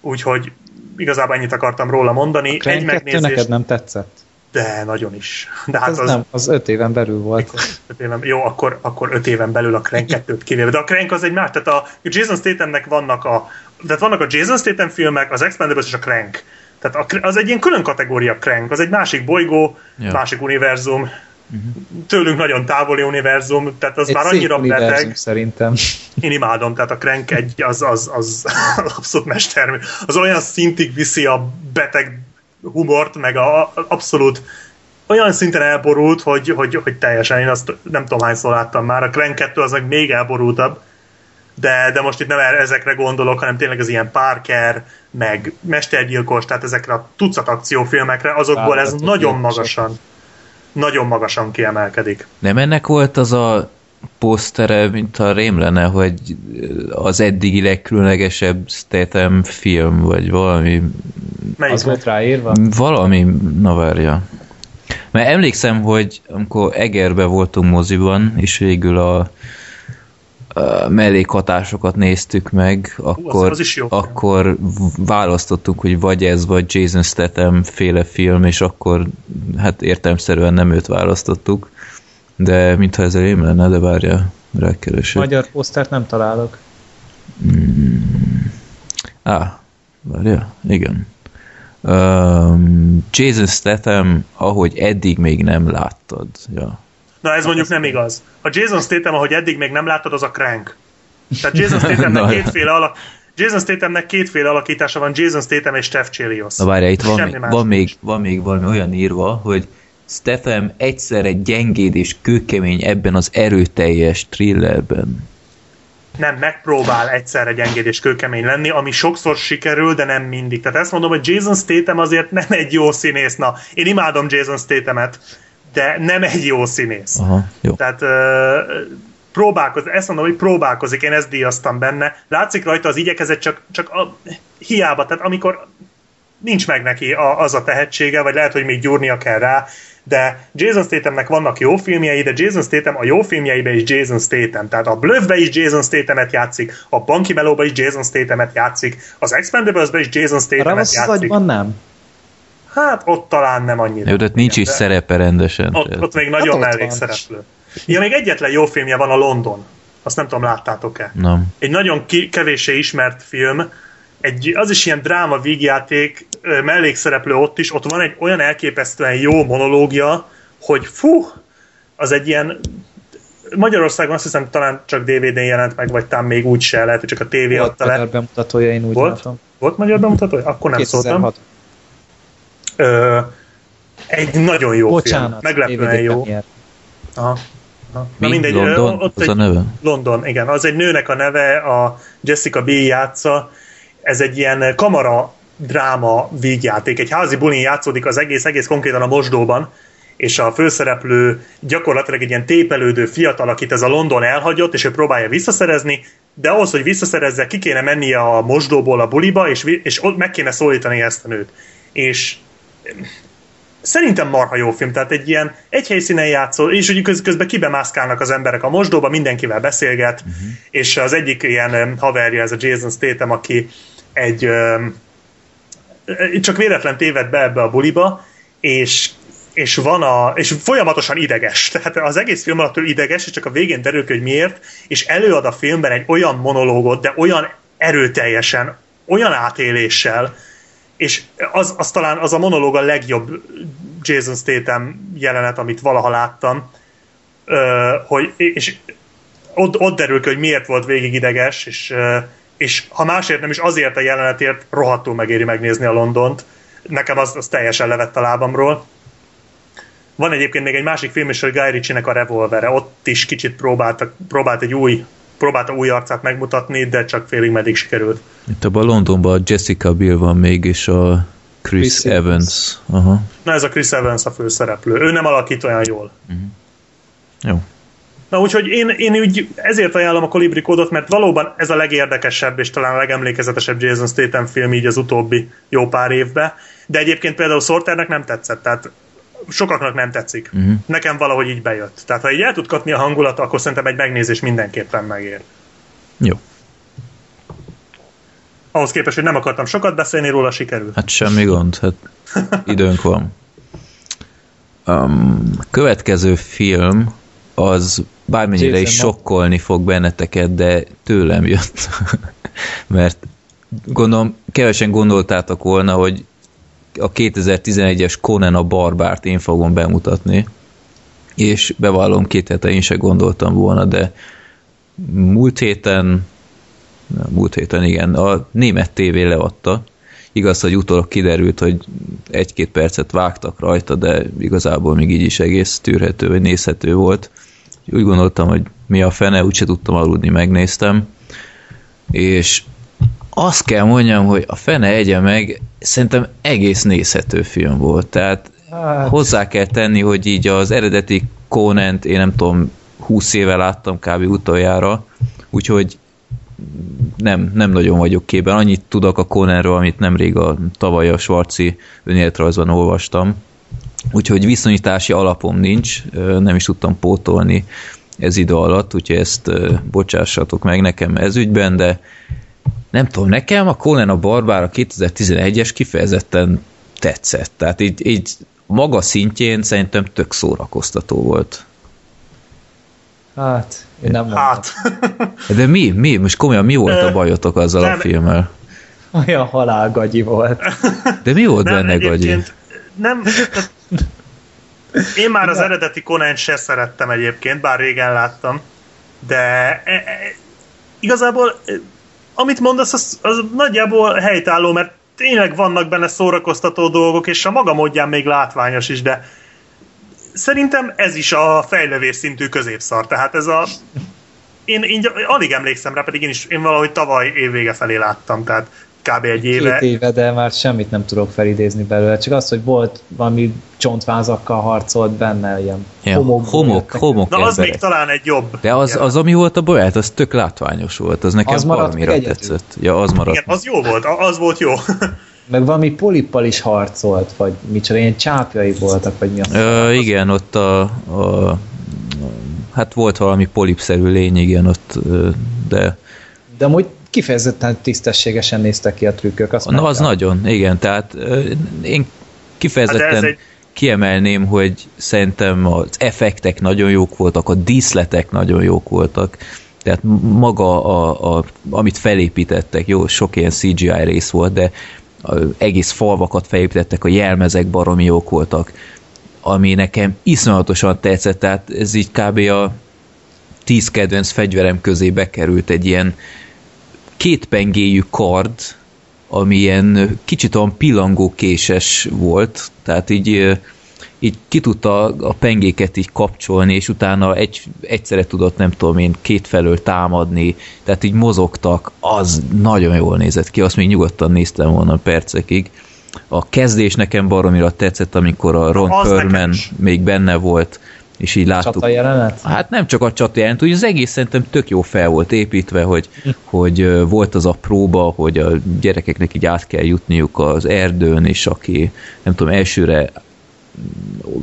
úgyhogy igazából ennyit akartam róla mondani. A Egy megnézés... neked nem tetszett? De nagyon is. De hát az, az, nem, az öt éven belül volt. Öt éven, jó, akkor, akkor öt éven belül a Crank 2-t kivéve. De a Crank az egy más, tehát a Jason Stathamnek vannak a, tehát vannak a Jason Statham filmek, az Expendables és a Crank. Tehát az egy ilyen külön kategória Crank, az egy másik bolygó, ja. másik univerzum, uh-huh. tőlünk nagyon távoli univerzum, tehát az egy már annyira beteg. szerintem. Én imádom, tehát a Crank egy, az, az, az, az abszolút mestermű. Az olyan szintig viszi a beteg humort, meg a, abszolút olyan szinten elborult, hogy, hogy, hogy teljesen, én azt nem tudom hányszor láttam már, a Crank 2 az meg még elborultabb, de, de most itt nem ezekre gondolok, hanem tényleg az ilyen Parker, meg Mestergyilkos, tehát ezekre a tucat akciófilmekre, azokból ez nagyon magasan, nagyon magasan kiemelkedik. Nem ennek volt az a posztere, mint a rém lenne, hogy az eddigi legkülönlegesebb Statham film, vagy valami... Melyik az volt ráírva? Valami, na várja. Mert emlékszem, hogy amikor Egerbe voltunk moziban, és végül a mellékhatásokat néztük meg, akkor, az, az akkor választottunk, hogy vagy ez, vagy Jason Statham féle film, és akkor hát értelmszerűen nem őt választottuk, de mintha ez rém lenne, de várja, rákeresek. Magyar posztert nem találok. Mm. Á, várja, igen. Um, Jason Statham, ahogy eddig még nem láttad. Ja. Na ez mondjuk nem igaz. A Jason Statham, ahogy eddig még nem láttad, az a crank. Tehát Jason Stathamnek kétféle alak... Jason Stathamnek kétféle alakítása van, Jason Statham és Steph Chelios. Na várjál, itt van, Semmi még, van, még, van még valami olyan írva, hogy Statham egyszerre gyengéd és kőkemény ebben az erőteljes thrillerben. Nem megpróbál egyszerre gyengéd és kőkemény lenni, ami sokszor sikerül, de nem mindig. Tehát ezt mondom, hogy Jason Statham azért nem egy jó színész. Na, én imádom Jason Stathamet, de nem egy jó színész. Aha, jó. Tehát ö, próbálkozik, ezt mondom, hogy próbálkozik, én ezt díjaztam benne. Látszik rajta az igyekezet, csak, csak a, hiába, tehát amikor nincs meg neki a, az a tehetsége, vagy lehet, hogy még gyúrnia kell rá, de Jason Stathamnek vannak jó filmjei, de Jason Statham a jó filmjeiben is Jason Statham. Tehát a Bluffbe is Jason Stathamet játszik, a Banki Melóba is Jason Stathamet játszik, az Expendables-be is Jason A Stathamet játszik. agyban nem. Hát ott talán nem annyira. Jó, tehát nincs is De- szerepe rendesen. ott, tehát- ott még nagyon ott van. mellékszereplő. Ja, még egyetlen jó filmje van a London. Azt nem tudom, láttátok-e? Nem. Egy nagyon ki, kevéssé ismert film, egy, az is ilyen dráma vígjáték, mellékszereplő ott is, ott van egy olyan elképesztően jó monológia, hogy fú, az egy ilyen Magyarországon azt hiszem talán csak DVD-n jelent meg, vagy talán még úgy se, lehet, hogy csak a tévé Volt adta le. magyar bemutatója, én úgy Volt? látom. Volt magyar bemutató? Akkor nem szóltam. 2006. Ö, egy nagyon jó Bocsánat. film. Meglepően jó. Aha. Aha. Na Mi? mindegy, London? ott Az egy, a neve? London, igen. Az egy nőnek a neve, a Jessica B. játsza. Ez egy ilyen kamara dráma vígjáték. Egy házi bulin játszódik az egész, egész konkrétan a mosdóban, és a főszereplő gyakorlatilag egy ilyen tépelődő fiatal, akit ez a London elhagyott, és ő próbálja visszaszerezni, de ahhoz, hogy visszaszerezze, ki kéne mennie a mosdóból a buliba, és, és ott meg kéne szólítani ezt a nőt. És szerintem marha jó film, tehát egy ilyen egy helyszínen játszol, és úgy köz, közben kibemászkálnak az emberek a mosdóba, mindenkivel beszélget, uh-huh. és az egyik ilyen haverja, ez a Jason Statham, aki egy um, csak véletlen téved be ebbe a buliba, és és van a, és folyamatosan ideges. Tehát az egész film alatt ő ideges, és csak a végén derül ki, hogy miért, és előad a filmben egy olyan monológot, de olyan erőteljesen, olyan átéléssel, és az, az talán az a monológ a legjobb Jason Statham jelenet, amit valaha láttam, hogy, és ott, ott derül ki, hogy miért volt végig ideges, és, és ha másért nem is azért a jelenetért rohadtul megéri megnézni a Londont. Nekem az, az teljesen levett a lábamról. Van egyébként még egy másik film is, hogy Guy Ritchie-nek a revolvere. Ott is kicsit próbálta, próbált egy új próbálta új arcát megmutatni, de csak félig meddig sikerült. Itt abban Londonban a Jessica Biel van még, és a Chris, Chris Evans. Evans. Aha. Na ez a Chris Evans a főszereplő. Ő nem alakít olyan jól. Jó. Na úgyhogy én, én úgy ezért ajánlom a Kolibri kódot, mert valóban ez a legérdekesebb és talán a legemlékezetesebb Jason Statham film így az utóbbi jó pár évben. De egyébként például Sorternek nem tetszett, tehát sokaknak nem tetszik. Uh-huh. Nekem valahogy így bejött. Tehát ha így el tud kapni a hangulat, akkor szerintem egy megnézés mindenképpen megér. Jó. Ahhoz képest, hogy nem akartam sokat beszélni róla, sikerült. Hát semmi gond, hát időnk van. Um, következő film az bármennyire is sokkolni fog benneteket, de tőlem jött. Mert gondolom, kevesen gondoltátok volna, hogy a 2011-es Conan a Barbárt én fogom bemutatni, és bevallom, két hete én se gondoltam volna, de múlt héten múlt héten igen, a német tévé leadta. Igaz, hogy utólag kiderült, hogy egy-két percet vágtak rajta, de igazából még így is egész tűrhető, vagy nézhető volt. Úgy gondoltam, hogy mi a fene, úgyse tudtam aludni, megnéztem. És azt kell mondjam, hogy a fene egye meg, szerintem egész nézhető film volt. Tehát Hát, hozzá kell tenni, hogy így az eredeti conan én nem tudom, 20 éve láttam kb. utoljára, úgyhogy nem, nem nagyon vagyok képben. Annyit tudok a Conanről, amit nemrég a tavaly a Svarci önéletrajzban olvastam. Úgyhogy viszonyítási alapom nincs, nem is tudtam pótolni ez idő alatt, úgyhogy ezt bocsássatok meg nekem ez ügyben, de nem tudom, nekem a Conan a Barbár a 2011-es kifejezetten tetszett. Tehát így, így maga szintjén szerintem tök szórakoztató volt. hát, én nem mondom. Hát, De mi? Mi? Most komolyan mi volt a bajotok azzal a Nem. filmmel? Olyan halálgagyi volt. De mi volt Nem, benne Gagyi? Nem, tehát én már az eredeti conan se szerettem egyébként, bár régen láttam, de e, e, igazából e, amit mondasz, az, az nagyjából helytálló, mert tényleg vannak benne szórakoztató dolgok, és a maga módján még látványos is, de szerintem ez is a fejlevés szintű középszar, tehát ez a én, én alig emlékszem rá, pedig én is én valahogy tavaly évvége felé láttam, tehát kb. egy éve. Két éve, de már semmit nem tudok felidézni belőle. Csak az, hogy volt valami csontvázakkal harcolt benne, ilyen Ja, homok. homok, homok Na az még talán egy jobb. De az, az, ami volt a baját, az tök látványos volt. Az nekem Az valamire tetszett. Ja, az maradt. Igen, az jó volt, az volt jó. Meg valami polippal is harcolt, vagy micsoda, ilyen csápjai voltak, vagy mi az. Ö, igen, ott a, a, hát volt valami polipszerű lény, igen, ott, de De amúgy kifejezetten tisztességesen néztek ki a trükkök. Azt na, az megtaláltam. nagyon, igen, tehát én Hát kifejezetten ez egy- kiemelném, hogy szerintem az effektek nagyon jók voltak, a díszletek nagyon jók voltak, tehát maga, a, a, amit felépítettek, jó, sok ilyen CGI rész volt, de egész falvakat felépítettek, a jelmezek baromi jók voltak, ami nekem iszonyatosan tetszett, tehát ez így kb. a tíz kedvenc fegyverem közé bekerült egy ilyen kétpengéjű kard, ami ilyen kicsit olyan pillangókéses volt, tehát így, így ki tudta a pengéket így kapcsolni, és utána egy, egyszerre tudott, nem tudom én, kétfelől támadni, tehát így mozogtak, az nagyon jól nézett ki, azt még nyugodtan néztem volna percekig. A kezdés nekem baromira tetszett, amikor a Ron Perlman még benne volt, és így láttuk. Csata jelenet? Hát nem csak a csata jelent, úgy az egész szerintem tök jó fel volt építve, hogy, hogy volt az a próba, hogy a gyerekeknek így át kell jutniuk az erdőn, és aki nem tudom, elsőre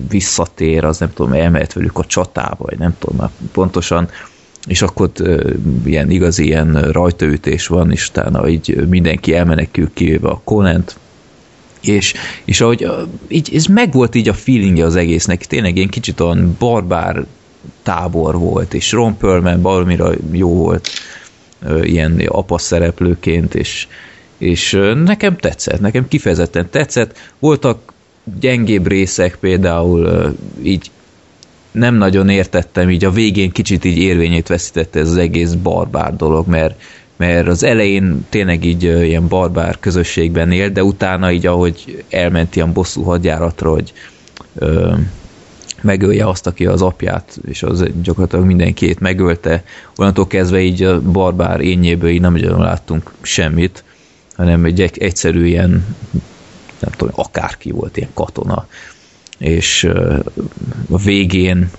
visszatér, az nem tudom, elmehet velük a csatába, vagy nem tudom már pontosan, és akkor ö, ilyen igazi ilyen rajtaütés van, és utána így mindenki elmenekül kivéve a Conant, és, és ahogy így, ez megvolt így a feelingje az egésznek, tényleg ilyen kicsit olyan barbár tábor volt, és Ron Perlman baromira jó volt ilyen apa szereplőként, és, és nekem tetszett, nekem kifejezetten tetszett. Voltak gyengébb részek, például így nem nagyon értettem, így a végén kicsit így érvényét veszítette ez az egész barbár dolog, mert, mert az elején tényleg így ilyen barbár közösségben élt, de utána így ahogy elment ilyen bosszú hadjáratra, hogy ö, megölje azt, aki az apját, és az gyakorlatilag mindenkit megölte. Onnantól kezdve így a barbár ényéből így nem nagyon láttunk semmit, hanem egy- egyszerű ilyen, nem tudom, akárki volt, ilyen katona. És a végén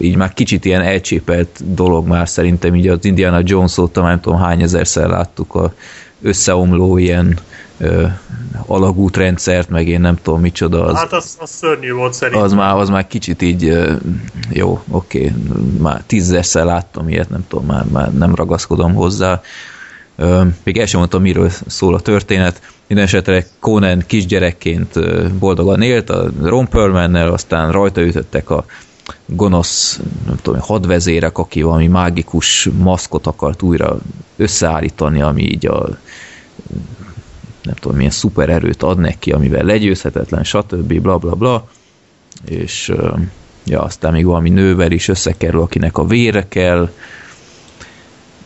így már kicsit ilyen elcsépelt dolog már szerintem így az Indiana Jones óta nem tudom hány ezerszer láttuk a összeomló ilyen ö, alagútrendszert, meg én nem tudom micsoda az. Hát az, az szörnyű volt szerintem. Az már, az már kicsit így, ö, jó, oké, már tízezerszer láttam ilyet, nem tudom, már, már nem ragaszkodom hozzá. Ö, Még el sem mondtam, miről szól a történet. Minden esetre Conan kisgyerekként boldogan élt a Ron Perlmannel, aztán rajta ütöttek a gonosz, nem tudom, hadvezérek, aki valami mágikus maszkot akart újra összeállítani, ami így a nem tudom, milyen szupererőt ad neki, amivel legyőzhetetlen, stb. bla bla bla. És ja, aztán még valami nővel is összekerül, akinek a vére kell.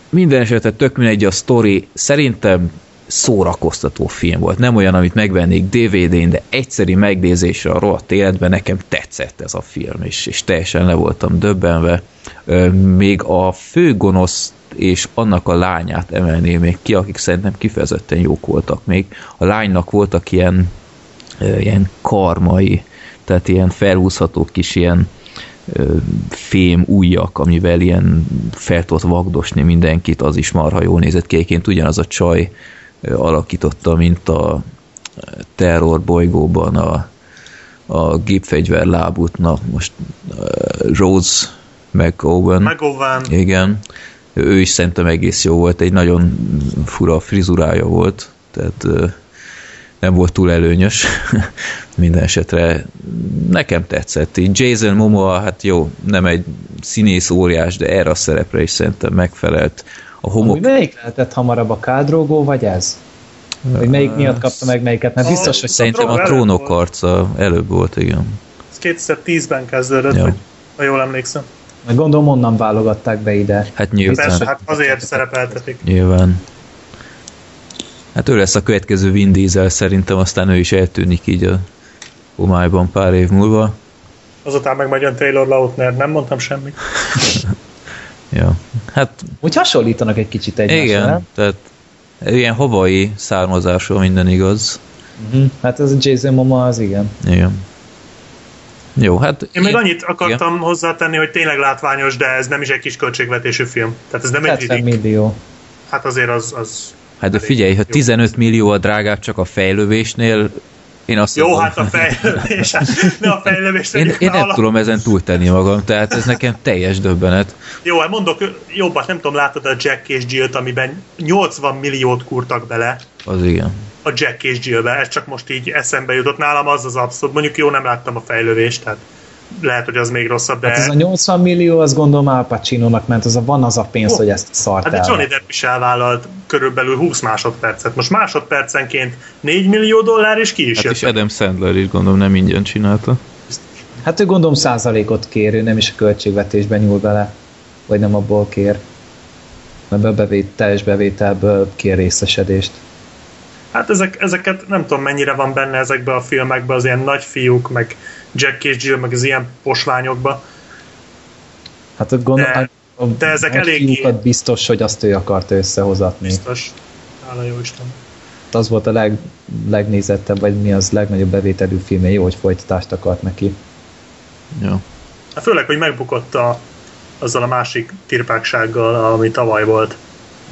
Minden esetre tök mindegy a sztori. Szerintem szórakoztató film volt. Nem olyan, amit megvennék DVD-n, de egyszeri megnézésre a rohadt életben nekem tetszett ez a film, és, és teljesen le voltam döbbenve. Még a főgonosz és annak a lányát emelném még ki, akik szerintem kifejezetten jók voltak még. A lánynak voltak ilyen, ilyen karmai, tehát ilyen felhúzható kis ilyen fém ujjak, amivel ilyen fel tudott vagdosni mindenkit, az is marha jól nézett ki. Egyébként ugyanaz a csaj alakította, mint a terror bolygóban a, a gépfegyver lábút, na most ö, Rose McOwen. Megovan. Igen. Ő is szerintem egész jó volt, egy nagyon fura frizurája volt, tehát ö, nem volt túl előnyös. Minden esetre nekem tetszett. Így Jason Momoa, hát jó, nem egy színész óriás, de erre a szerepre is szerintem megfelelt. A homok Amúgy melyik lehetett hamarabb a kádrógó, vagy ez? Hogy melyik miatt kapta meg melyiket, mert biztos, hogy Szerintem a trónok harca előbb volt, igen. Ez 2010-ben kezdődött, Ja. vagy, ha jól emlékszem. meg gondolom onnan válogatták be ide. Hát nyilván. Persze, hát azért szerepeltetik. Nyilván. Hát ő lesz a következő Vin Diesel szerintem, aztán ő is eltűnik így a homályban pár év múlva. Azután meg majd jön Taylor Lautner, nem mondtam semmit. Ja. Hát Úgy hasonlítanak egy kicsit egymásra, igen, nem? tehát ilyen havai származású minden igaz. Uh-huh. Hát ez a Jason Momoa az igen. Igen. Jó, hát... Én még annyit akartam Igen. hozzátenni, hogy tényleg látványos, de ez nem is egy kis költségvetésű film. Tehát ez nem egy 70 ridik. millió. Hát azért az... az Hát de figyelj, ha 15 millió a drágább csak a fejlővésnél, én azt jó, mondom, hát a fejlődés, de a fejlődés én, én nem tudom ezen túltenni magam, tehát ez nekem teljes döbbenet. Jó, hát mondok jobbat, nem tudom, láttad a Jack és Jill-t, amiben 80 milliót kurtak bele Az igen. a Jack és Jill-be. Ez csak most így eszembe jutott nálam, az az abszolút. Mondjuk jó, nem láttam a fejlődést, tehát lehet, hogy az még rosszabb, de... Hát ez a 80 millió, az gondolom Al Pacino-nak ment, az a, van az a pénz, Ó, hogy ezt szart Hát de el. Johnny Depp is elvállalt körülbelül 20 másodpercet. Most másodpercenként 4 millió dollár, és ki is Hát jött. és Adam Sandler is gondolom nem ingyen csinálta. Hát ő gondolom százalékot kér, ő nem is a költségvetésben nyúl bele. Vagy nem abból kér. Mert a bevét, teljes bevételből kér részesedést. Hát ezek, ezeket nem tudom mennyire van benne ezekbe a filmekbe, az ilyen nagy fiúk, meg Jack és Jill, meg az ilyen posványokba. Hát ott gondolom, De- a, de ezek eléggé- biztos, hogy azt ő akarta összehozatni. Biztos. Hála jó Isten. Az volt a leg, legnézettebb, vagy mi az legnagyobb bevételű filmje, jó, hogy folytatást akart neki. Ja. Hát főleg, hogy megbukott a, azzal a másik tirpáksággal, ami tavaly volt.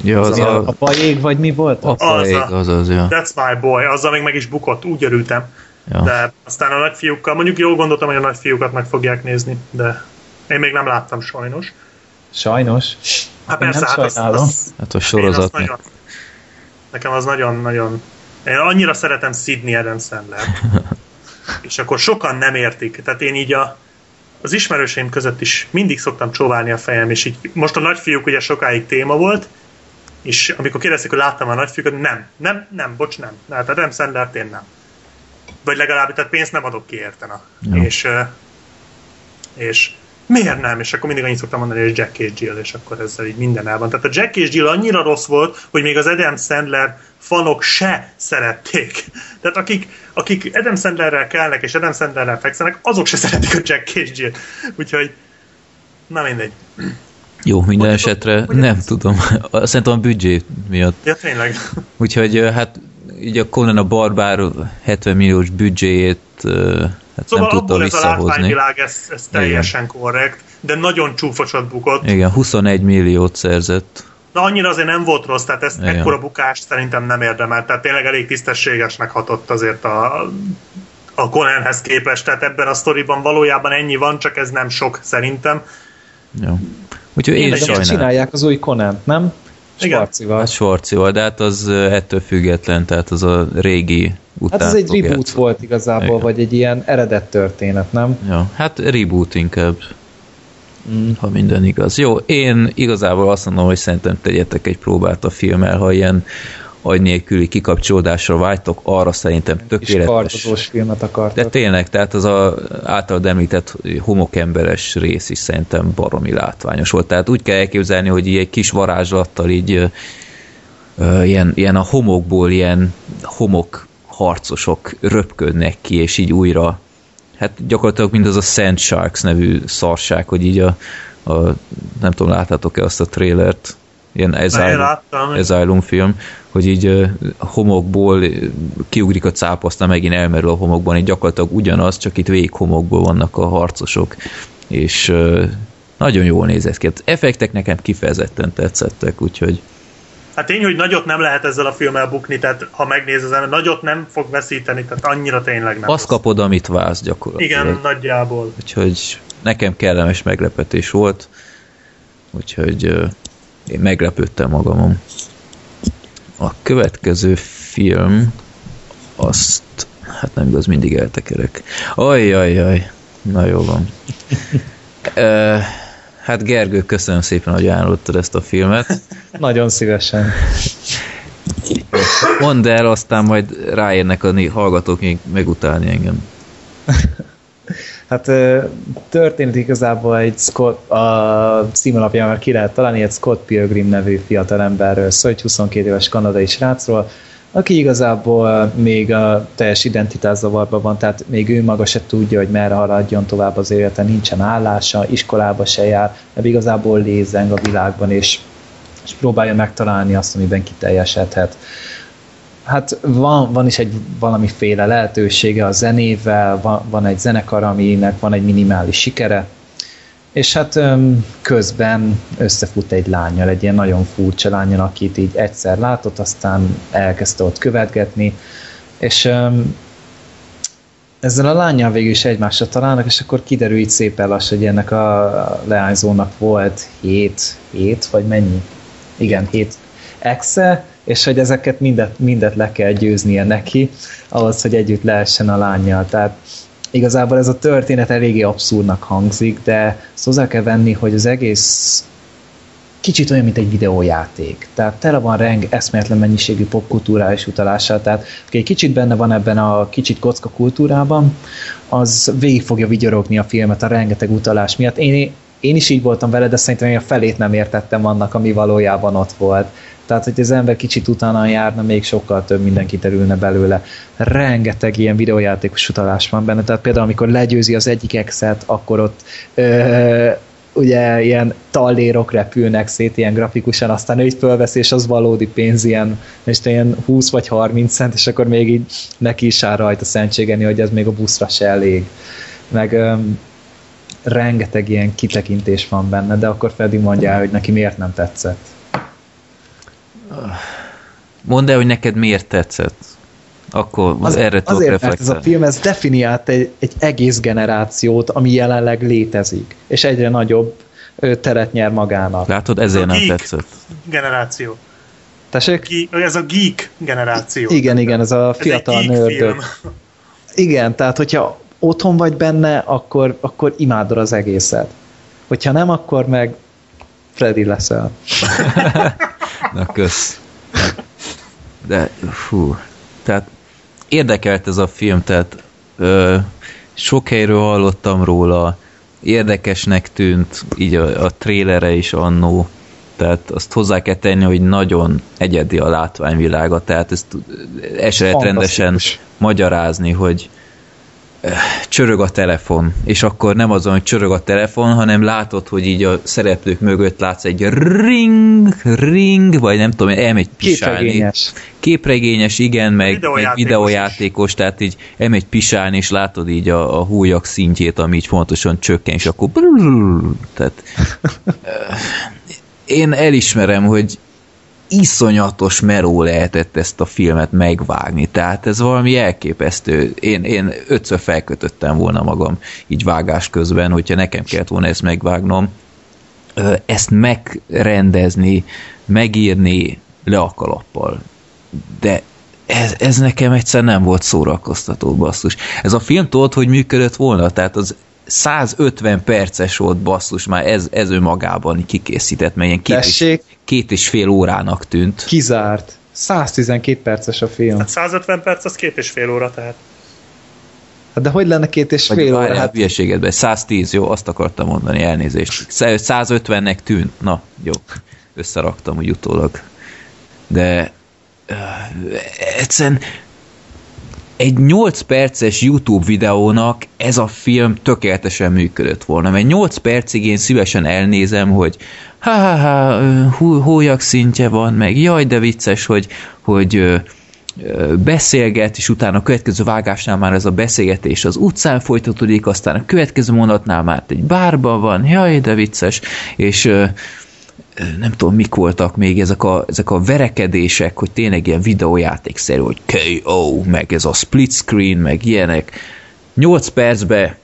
Ja, az Az a, a, a bajég, vagy mi volt? a faég, az az az, ja. That's my boy, azzal még meg is bukott, úgy örültem. Ja. De aztán a nagyfiúkkal, mondjuk jól gondoltam, hogy a nagyfiúkat meg fogják nézni, de én még nem láttam sajnos. Sajnos. Hát Én persze, nem hát az, sajnálom. az, Hát a sorozat. nagyon, nekem az nagyon-nagyon... Én annyira szeretem Sidney Adam Sandler. és akkor sokan nem értik. Tehát én így a, az ismerőseim között is mindig szoktam csóválni a fejem, és így most a nagyfiúk ugye sokáig téma volt, és amikor kérdezték, hogy láttam a nagyfiúkat, nem, nem, nem, bocs, nem. Hát Adam Sandlert én nem. Vagy legalább, tehát pénzt nem adok ki érte, na. Ja. És, és miért nem? És akkor mindig annyit szoktam mondani, hogy Jack és Jill, és akkor ezzel így minden el van. Tehát a Jack és Jill annyira rossz volt, hogy még az Adam Sandler fanok se szerették. Tehát akik, akik Adam Sandlerrel kelnek és Adam Sandlerrel fekszenek, azok se szeretik a Jack és Jill. Úgyhogy, na mindegy. Jó, minden Hogy- esetre hogy- nem tudom. Szerintem a büdzsé miatt. Ja, tényleg. Úgyhogy hát így a Conan a Barbár 70 milliós büdzséjét hát Szóval nem tudta abból ez a visszahozni. látványvilág, ez, ez teljesen korrekt, de nagyon csúfosat bukott. Igen, 21 milliót szerzett. Na annyira azért nem volt rossz, tehát ezt Igen. ekkora bukást szerintem nem érdemelt, tehát tényleg elég tisztességesnek hatott azért a, a Conanhez képest, tehát ebben a sztoriban valójában ennyi van, csak ez nem sok szerintem. Jó. Úgyhogy én, Én sajnálom. csinálják az új conan nem? Svarcival. Hát Schwarzival, de hát az ettől független, tehát az a régi után Hát ez egy reboot játszani. volt igazából, Igen. vagy egy ilyen eredet történet, nem? Ja, hát reboot inkább, Mm. ha minden igaz. Jó, én igazából azt mondom, hogy szerintem tegyetek egy próbát a filmmel, ha ilyen agy nélküli kikapcsolódásra vágytok, arra szerintem És tökéletes. kardozós filmet De akartak. tényleg, tehát az a általad említett homokemberes rész is szerintem baromi látványos volt. Tehát úgy kell elképzelni, hogy így egy kis varázslattal így ilyen, ilyen a homokból ilyen homok harcosok röpködnek ki, és így újra hát gyakorlatilag mind az a Sand Sharks nevű szarság, hogy így a, a nem tudom, láttátok-e azt a trailert, ilyen Asylum, film, hogy így homokból kiugrik a cápa, aztán megint elmerül a homokban, így gyakorlatilag ugyanaz, csak itt végig homokból vannak a harcosok, és nagyon jól nézett ki. Az effektek nekem kifejezetten tetszettek, úgyhogy Hát tény, hogy nagyot nem lehet ezzel a filmmel bukni, tehát ha megnézed, az nagyot nem fog veszíteni, tehát annyira tényleg nem. azt kapod, amit válsz gyakorlatilag. Igen, nagyjából. Úgyhogy nekem kellemes meglepetés volt, úgyhogy én meglepődtem magamon. A következő film azt, hát nem igaz, mindig eltekerek. Ajjajjaj, na jó van. Ö, hát Gergő, köszönöm szépen, hogy ajánlottad ezt a filmet. Nagyon szívesen. Mondd el, aztán majd ráérnek a hallgatók még megutálni engem. Hát történt igazából egy Scott, a címalapján már ki lehet találni, egy Scott Pilgrim nevű fiatalemberről, szó, egy 22 éves kanadai srácról, aki igazából még a teljes identitászavarban van, tehát még ő maga se tudja, hogy merre haladjon tovább az élete, nincsen állása, iskolába se jár, mert igazából lézeng a világban, és, és próbálja megtalálni azt, amiben kiteljesedhet hát van, van is egy valamiféle lehetősége a zenével, van, van egy zenekar, aminek van egy minimális sikere, és hát közben összefut egy lányjal, egy ilyen nagyon furcsa lányjal, akit így egyszer látott, aztán elkezdte ott követgetni, és ezzel a lányjal végül is egymásra találnak, és akkor kiderül így szépen lassan, hogy ennek a leányzónak volt hét, hét, vagy mennyi? Igen, hét exe, és hogy ezeket mindet, mindet le kell győznie neki, ahhoz, hogy együtt lehessen a lányjal. Tehát igazából ez a történet eléggé abszurdnak hangzik, de azt hozzá kell venni, hogy az egész kicsit olyan, mint egy videójáték. Tehát tele van reng eszméletlen mennyiségű popkulturális utalással, tehát aki egy kicsit benne van ebben a kicsit kocka kultúrában, az végig fogja vigyorogni a filmet a rengeteg utalás miatt. Én, én is így voltam vele, de szerintem én a felét nem értettem annak, ami valójában ott volt. Tehát, hogy az ember kicsit utána járna, még sokkal több minden kiterülne belőle. Rengeteg ilyen videójátékos utalás van benne, tehát például amikor legyőzi az egyik exet, akkor ott ö, ugye ilyen tallérok repülnek szét ilyen grafikusan, aztán ő így fölvesz, és az valódi pénz, ilyen, és ilyen 20 vagy 30 cent, és akkor még így neki is áll rajta szentségeni, hogy ez még a buszra se elég. Meg öm, rengeteg ilyen kitekintés van benne, de akkor Freddy mondja hogy neki miért nem tetszett. Mondd el, hogy neked miért tetszett. Akkor az, erre tudok Azért, mert ez a film ez definiált egy, egy egész generációt, ami jelenleg létezik, és egyre nagyobb teret nyer magának. Látod, ezért nem tetszett. generáció. Tessék? Ez a geek generáció. Igen, igen, ez a fiatal nördök. Igen, tehát hogyha otthon vagy benne, akkor, akkor imádod az egészet. Hogyha nem, akkor meg Freddy leszel. Na kösz. De fú, tehát érdekelt ez a film, tehát ö, sok helyről hallottam róla, érdekesnek tűnt, így a, a trélere is annó, tehát azt hozzá kell tenni, hogy nagyon egyedi a látványvilága, tehát ezt eset rendesen magyarázni, hogy csörög a telefon, és akkor nem azon, hogy csörög a telefon, hanem látod, hogy így a szereplők mögött látsz egy ring, ring, vagy nem tudom, elmegy pisálni. Képregényes. Képregényes, igen, meg videójátékos, meg videójátékos tehát így elmegy pisálni, és látod így a, a hújak szintjét, ami így fontosan csökken, és akkor tehát én elismerem, hogy iszonyatos meró lehetett ezt a filmet megvágni, tehát ez valami elképesztő. Én, én ötször felkötöttem volna magam így vágás közben, hogyha nekem kellett volna ezt megvágnom. Ezt megrendezni, megírni le a kalappal. De ez, ez nekem egyszer nem volt szórakoztató basszus. Ez a film tudod, hogy működött volna? Tehát az 150 perces volt basszus, már ez, ez önmagában kikészített, mert ilyen két és, két és fél órának tűnt. Kizárt. 112 perces a film. Hát 150 perc az két és fél óra, tehát. Hát de hogy lenne két és fél óra? Hát... Hülyeségedben, 110, jó, azt akartam mondani, elnézést. 150-nek tűnt, na, jó, összeraktam úgy utólag. De uh, egyszerűen egy 8 perces YouTube videónak ez a film tökéletesen működött volna, mert 8 percig én szívesen elnézem, hogy ha-ha-ha, hólyag szintje van, meg jaj, de vicces, hogy, hogy beszélget, és utána a következő vágásnál már ez a beszélgetés az utcán folytatódik, aztán a következő mondatnál már egy bárban van, jaj, de vicces, és nem tudom, mik voltak még ezek a, ezek a verekedések, hogy tényleg ilyen videójátékszerű, hogy KO, meg ez a split screen, meg ilyenek. 8 percbe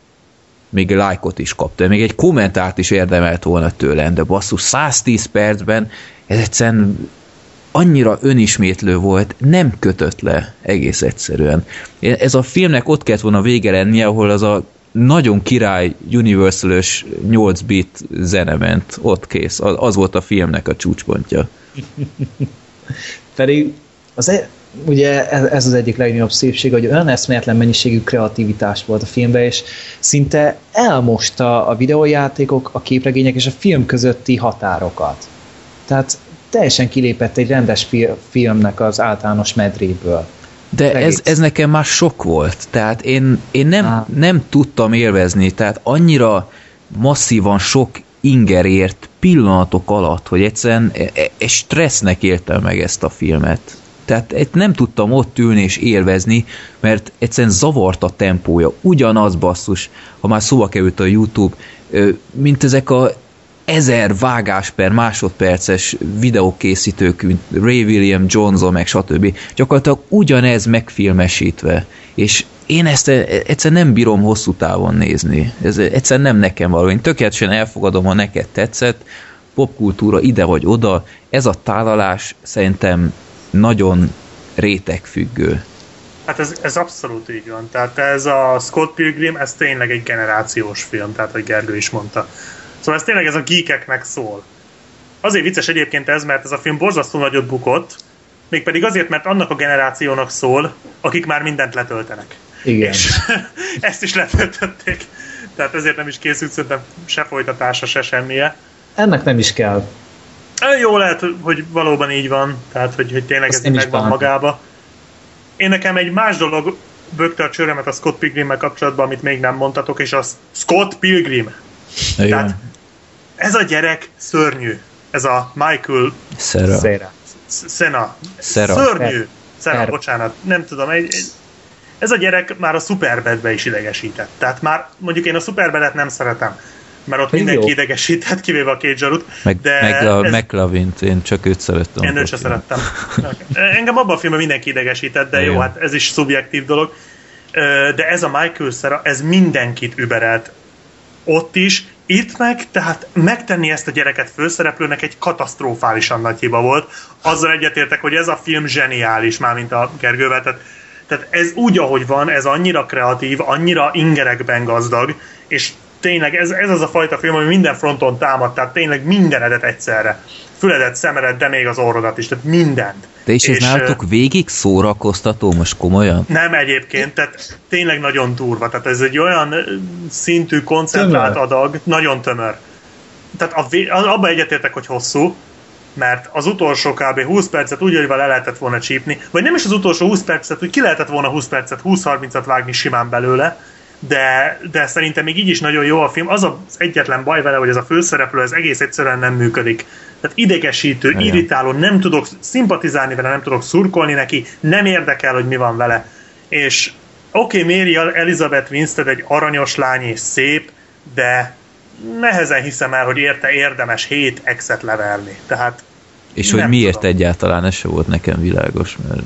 még lájkot is kapta, még egy kommentárt is érdemelt volna tőlem, de basszus, 110 percben ez egyszerűen annyira önismétlő volt, nem kötött le egész egyszerűen. Ez a filmnek ott kellett volna vége lennie, ahol az a nagyon király universal 8-bit zenement, ott kész. Az, volt a filmnek a csúcspontja. Pedig az, e, ugye ez, ez az egyik legnagyobb szépség, hogy olyan eszméletlen mennyiségű kreativitás volt a filmben, és szinte elmosta a videójátékok, a képregények és a film közötti határokat. Tehát teljesen kilépett egy rendes fi- filmnek az általános medréből. De ez, ez nekem már sok volt. Tehát én, én nem, nem tudtam élvezni, tehát annyira masszívan sok ingerért pillanatok alatt, hogy egyszerűen e, e, egy stressznek éltem meg ezt a filmet. Tehát nem tudtam ott ülni és élvezni, mert egyszerűen zavart a tempója. Ugyanaz basszus, ha már szóba került a YouTube, mint ezek a ezer vágás per másodperces videókészítők, mint Ray William Johnson, meg stb. Gyakorlatilag ugyanez megfilmesítve. És én ezt egyszerűen nem bírom hosszú távon nézni. Ez egyszerűen nem nekem való. Én tökéletesen elfogadom, ha neked tetszett, popkultúra ide vagy oda, ez a tálalás szerintem nagyon rétegfüggő. Hát ez, ez abszolút így van. Tehát ez a Scott Pilgrim, ez tényleg egy generációs film, tehát hogy Gergő is mondta. Szóval ez tényleg ez a geekeknek szól. Azért vicces egyébként ez, mert ez a film borzasztó nagyot bukott, mégpedig azért, mert annak a generációnak szól, akik már mindent letöltenek. Igen. És ezt is letöltötték. Tehát ezért nem is készült szerintem se folytatása, se semmije. Ennek nem is kell. Jó lehet, hogy valóban így van, tehát hogy, hogy tényleg Azt ez megvan magába. Én nekem egy más dolog bökte a csőremet a Scott Pilgrimmel kapcsolatban, amit még nem mondtatok, és az Scott Pilgrim. Igen. Tehát ez a gyerek szörnyű. Ez a Michael Szera. Szena. Szera. Szörnyű. Szera, bocsánat. Nem tudom, egy, egy, ez a gyerek már a Superbadbe is idegesített. Tehát már mondjuk én a Superbadet nem szeretem mert ott mindenki jó. idegesített, kivéve a két zsarut. Meg, de meg a ez... McLavin-t, én csak őt szerettem. Én őt sem szerettem. Engem abban a filmben mindenki idegesített, de jó, jó, hát ez is szubjektív dolog. De ez a Michael Cera, ez mindenkit überelt. Ott is, itt meg, tehát megtenni ezt a gyereket főszereplőnek egy katasztrofálisan nagy hiba volt. Azzal egyetértek, hogy ez a film zseniális, már mint a Gergővel, tehát, tehát ez úgy, ahogy van, ez annyira kreatív, annyira ingerekben gazdag, és tényleg ez, ez az a fajta film, ami minden fronton támad, tehát tényleg mindenedet egyszerre. Füledet, szemedet, de még az orrodat is, tehát mindent. De és, és ez nálatok végig szórakoztató, most komolyan? Nem egyébként, tehát tényleg nagyon durva, tehát ez egy olyan szintű koncentrált tömör. adag, nagyon tömör. Tehát abban egyetértek, hogy hosszú, mert az utolsó kb. 20 percet úgy, hogy le lehetett volna csípni, vagy nem is az utolsó 20 percet, hogy ki lehetett volna 20 percet, 20-30-at vágni simán belőle, de, de szerintem még így is nagyon jó a film. Az az egyetlen baj vele, hogy ez a főszereplő, ez egész egyszerűen nem működik. Tehát idegesítő, Igen. irritáló, nem tudok szimpatizálni vele, nem tudok szurkolni neki, nem érdekel, hogy mi van vele. És oké, okay, Mary Elizabeth Winstead egy aranyos lány és szép, de nehezen hiszem el, hogy érte érdemes hét exet levelni. Tehát és hogy miért tudom. egyáltalán, ez se volt nekem világos, mert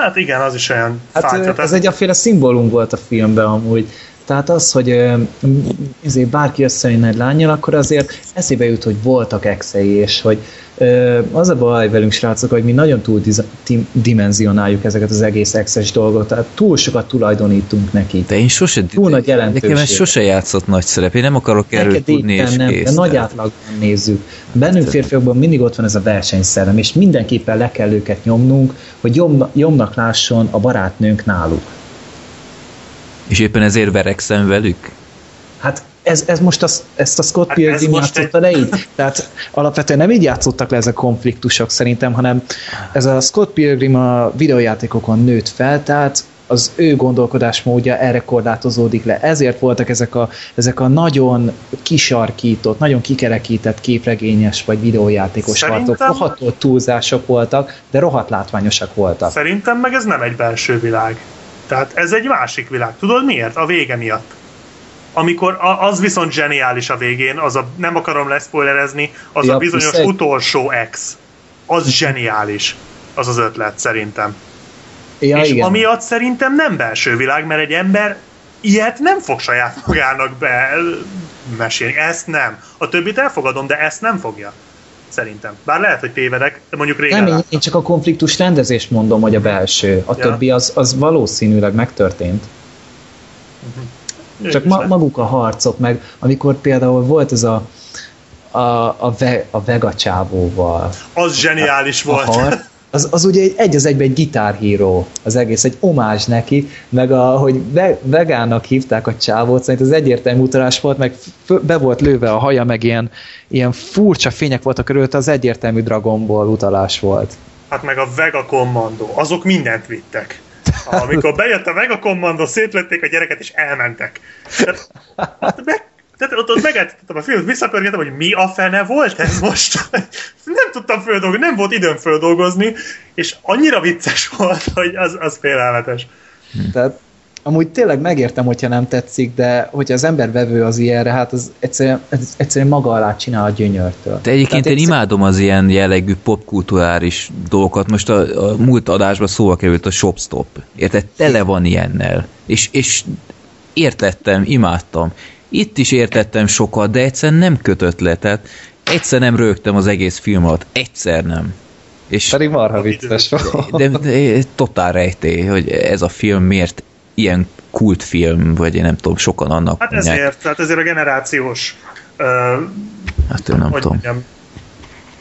Hát igen, az is olyan hát fájt, Ez egy aféle szimbólum volt a filmben amúgy. Tehát az, hogy ezért bárki összejön egy lányjal, akkor azért eszébe jut, hogy voltak exei, és hogy az a baj velünk, srácok, hogy mi nagyon túl dimenzionáljuk ezeket az egész exes dolgot, tehát túl sokat tulajdonítunk neki. De én sose, túl nagy jelentőség. Nekem ez sose játszott nagy szerep, én nem akarok erről Neked tudni, és nem, kész. De nagy átlagban nézzük. Bennünk férfiakban mindig ott van ez a versenyszellem, és mindenképpen le kell őket nyomnunk, hogy jobb, jobbnak lásson a barátnőnk náluk. És éppen ezért verekszem velük? Hát ez, ez most az, ezt a Scott hát Pilgrim játszotta egy... le így. Tehát alapvetően nem így játszottak le ezek a konfliktusok szerintem, hanem ez a Scott Pilgrim a videójátékokon nőtt fel, tehát az ő gondolkodásmódja erre korlátozódik le. Ezért voltak ezek a, ezek a nagyon kisarkított, nagyon kikerekített képregényes vagy videójátékos Szerintem... harcok. Rohadtó túlzások voltak, de rohadt látványosak voltak. Szerintem meg ez nem egy belső világ. Tehát ez egy másik világ. Tudod miért? A vége miatt. Amikor az viszont zseniális a végén, az a, nem akarom leszpoilerezni, az ja, a bizonyos egy... utolsó ex. Az zseniális. Az az ötlet szerintem. Ja, és igen. amiatt szerintem nem belső világ, mert egy ember ilyet nem fog saját magának be mesélni. Ezt nem. A többit elfogadom, de ezt nem fogja. Szerintem. Bár lehet, hogy tévedek, de mondjuk régen Nem, én csak a konfliktus rendezést mondom, hogy a belső. A ja. többi az, az valószínűleg megtörtént. Uh-huh. Csak ma, maguk a harcok, meg amikor például volt ez a a, a, ve, a Vega csávóval. Az zseniális a, volt. A harc, az, az ugye egy, egy az egyben egy gitárhíró az egész, egy omázs neki, meg a, hogy ve, vegánnak hívták a csávót, szerint az egyértelmű utalás volt, meg fő, be volt lőve a haja, meg ilyen, ilyen furcsa fények voltak körülötte, az egyértelmű Dragon Ball utalás volt. Hát meg a Vega Commando, azok mindent vittek. Amikor bejött a Vega Commando, szétlőtték a gyereket és elmentek. Hát meg, tehát ott, ott megállítottam a filmet, visszapörgetem, hogy mi a fene volt ez most? nem tudtam földolgozni, nem volt időm földolgozni, és annyira vicces volt, hogy az, az félelmetes. Tehát amúgy tényleg megértem, hogyha nem tetszik, de hogyha az ember vevő az ilyenre, hát az egyszerűen, ez egyszerűen maga alá csinál a gyönyörtől. De egyébként én egyszer... imádom az ilyen jellegű popkulturális dolgokat. Most a, a múlt adásban szóval került a Shopstop. Érted? Tele van ilyennel. És, és értettem, imádtam. Itt is értettem sokat, de egyszer nem kötött le. Tehát egyszer nem rögtem az egész film alatt. Egyszer nem. És Pedig marha vicces de, de, de, totál rejtély, hogy ez a film miért ilyen kultfilm, vagy én nem tudom, sokan annak Hát ezért, mondják. tehát ezért a generációs uh, hát én nem tudom. Mondjam,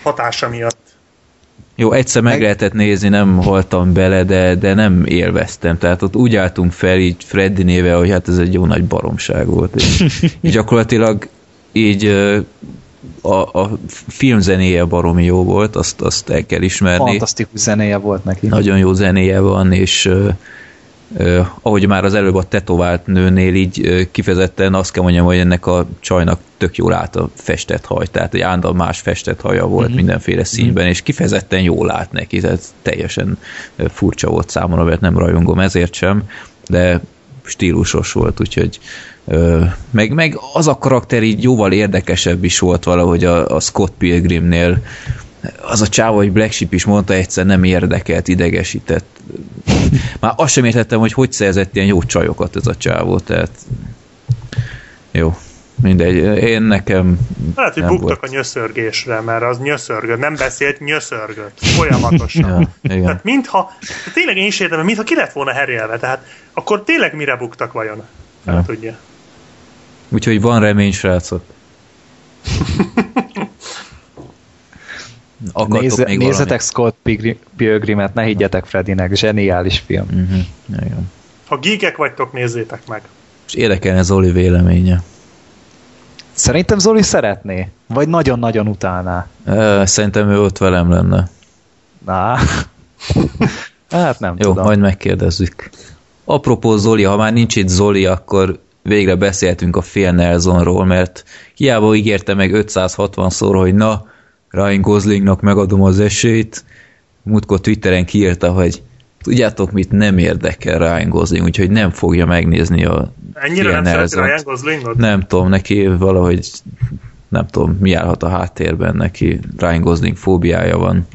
hatása miatt. Jó, egyszer meg, meg lehetett nézni, nem haltam bele, de, de nem élveztem. Tehát ott úgy álltunk fel így Freddy néve, hogy hát ez egy jó nagy baromság volt. És gyakorlatilag így a, a film zenéje baromi jó volt, azt, azt el kell ismerni. Fantasztikus zenéje volt neki. Nagyon jó zenéje van, és ahogy már az előbb a tetovált nőnél így kifejezetten azt kell mondjam, hogy ennek a csajnak tök jól állt a festett haj, tehát egy ándal más festett haja volt mm-hmm. mindenféle színben, mm-hmm. és kifejezetten jól állt neki, tehát teljesen furcsa volt számomra, mert nem rajongom ezért sem, de stílusos volt, úgyhogy meg, meg az a karakter így jóval érdekesebb is volt valahogy a, a Scott Pilgrimnél, az a csáva, hogy Black Sheep is mondta, egyszer nem érdekelt, idegesített. Már azt sem értettem, hogy hogy szerzett ilyen jó csajokat ez a csávó, tehát jó, mindegy, én nekem Lehet, hogy buktak volt. a nyöszörgésre, mert az nyöszörgött, nem beszélt, nyöszörgött folyamatosan. ja, igen. Tehát mintha, tényleg én is értem, mintha ki lett volna herélve, tehát akkor tényleg mire buktak vajon? Nem ja. tudja. Úgyhogy van remény, srácok. Nézze, még nézzetek Scott Pilgrimet, ne higgyetek Freddynek, zseniális film. Uh-huh. Igen. Ha geekek vagytok, nézzétek meg. És érdekelne Zoli véleménye. Szerintem Zoli szeretné, vagy nagyon-nagyon utálná. Szerintem ő ott velem lenne. Na, hát nem Jó, tudom. majd megkérdezzük. Apropó Zoli, ha már nincs itt Zoli, akkor végre beszéltünk a Phil Nelsonról, mert hiába ígérte meg 560-szor, hogy na, Ryan Goslingnak megadom az esélyt. Múltkor Twitteren kiírta, hogy tudjátok mit, nem érdekel Ryan Gosling, úgyhogy nem fogja megnézni a Ennyire nem szereti Ryan Goslingot? Nem tudom, neki valahogy nem tudom, mi állhat a háttérben neki. Ryan Gosling fóbiája van.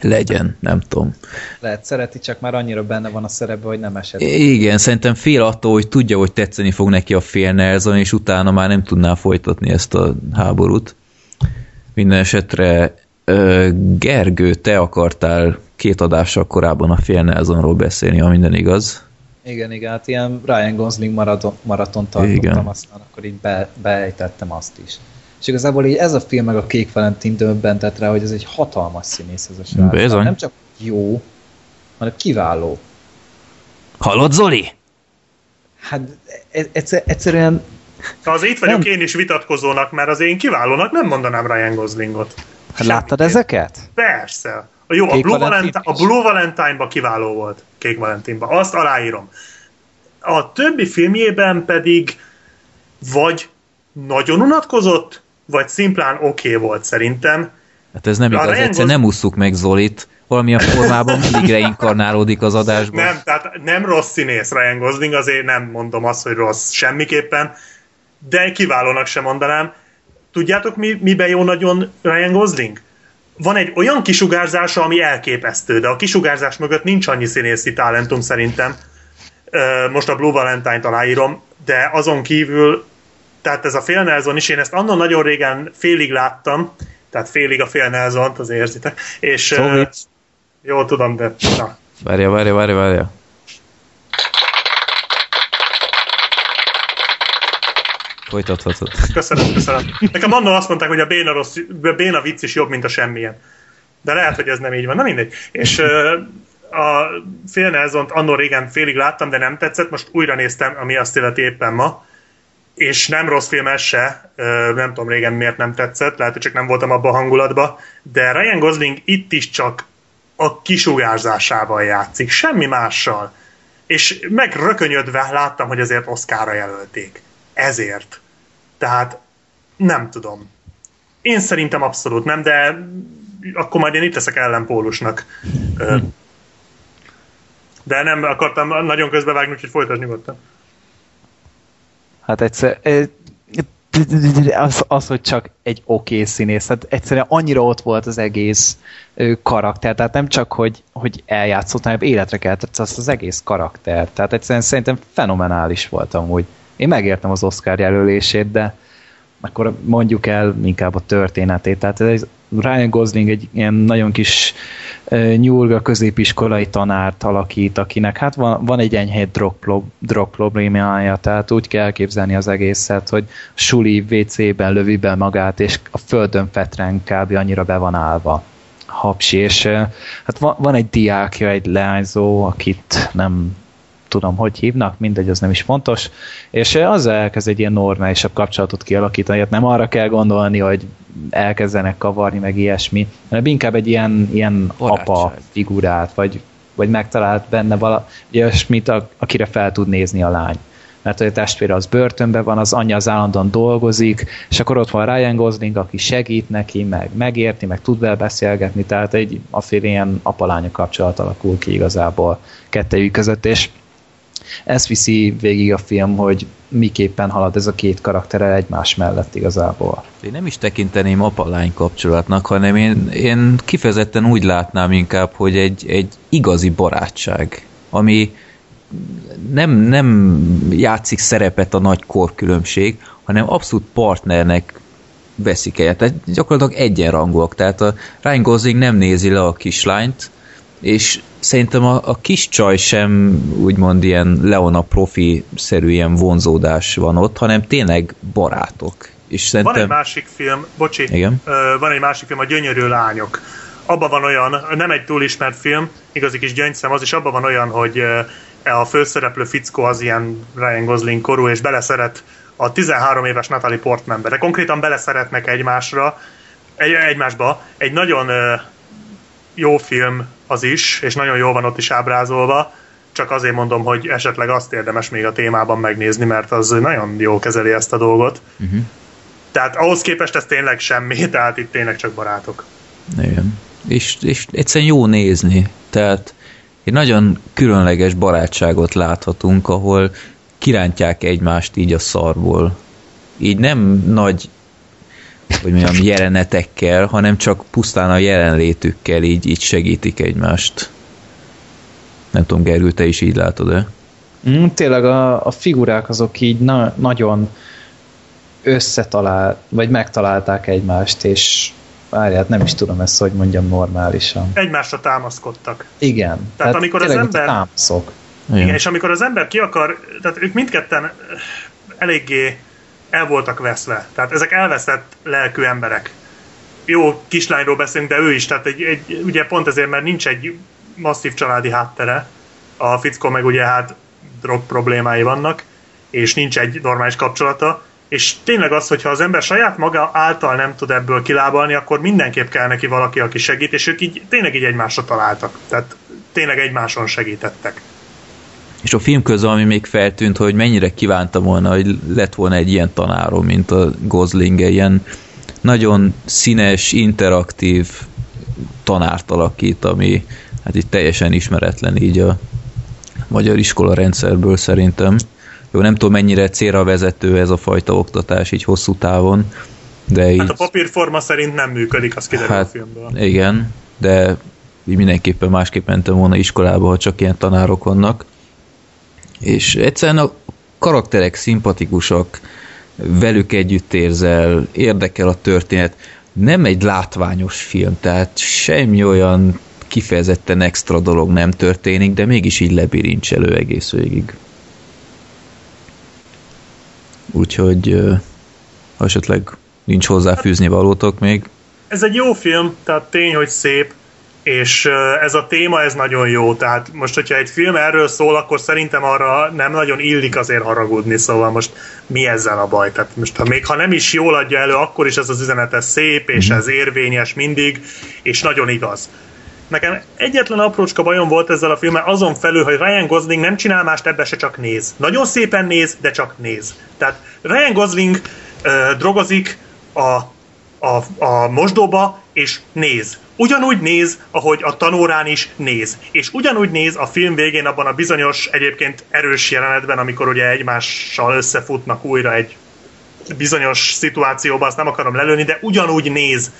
Legyen, nem tudom. Lehet szereti, csak már annyira benne van a szerepben, hogy nem esett. Igen, szerintem fél attól, hogy tudja, hogy tetszeni fog neki a fél Nelson, és utána már nem tudná folytatni ezt a háborút. Minden esetre Gergő, te akartál két adással korábban a Fél Nelsonról beszélni, ha minden igaz. Igen, igen, hát ilyen Ryan Gosling maraton, maraton tartottam, igen. aztán akkor így be, beejtettem azt is. És igazából így ez a film meg a Kék Valentin döbbentett rá, hogy ez egy hatalmas színész ez a srác. Bizony. Nem csak jó, hanem kiváló. Hallod, Zoli? Hát e- egyszer, egyszerűen az itt vagyok nem. én is vitatkozónak, mert az én kiválónak nem mondanám Ryan Goslingot. Hát láttad ezeket? Persze. A jó, a Blue, Valentine, a Blue Valentine-ba kiváló volt. Kék Valentinba. Azt aláírom. A többi filmjében pedig vagy nagyon unatkozott, vagy szimplán oké okay volt szerintem. Hát ez nem igaz, egyszer Gos... nem ússzuk meg Zolit, valamilyen formában mindig reinkarnálódik az adásban. Nem, tehát nem rossz színész Ryan Gosling, azért nem mondom azt, hogy rossz semmiképpen, de kiválónak sem mondanám. Tudjátok, mi, miben jó nagyon Ryan Gosling? Van egy olyan kisugárzása, ami elképesztő, de a kisugárzás mögött nincs annyi színészi talentum szerintem. Most a Blue Valentine-t aláírom, de azon kívül, tehát ez a Phil Nelson is, én ezt annon nagyon régen félig láttam, tehát félig a Phil Nelson-t, az érzitek, és... Szóval. Jó, tudom, de... Na. Várja, várja, várja, várja. Folytathatod. Köszönöm, köszönöm. Nekem annól azt mondták, hogy a béna, rossz, a béna vicc is jobb, mint a semmilyen. De lehet, hogy ez nem így van. Na mindegy. És a Phil Nelson-t annó régen félig láttam, de nem tetszett, most újra néztem, ami azt illeti éppen ma, és nem rossz film ez se, nem tudom régen miért nem tetszett, lehet, hogy csak nem voltam abban a hangulatban, de Ryan Gosling itt is csak a kisugárzásával játszik, semmi mással. És megrökönyödve láttam, hogy ezért Oscarra jelölték. Ezért. Tehát nem tudom. Én szerintem abszolút nem, de akkor majd én itt leszek ellenpólusnak. De nem akartam nagyon közbevágni, úgyhogy folytasd nyugodtan. Hát egyszer, az, az, hogy csak egy oké okay színész, tehát egyszerűen annyira ott volt az egész karakter, tehát nem csak, hogy, hogy eljátszott, hanem életre keltett az, az egész karakter, tehát egyszerűen szerintem fenomenális volt amúgy. Én megértem az Oscar jelölését, de akkor mondjuk el inkább a történetét. Tehát ez Ryan Gosling egy ilyen nagyon kis nyúlga középiskolai tanárt alakít, akinek hát van, van egy enyhe drog, drog problémája, tehát úgy kell elképzelni az egészet, hogy suli WC-ben lövi be magát, és a földön fetren kb. annyira be van állva hapsi, és hát van, van egy diákja, egy leányzó, akit nem tudom, hogy hívnak, mindegy, az nem is fontos, és az elkezd egy ilyen normálisabb kapcsolatot kialakítani, hát nem arra kell gondolni, hogy elkezdenek kavarni, meg ilyesmi, hanem inkább egy ilyen, ilyen apa figurát, vagy, vagy megtalált benne valami olyasmit, akire fel tud nézni a lány. Mert a testvére az börtönben van, az anyja az állandóan dolgozik, és akkor ott van Ryan Gosling, aki segít neki, meg megérti, meg tud vele beszélgetni, tehát egy afél ilyen apalánya kapcsolat alakul ki igazából kettejük között, és ez viszi végig a film, hogy miképpen halad ez a két karakter egymás mellett igazából. Én nem is tekinteném apalány kapcsolatnak, hanem én, én kifejezetten úgy látnám inkább, hogy egy, egy igazi barátság, ami nem, nem játszik szerepet a nagy korkülönbség, hanem abszolút partnernek veszik el. Tehát gyakorlatilag egyenrangúak. Tehát a Ryan Gosling nem nézi le a kislányt, és szerintem a, a kis csaj sem úgymond ilyen Leona profi-szerű ilyen vonzódás van ott, hanem tényleg barátok. És szerintem... Van egy másik film, bocsi, Igen? van egy másik film, a Gyönyörű Lányok. Abban van olyan, nem egy túl ismert film, igazi kis gyöngyszem az, is abban van olyan, hogy a főszereplő fickó az ilyen Ryan Gosling korú, és beleszeret a 13 éves Natalie Portmanbe, de konkrétan beleszeretnek egymásra, egy, egymásba. Egy nagyon jó film az is, és nagyon jól van ott is ábrázolva, csak azért mondom, hogy esetleg azt érdemes még a témában megnézni, mert az nagyon jól kezeli ezt a dolgot. Uh-huh. Tehát ahhoz képest ez tényleg semmi, tehát itt tényleg csak barátok. Igen. És, és egyszerűen jó nézni. Tehát egy nagyon különleges barátságot láthatunk, ahol kirántják egymást így a szarból. Így nem nagy hogy mondjam, jelenetekkel, hanem csak pusztán a jelenlétükkel így, így segítik egymást. Nem tudom, Gergő, te is így látod-e? Mm, tényleg a, a figurák azok így na, nagyon összetalál, vagy megtalálták egymást, és várját, nem is tudom ezt, hogy mondjam normálisan. Egymásra támaszkodtak. Igen. Tehát, tehát amikor az ember... Támaszok. Igen. Igen, és amikor az ember ki akar, tehát ők mindketten eléggé el voltak veszve. Tehát ezek elveszett lelkű emberek. Jó kislányról beszélünk, de ő is, tehát egy, egy, ugye pont ezért, mert nincs egy masszív családi háttere, a fickó meg ugye hát drog problémái vannak, és nincs egy normális kapcsolata, és tényleg az, hogyha az ember saját maga által nem tud ebből kilábalni, akkor mindenképp kell neki valaki, aki segít, és ők így tényleg így egymásra találtak. Tehát tényleg egymáson segítettek. És a film közben, ami még feltűnt, hogy mennyire kívánta volna, hogy lett volna egy ilyen tanárom, mint a Gosling, ilyen nagyon színes, interaktív tanárt alakít, ami hát itt teljesen ismeretlen így a magyar iskola rendszerből szerintem. Jó, nem tudom mennyire célra vezető ez a fajta oktatás így hosszú távon, de így... Hát a papírforma szerint nem működik, az kiderül hát, a filmből. Igen, de így mindenképpen másképp mentem volna iskolába, ha csak ilyen tanárok vannak és egyszerűen a karakterek szimpatikusak, velük együtt érzel, érdekel a történet. Nem egy látványos film, tehát semmi olyan kifejezetten extra dolog nem történik, de mégis így lebirincselő egész végig. Úgyhogy ha esetleg nincs hozzáfűzni valótok még. ez egy jó film, tehát tény, hogy szép, és ez a téma, ez nagyon jó, tehát most, hogyha egy film erről szól, akkor szerintem arra nem nagyon illik azért haragudni, szóval most mi ezzel a baj? Tehát most, ha még ha nem is jól adja elő, akkor is ez az üzenet ez szép, és ez érvényes mindig, és nagyon igaz. Nekem egyetlen aprócska bajom volt ezzel a filmmel, azon felül, hogy Ryan Gosling nem csinál mást, ebbe se csak néz. Nagyon szépen néz, de csak néz. Tehát Ryan Gosling uh, drogozik a, a, a mosdóba, és néz. Ugyanúgy néz, ahogy a tanórán is néz. És ugyanúgy néz a film végén abban a bizonyos, egyébként erős jelenetben, amikor ugye egymással összefutnak újra egy bizonyos szituációban, azt nem akarom lelőni, de ugyanúgy néz.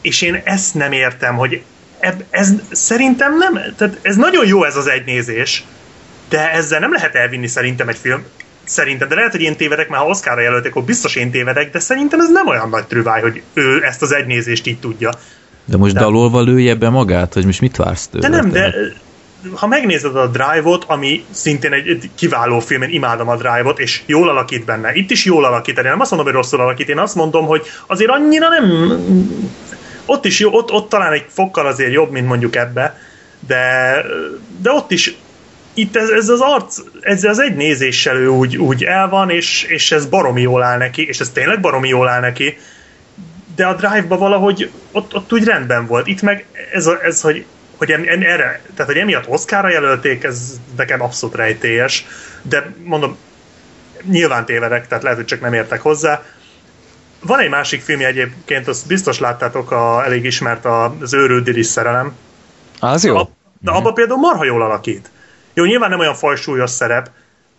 És én ezt nem értem, hogy eb, ez szerintem nem, tehát ez nagyon jó ez az egynézés, de ezzel nem lehet elvinni szerintem egy film. Szerintem, de lehet, hogy én tévedek, mert ha Oscarra jelölték, akkor biztos én tévedek, de szerintem ez nem olyan nagy trüváj, hogy ő ezt az egynézést így tudja. De most de... dalolva lője be magát, hogy most mit vársz tőle? De nem, de ha megnézed a Drive-ot, ami szintén egy, kiváló film, én imádom a Drive-ot, és jól alakít benne. Itt is jól alakít, én nem azt mondom, hogy rosszul alakít, én azt mondom, hogy azért annyira nem ott is jó, ott, ott talán egy fokkal azért jobb, mint mondjuk ebbe, de, de ott is itt ez, ez az arc, ez az egy nézéssel ő úgy, úgy el van, és, és ez baromi jól áll neki, és ez tényleg baromi jól áll neki, de a Drive-ba valahogy ott, ott úgy rendben volt. Itt meg ez, a, ez hogy, hogy em, em, erre, tehát hogy emiatt Oscarra jelölték, ez nekem abszolút rejtélyes, de mondom, nyilván tévedek, tehát lehet, hogy csak nem értek hozzá, van egy másik film egyébként, azt biztos láttátok, a, elég ismert az őrült Diris szerelem. Az jó. A, de abban például marha jól alakít. Jó, nyilván nem olyan fajsúlyos szerep,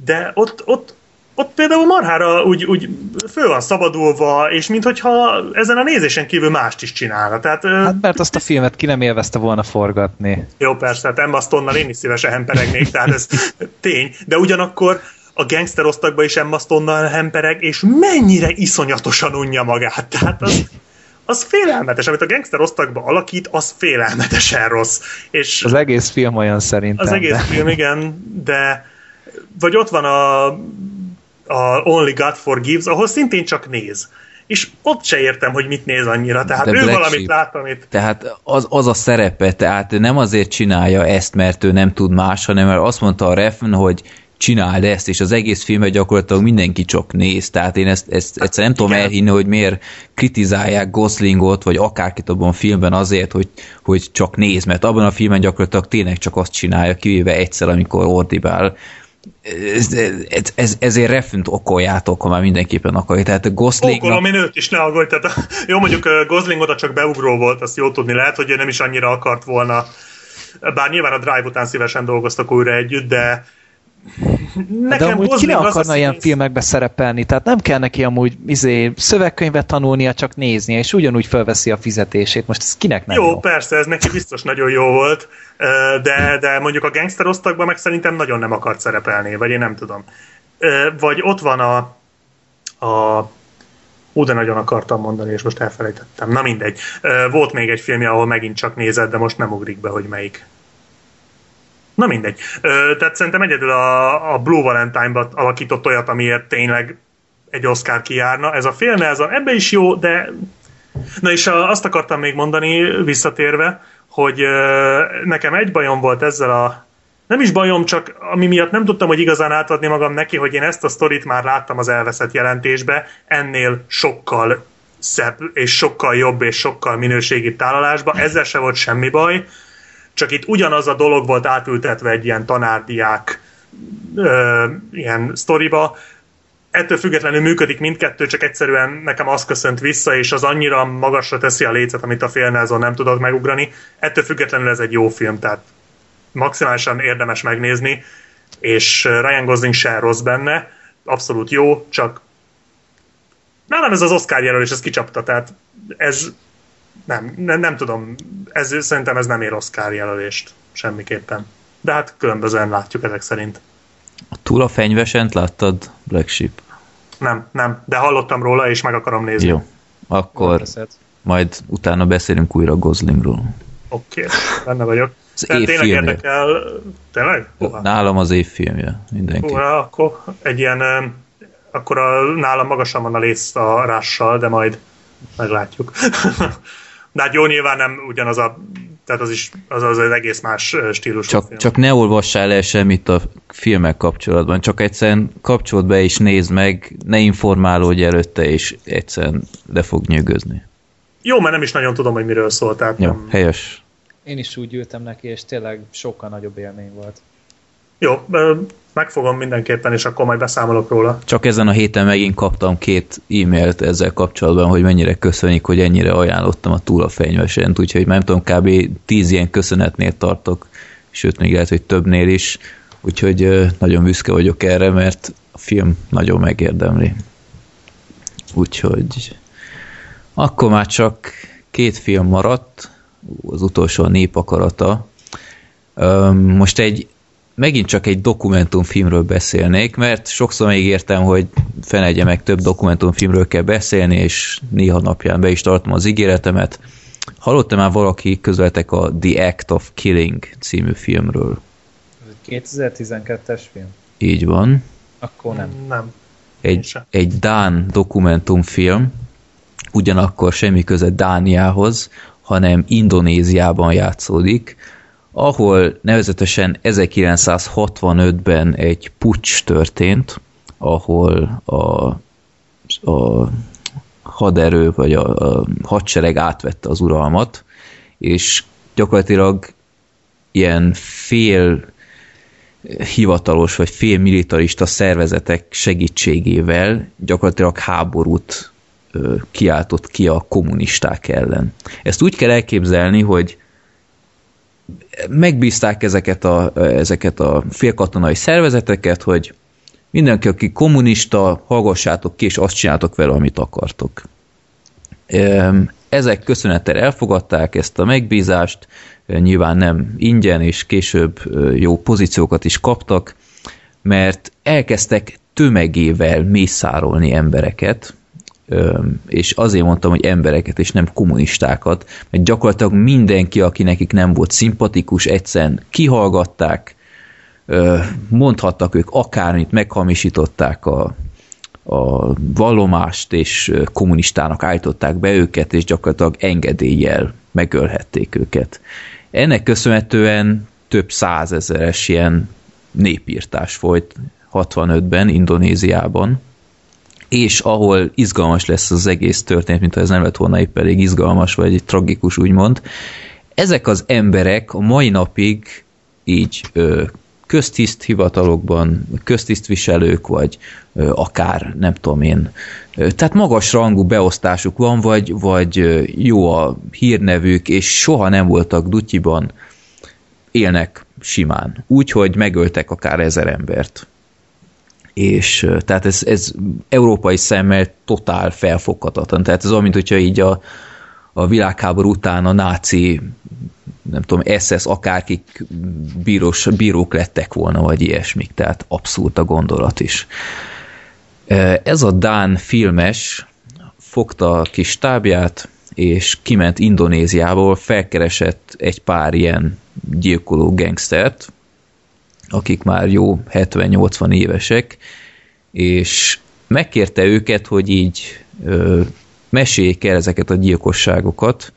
de ott, ott, ott például marhára úgy, úgy föl van szabadulva, és minthogyha ezen a nézésen kívül mást is csinálna. Tehát, hát mert azt a filmet ki nem élvezte volna forgatni. Jó, persze, hát Emma Stone-nal én is szívesen hemperegnék, tehát ez tény, de ugyanakkor a gangster osztagba is Emma Stone-nal hempereg, és mennyire iszonyatosan unja magát. Tehát az, az félelmetes. Amit a gangster osztagba alakít, az félelmetesen rossz. És az egész film olyan szerintem. Az egész de. film, igen, de vagy ott van a, a Only God Forgives, ahol szintén csak néz. És ott se értem, hogy mit néz annyira. Tehát De ő Black valamit Sheep. lát, amit... Tehát az, az a szerepe, tehát nem azért csinálja ezt, mert ő nem tud más, hanem mert azt mondta a Refn, hogy csináld ezt, és az egész filmet gyakorlatilag mindenki csak néz, tehát én ezt, ezt egyszer nem tudom elhinni, hogy miért kritizálják Goslingot, vagy akárkit abban a filmben azért, hogy, hogy csak néz, mert abban a filmben gyakorlatilag tényleg csak azt csinálja, kivéve egyszer, amikor ordibál. Ez, ez, ez, ezért refűnt okoljátok, ha már mindenképpen akarja. Tehát Gosling... Okolom én őt is, ne aggódj. Tehát, jó, mondjuk Gosling oda csak beugró volt, azt jó tudni. Lehet, hogy ő nem is annyira akart volna bár nyilván a Drive után szívesen dolgoztak újra együtt, de Nekem de amúgy ki ne akarna ilyen színész... filmekbe szerepelni, tehát nem kell neki amúgy izé, szövegkönyvet tanulnia, csak néznie, és ugyanúgy felveszi a fizetését. Most ez kinek nem jó? Jó, persze, ez neki biztos nagyon jó volt, de, de mondjuk a gangster osztagban meg szerintem nagyon nem akart szerepelni, vagy én nem tudom. Vagy ott van a, a Ú, de nagyon akartam mondani, és most elfelejtettem. Na mindegy. Volt még egy filmje, ahol megint csak nézett, de most nem ugrik be, hogy melyik. Na mindegy. Ö, tehát szerintem egyedül a, a Blue Valentine-ba alakított olyat, amiért tényleg egy Oscar kijárna. Ez a film, ez a, ebbe is jó, de... Na és azt akartam még mondani, visszatérve, hogy ö, nekem egy bajom volt ezzel a nem is bajom, csak ami miatt nem tudtam, hogy igazán átadni magam neki, hogy én ezt a sztorit már láttam az elveszett jelentésbe, ennél sokkal szebb, és sokkal jobb, és sokkal minőségi tálalásba. Ezzel se volt semmi baj csak itt ugyanaz a dolog volt átültetve egy ilyen tanárdiák ö, ilyen sztoriba, ettől függetlenül működik mindkettő, csak egyszerűen nekem az köszönt vissza, és az annyira magasra teszi a lécet, amit a félnázon nem tudok megugrani. Ettől függetlenül ez egy jó film, tehát maximálisan érdemes megnézni, és Ryan Gosling se rossz benne, abszolút jó, csak nálam ez az Oscar jelölés, ez kicsapta, tehát ez nem, nem, nem tudom, ez, szerintem ez nem ér Oscar jelölést semmiképpen. De hát különbözően látjuk ezek szerint. Túl a fenyvesent láttad Black Sheep? Nem, nem, de hallottam róla, és meg akarom nézni. Jó, akkor majd utána beszélünk újra Goslingról. Oké, okay, benne vagyok. Az Tehát tényleg filmje. érdekel, tényleg? Uha. Nálam az évfilmje, mindenki. Uha, akkor egy ilyen, akkor a, nálam magasan van a lész a rással, de majd meglátjuk. De hát jó, nyilván nem ugyanaz a tehát az is az, az, az egész más stílus. Csak, csak ne olvassál el semmit a filmek kapcsolatban, csak egyszerűen kapcsolt be és nézd meg, ne informálódj előtte, és egyszerűen le fog nyűgözni. Jó, mert nem is nagyon tudom, hogy miről szól. Tehát Jó, nem... helyes. Én is úgy ültem neki, és tényleg sokkal nagyobb élmény volt. Jó, megfogom mindenképpen, és akkor majd beszámolok róla. Csak ezen a héten megint kaptam két e-mailt ezzel kapcsolatban, hogy mennyire köszönik, hogy ennyire ajánlottam a túl a fenyvesent, úgyhogy nem tudom, kb. tíz ilyen köszönetnél tartok, sőt, még lehet, hogy többnél is, úgyhogy nagyon büszke vagyok erre, mert a film nagyon megérdemli. Úgyhogy akkor már csak két film maradt, az utolsó a népakarata. Most egy megint csak egy dokumentumfilmről beszélnék, mert sokszor megígértem, hogy fenegye meg több dokumentumfilmről kell beszélni, és néha napján be is tartom az ígéretemet. Hallotta már valaki közöltek a The Act of Killing című filmről? 2012-es film? Így van. Akkor nem. Nem. Egy, egy Dán dokumentumfilm, ugyanakkor semmi köze Dániához, hanem Indonéziában játszódik, ahol nevezetesen 1965-ben egy pucs történt, ahol a, a haderő vagy a, a hadsereg átvette az uralmat, és gyakorlatilag ilyen fél hivatalos vagy fél militarista szervezetek segítségével gyakorlatilag háborút kiáltott ki a kommunisták ellen. Ezt úgy kell elképzelni, hogy megbízták ezeket a, ezeket a félkatonai szervezeteket, hogy mindenki, aki kommunista, hallgassátok ki, és azt csináltok vele, amit akartok. Ezek köszönettel elfogadták ezt a megbízást, nyilván nem ingyen, és később jó pozíciókat is kaptak, mert elkezdtek tömegével mészárolni embereket, és azért mondtam, hogy embereket, és nem kommunistákat, mert gyakorlatilag mindenki, aki nekik nem volt szimpatikus, egyszerűen kihallgatták, mondhattak ők akármit, meghamisították a, a vallomást, és kommunistának állították be őket, és gyakorlatilag engedéllyel megölhették őket. Ennek köszönhetően több százezeres ilyen népírtás folyt 65-ben Indonéziában, és ahol izgalmas lesz az egész történet, mint ha ez nem lett volna épp elég izgalmas, vagy tragikus úgymond. Ezek az emberek a mai napig így ö, köztiszt hivatalokban, köztisztviselők, vagy ö, akár, nem tudom én, ö, tehát magas rangú beosztásuk van, vagy, vagy jó a hírnevük, és soha nem voltak dutyiban, élnek simán. Úgy, hogy megöltek akár ezer embert és tehát ez, ez európai szemmel totál felfoghatatlan. Tehát ez olyan, mint hogyha így a, a világháború után a náci nem tudom, SS akárkik bírós, bírók lettek volna, vagy ilyesmik, tehát abszurd a gondolat is. Ez a Dán filmes fogta a kis tábját, és kiment Indonéziából, felkeresett egy pár ilyen gyilkoló gangstert, akik már jó 70-80 évesek, és megkérte őket, hogy így ö, meséljék el ezeket a gyilkosságokat,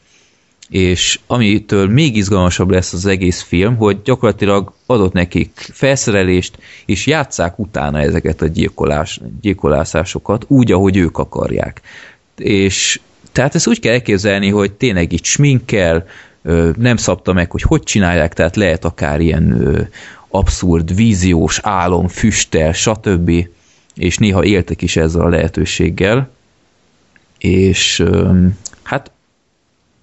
és amitől még izgalmasabb lesz az egész film, hogy gyakorlatilag adott nekik felszerelést, és játszák utána ezeket a gyilkolás, gyilkolászásokat úgy, ahogy ők akarják. És tehát ezt úgy kell elképzelni, hogy tényleg itt sminkkel, nem szabta meg, hogy hogy csinálják, tehát lehet akár ilyen abszurd, víziós álom, füstel, stb. És néha éltek is ezzel a lehetőséggel, és hát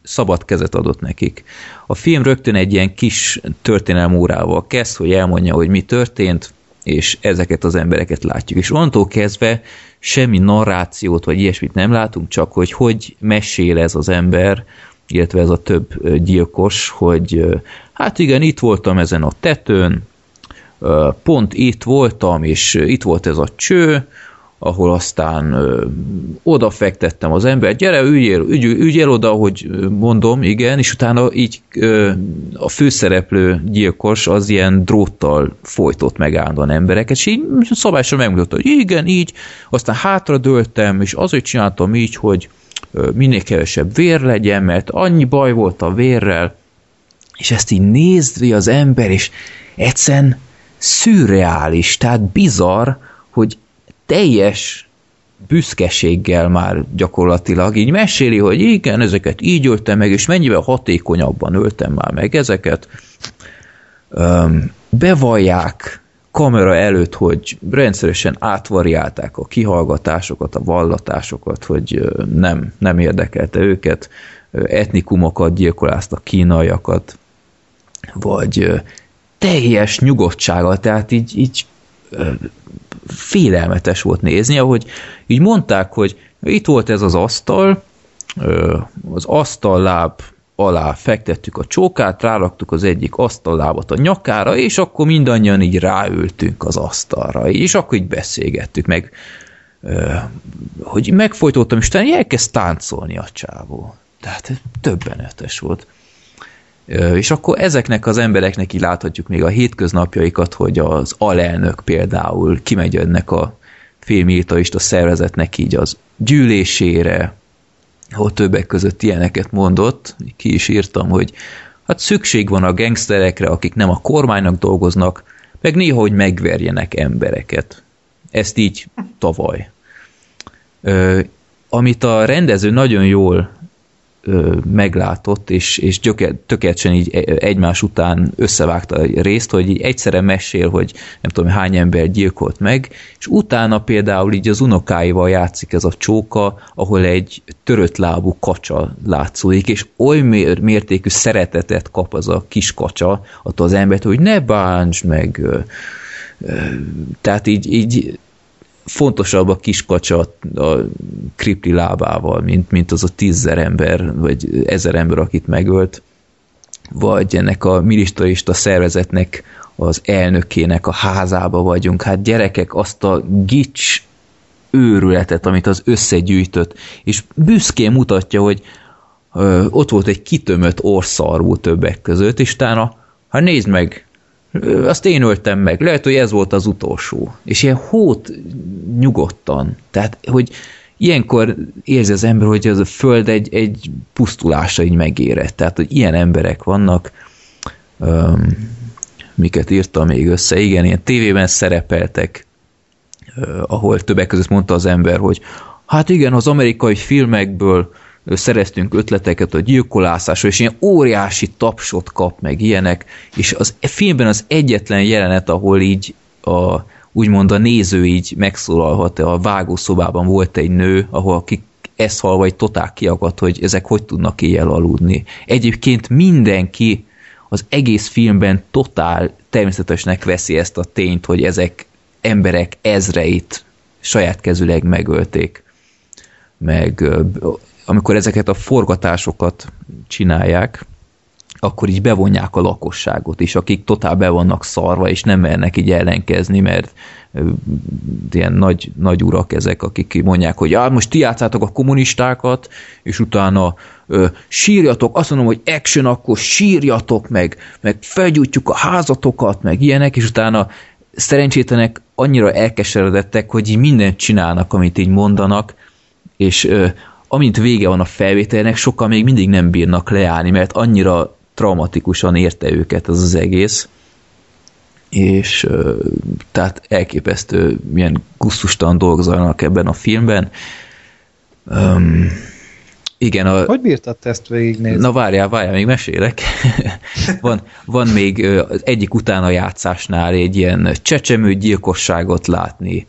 szabad kezet adott nekik. A film rögtön egy ilyen kis történelmórával kezd, hogy elmondja, hogy mi történt, és ezeket az embereket látjuk. És onnantól kezdve semmi narrációt, vagy ilyesmit nem látunk, csak hogy hogy mesél ez az ember, illetve ez a több gyilkos, hogy hát igen, itt voltam ezen a tetőn, pont itt voltam, és itt volt ez a cső, ahol aztán odafektettem az ember, gyere, ügyél, ügy, ügyél oda, hogy mondom, igen, és utána így ö, a főszereplő gyilkos az ilyen dróttal folytott meg állandóan embereket, és így szabályosan megmutatta, hogy igen, így, aztán hátra dőltem, és azért csináltam így, hogy minél kevesebb vér legyen, mert annyi baj volt a vérrel, és ezt így nézvi az ember, és egyszerűen szürreális, tehát bizarr, hogy teljes büszkeséggel már gyakorlatilag így meséli, hogy igen, ezeket így öltem meg, és mennyivel hatékonyabban öltem már meg ezeket. Öm, bevallják kamera előtt, hogy rendszeresen átvariálták a kihallgatásokat, a vallatásokat, hogy nem, nem érdekelte őket, etnikumokat gyilkoláztak, kínaiakat, vagy teljes nyugodtsága, tehát így, így félelmetes volt nézni, ahogy így mondták, hogy itt volt ez az asztal, az asztalláb alá fektettük a csókát, ráraktuk az egyik asztallábat a nyakára, és akkor mindannyian így ráültünk az asztalra, és akkor így beszélgettük, meg hogy megfojtottam, és utána elkezd táncolni a csávó. Tehát többenetes volt. És akkor ezeknek az embereknek így láthatjuk még a hétköznapjaikat, hogy az alelnök például kimegy ennek a félmilitarista szervezetnek így az gyűlésére, ahol többek között ilyeneket mondott, ki is írtam, hogy hát szükség van a gengszterekre, akik nem a kormánynak dolgoznak, meg néha, hogy megverjenek embereket. Ezt így tavaly. Ö, amit a rendező nagyon jól meglátott, és, és tökéletesen így e, egymás után összevágta a részt, hogy így egyszerre mesél, hogy nem tudom hány ember gyilkolt meg, és utána például így az unokáival játszik ez a csóka, ahol egy törött lábú kacsa látszódik, és oly mértékű szeretetet kap az a kis kacsa attól az embert, hogy ne bántsd meg, tehát így, így fontosabb a kiskacsa a kripli lábával, mint, mint az a tízzer ember, vagy ezer ember, akit megölt, vagy ennek a militarista szervezetnek az elnökének a házába vagyunk. Hát gyerekek, azt a gics őrületet, amit az összegyűjtött, és büszkén mutatja, hogy ö, ott volt egy kitömött orszarvú többek között, és utána, hát nézd meg, azt én öltem meg, lehet, hogy ez volt az utolsó. És ilyen hót nyugodtan. Tehát, hogy ilyenkor érzi az ember, hogy az a föld egy, egy pusztulása így megérett. Tehát, hogy ilyen emberek vannak, um, miket írtam még össze. Igen, ilyen tévében szerepeltek, uh, ahol többek között mondta az ember, hogy hát igen, az amerikai filmekből szereztünk ötleteket a gyilkolászásról, és ilyen óriási tapsot kap meg ilyenek, és az e filmben az egyetlen jelenet, ahol így a, úgymond a néző így megszólalhat, a vágószobában volt egy nő, ahol akik ezt halva egy totál kiakadt, hogy ezek hogy tudnak éjjel aludni. Egyébként mindenki az egész filmben totál természetesnek veszi ezt a tényt, hogy ezek emberek ezreit saját kezüleg megölték. Meg amikor ezeket a forgatásosokat csinálják, akkor így bevonják a lakosságot is, akik totál be vannak szarva, és nem mernek így ellenkezni, mert ilyen nagy, nagy urak ezek, akik mondják, hogy ah, most ti játszátok a kommunistákat, és utána ö, sírjatok, azt mondom, hogy action, akkor sírjatok, meg, meg felgyújtjuk a házatokat, meg ilyenek, és utána szerencsétlenek annyira elkeseredettek, hogy így mindent csinálnak, amit így mondanak, és ö, amint vége van a felvételnek, sokan még mindig nem bírnak leállni, mert annyira traumatikusan érte őket az az egész, és tehát elképesztő milyen gusztustalan dolgoznak ebben a filmben. Um, igen, a... Hogy bírtad ezt végignézni? Na várjál, várjál, még mesélek. van, van még az egyik utána játszásnál egy ilyen csecsemő gyilkosságot látni,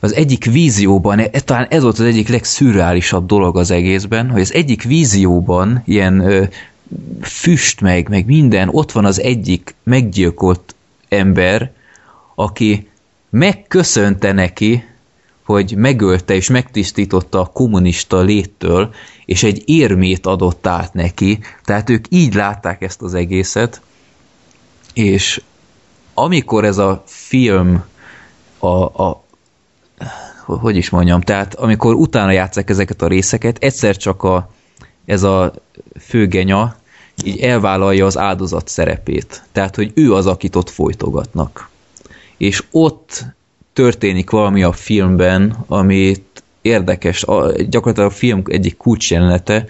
az egyik vízióban, e, talán ez volt az egyik legszürreálisabb dolog az egészben, hogy az egyik vízióban ilyen füst meg, meg minden, ott van az egyik meggyilkolt ember, aki megköszönte neki, hogy megölte és megtisztította a kommunista léttől, és egy érmét adott át neki. Tehát ők így látták ezt az egészet, és amikor ez a film a, a, hogy is mondjam, tehát amikor utána játszák ezeket a részeket, egyszer csak a, ez a főgenya így elvállalja az áldozat szerepét. Tehát, hogy ő az, akit ott folytogatnak. És ott történik valami a filmben, amit érdekes, a, gyakorlatilag a film egyik kulcsjelenete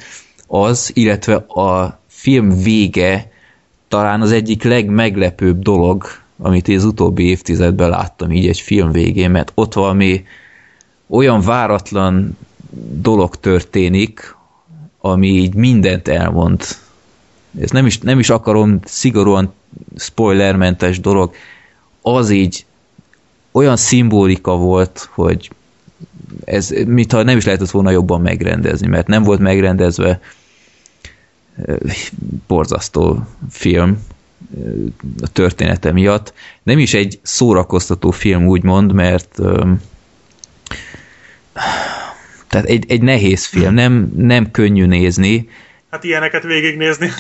az, illetve a film vége talán az egyik legmeglepőbb dolog, amit az utóbbi évtizedben láttam így egy film végén, mert ott valami olyan váratlan dolog történik, ami így mindent elmond. Ez nem is, nem is akarom szigorúan spoilermentes dolog, az így olyan szimbolika volt, hogy ez, mintha nem is lehetett volna jobban megrendezni, mert nem volt megrendezve borzasztó film a története miatt. Nem is egy szórakoztató film úgymond, mert tehát egy, egy nehéz film, nem, nem könnyű nézni. Hát ilyeneket végignézni,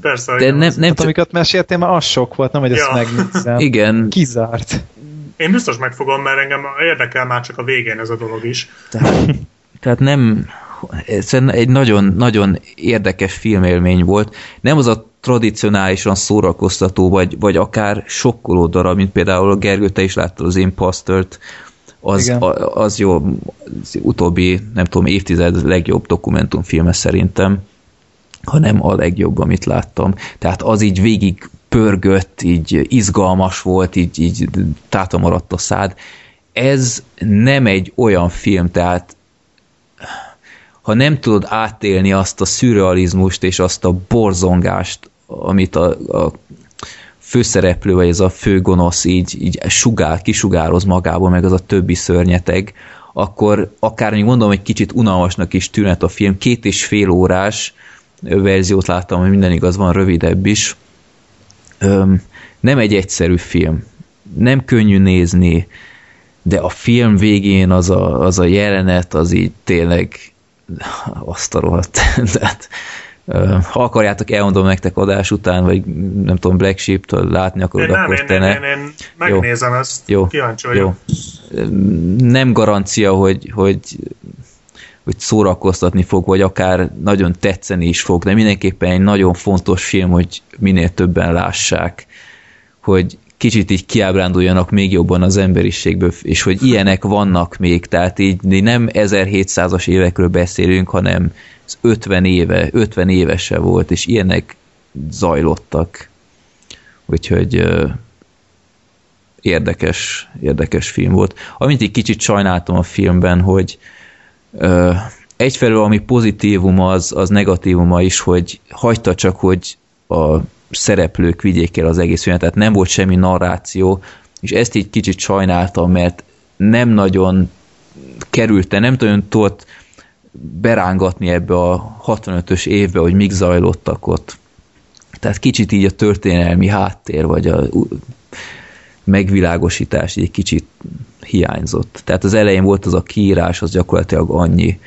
persze. De nem, nem hát, csak... amiket meséltél, már az sok volt, nem, hogy ezt ja. megnézem. Igen. Kizárt. Én biztos megfogom, mert engem érdekel már csak a végén ez a dolog is. Tehát, tehát nem, ez egy nagyon, nagyon érdekes filmélmény volt. Nem az a tradicionálisan szórakoztató, vagy, vagy akár sokkoló darab, mint például a Gergő, te is láttad az Impostert, az, a, az jó, az utóbbi, nem tudom, évtized legjobb dokumentumfilme szerintem, hanem a legjobb, amit láttam. Tehát az így végig pörgött, így izgalmas volt, így, így táta maradt a szád. Ez nem egy olyan film, tehát ha nem tudod átélni azt a szürrealizmust és azt a borzongást, amit a, a főszereplő, vagy ez a főgonosz így, így sugál, kisugároz magából, meg az a többi szörnyeteg, akkor akár még mondom, egy kicsit unalmasnak is tűnhet a film. Két és fél órás verziót láttam, hogy minden igaz, van rövidebb is. Öm, nem egy egyszerű film. Nem könnyű nézni, de a film végén az a, az a jelenet, az így tényleg azt a rohadt. Tehát, ha akarjátok, elmondom nektek adás után, vagy nem tudom, Black Sheep-től látni akarod, én akkor nem, te én, ne. Én, én, én megnézem jó. ezt, jó. kíváncsi vagyok. Jó. Nem garancia, hogy, hogy hogy szórakoztatni fog, vagy akár nagyon tetszeni is fog, de mindenképpen egy nagyon fontos film, hogy minél többen lássák, hogy kicsit így kiábránduljanak még jobban az emberiségből, és hogy ilyenek vannak még, tehát így nem 1700-as évekről beszélünk, hanem 50 éve, 50 évese volt, és ilyenek zajlottak. Úgyhogy érdekes, érdekes film volt. Amit egy kicsit sajnáltam a filmben, hogy uh, egyfelől ami pozitívum az, az negatívuma is, hogy hagyta csak, hogy a szereplők vigyék el az egész tehát nem volt semmi narráció, és ezt így kicsit sajnáltam, mert nem nagyon kerülte, nem nagyon tudott berángatni ebbe a 65-ös évbe, hogy mik zajlottak ott. Tehát kicsit így a történelmi háttér, vagy a megvilágosítás egy kicsit hiányzott. Tehát az elején volt az a kiírás, az gyakorlatilag annyi,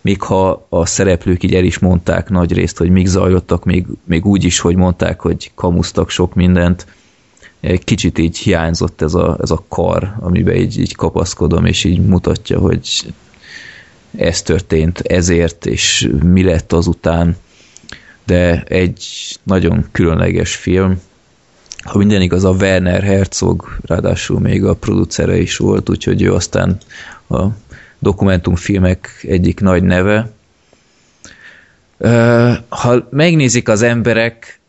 még ha a szereplők így el is mondták nagy részt, hogy mik zajlottak, még, még úgy is, hogy mondták, hogy kamusztak sok mindent, egy kicsit így hiányzott ez a, ez a kar, amiben így, így kapaszkodom, és így mutatja, hogy ez történt ezért, és mi lett azután, de egy nagyon különleges film. Ha minden igaz, a Werner Herzog ráadásul még a producere is volt, úgyhogy ő aztán a dokumentumfilmek egyik nagy neve. Ha megnézik az emberek,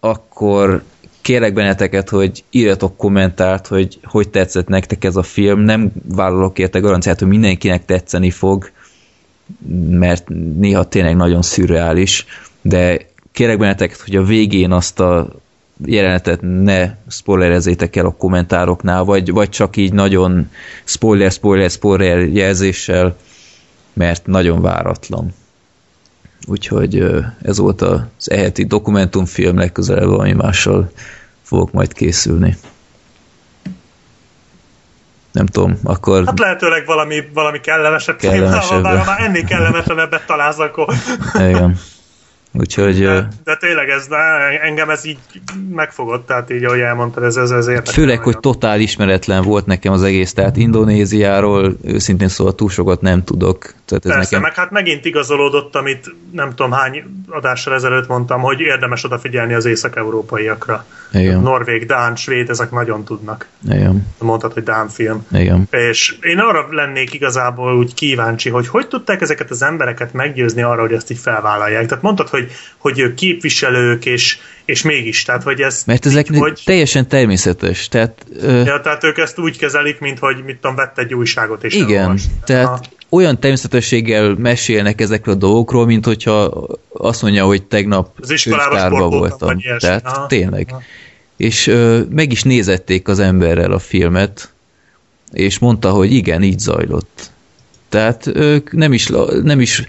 akkor kérek benneteket, hogy írjatok kommentárt, hogy hogy tetszett nektek ez a film. Nem vállalok érte garanciát, hogy mindenkinek tetszeni fog, mert néha tényleg nagyon szürreális, de kérek benneteket, hogy a végén azt a jelenetet ne spoilerezzétek el a kommentároknál, vagy, vagy csak így nagyon spoiler, spoiler, spoiler jelzéssel, mert nagyon váratlan. Úgyhogy ez volt az eheti dokumentumfilm, legközelebb valami mással fogok majd készülni. Nem tudom, akkor... Hát lehetőleg valami, valami kellemesebb, kellemesebb. Ha már ennél kellemesebbet találsz, akkor... Igen. Úgyhogy... De, de tényleg ez, de engem ez így megfogott, tehát így, ahogy elmondtad, ez, ez, ez érdekel. Főleg, hogy totál ismeretlen volt nekem az egész, tehát Indonéziáról őszintén szóval túl sokat nem tudok. Tehát ez Persze, nekem... meg hát megint igazolódott, amit nem tudom hány adással ezelőtt mondtam, hogy érdemes odafigyelni az észak-európaiakra. Igen. Norvég, Dán, Svéd, ezek nagyon tudnak. Igen. Mondtad, hogy Dán film. Igen. És én arra lennék igazából úgy kíváncsi, hogy hogy tudták ezeket az embereket meggyőzni arra, hogy ezt így felvállalják. Tehát mondtad, hogy, hogy ők képviselők, és, és mégis, tehát hogy ez... Mert ezek így, hogy, teljesen természetes. Tehát, ö, ja, tehát ők ezt úgy kezelik, mint hogy mit tudom, vett egy újságot és igen, elolvast. tehát Aha. olyan természetességgel mesélnek ezekről a dolgokról, mint hogyha azt mondja, hogy tegnap Az iskolában voltam. Tehát Aha. tényleg. Aha. És ö, meg is nézették az emberrel a filmet, és mondta, hogy igen, így zajlott. Tehát ők nem is, nem is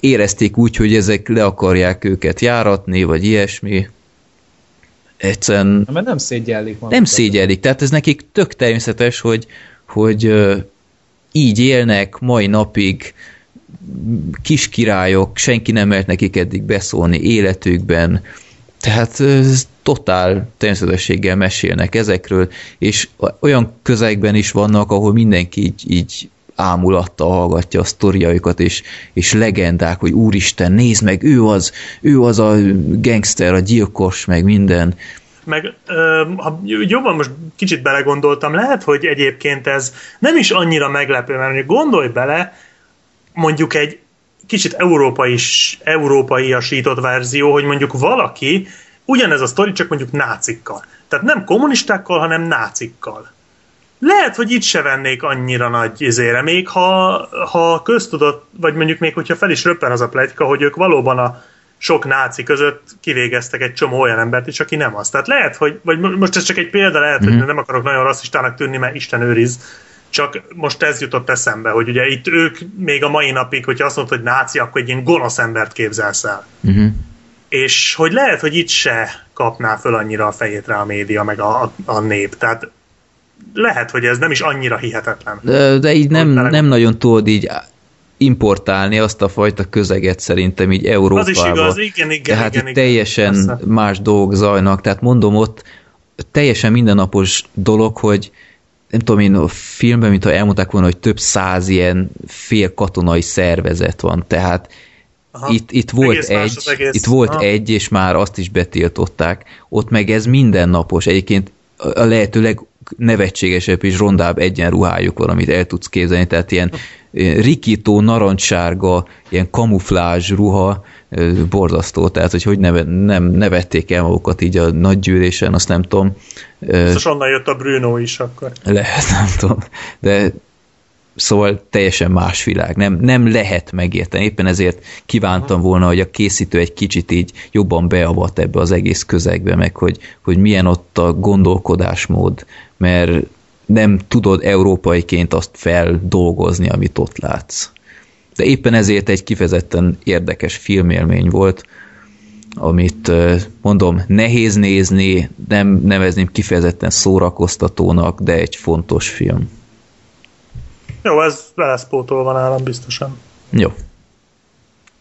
érezték úgy, hogy ezek le akarják őket járatni, vagy ilyesmi. Egyszerűen Mert nem szégyellik magukat. nem szégyellik, tehát ez nekik tök természetes, hogy, hogy így élnek mai napig, kis királyok, senki nem mert nekik eddig beszólni életükben, tehát ez totál természetességgel mesélnek ezekről, és olyan közegben is vannak, ahol mindenki így, így ámulattal hallgatja a sztoriaikat, és, és legendák, hogy úristen, nézd meg, ő az, ő az a gangster, a gyilkos, meg minden. Meg ha jobban most kicsit belegondoltam, lehet, hogy egyébként ez nem is annyira meglepő, mert mondjuk gondolj bele, mondjuk egy kicsit európai európaiasított verzió, hogy mondjuk valaki ugyanez a sztori, csak mondjuk nácikkal. Tehát nem kommunistákkal, hanem nácikkal. Lehet, hogy itt se vennék annyira nagy izére, még ha, ha köztudott, vagy mondjuk még hogyha fel is röppen az a plegyka, hogy ők valóban a sok náci között kivégeztek egy csomó olyan embert is, aki nem az. Tehát lehet, hogy, vagy mo- most ez csak egy példa, lehet, mm-hmm. hogy nem akarok nagyon rasszistának tűnni, mert Isten őriz, csak most ez jutott eszembe, hogy ugye itt ők még a mai napig, hogyha azt mondod, hogy náci, akkor egy ilyen gonosz embert képzelsz el. Uh-huh. És hogy lehet, hogy itt se kapná föl annyira a fejét rá a média, meg a, a, a nép. Tehát lehet, hogy ez nem is annyira hihetetlen. De, de így nem, nem nagyon tudod így importálni azt a fajta közeget szerintem így Európába. Az is igaz, igen, igen, Tehát igen, igen, teljesen persze. más dolgok zajnak, tehát mondom ott teljesen mindennapos dolog, hogy nem tudom én, a filmben, mintha elmondták volna, hogy több száz ilyen fél katonai szervezet van, tehát Aha. itt, itt volt Egész egy, egész. itt volt Aha. egy, és már azt is betiltották. Ott meg ez mindennapos. Egyébként a lehető legnevetségesebb és rondább egyenruhájuk van, amit el tudsz képzelni. Tehát ilyen rikító, narancssárga, ilyen kamuflázs ruha, borzasztó. Tehát, hogy hogy neve, nem nevették el magukat így a nagy gyűlésen, azt nem tudom. Biztos onnan jött a Bruno is akkor. lehet, nem tudom. De szóval teljesen más világ. Nem, nem lehet megérteni. Éppen ezért kívántam volna, hogy a készítő egy kicsit így jobban beavat ebbe az egész közegbe, meg hogy, hogy milyen ott a gondolkodásmód, mert nem tudod európaiként azt feldolgozni, amit ott látsz. De éppen ezért egy kifejezetten érdekes filmélmény volt, amit mondom, nehéz nézni, nem nevezném kifejezetten szórakoztatónak, de egy fontos film. Jó, ez le lesz pótolva nálam biztosan. Jó,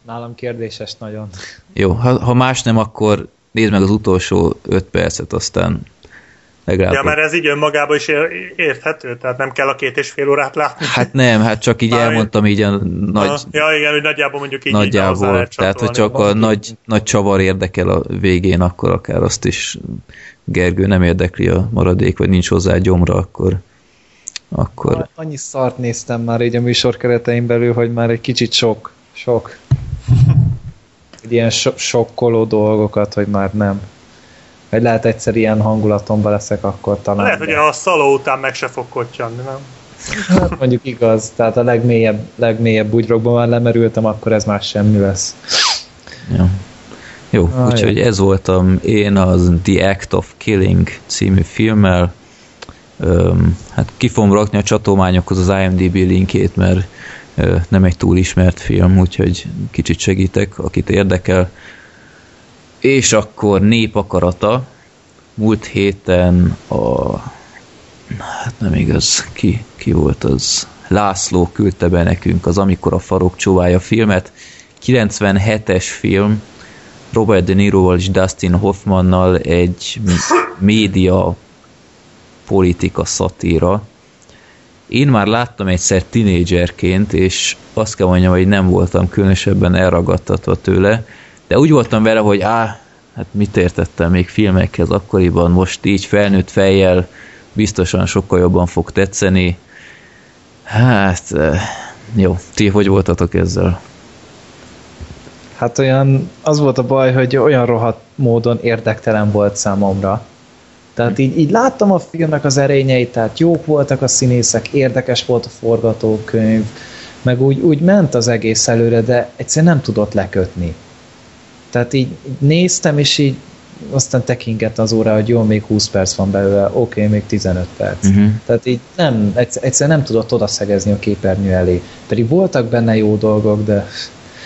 Nálam kérdéses nagyon. jó. Ha, ha más nem, akkor nézd meg az utolsó öt percet, aztán legalább... Ja, mert ez így önmagában is ér- érthető, tehát nem kell a két és fél órát látni. Hát nem, hát csak így Mármint- elmondtam így a nagy, Ja, igen, hogy nagyjából mondjuk így így nagyjából, lehet tehát hogy csak a nagy, nagy csavar érdekel a végén, akkor akár azt is Gergő nem érdekli a maradék, vagy nincs hozzá gyomra, akkor akkor Annyi szart néztem már így a műsor keretein belül, hogy már egy kicsit sok. Sok. Ilyen so- sokkoló dolgokat, hogy már nem. Vagy lehet egyszer ilyen hangulatomba leszek, akkor talán. Lehet, hogy de- a szaló után meg se fog kottyanni, nem? Hát mondjuk igaz, tehát a legmélyebb, legmélyebb bugyrokban már lemerültem, akkor ez már semmi lesz. Ja. Jó, Ah, úgyhogy ez voltam én az The Act of Killing című filmmel. Öm, hát ki fogom rakni a csatományokhoz az IMDb linkét, mert ö, nem egy túl ismert film, úgyhogy kicsit segítek, akit érdekel. És akkor népakarata. Múlt héten a... Hát nem igaz, ki, ki volt az? László küldte be nekünk az Amikor a farok csóválja filmet. 97-es film, Robert De Niroval és Dustin Hoffmannal egy média politika szatíra. Én már láttam egyszer tinédzserként, és azt kell mondjam, hogy nem voltam különösebben elragadtatva tőle, de úgy voltam vele, hogy á, hát mit értettem még filmekhez akkoriban, most így felnőtt fejjel biztosan sokkal jobban fog tetszeni. Hát, jó, ti hogy voltatok ezzel? Hát olyan, az volt a baj, hogy olyan rohadt módon érdektelen volt számomra. Tehát így, így láttam a filmnek az erényeit, tehát jók voltak a színészek, érdekes volt a forgatókönyv, meg úgy, úgy ment az egész előre, de egyszerűen nem tudott lekötni. Tehát így, néztem, és így aztán tekingett az óra, hogy jó, még 20 perc van belőle, oké, okay, még 15 perc. Uh-huh. Tehát így nem, egyszerűen nem tudott odaszegezni a képernyő elé. Pedig voltak benne jó dolgok, de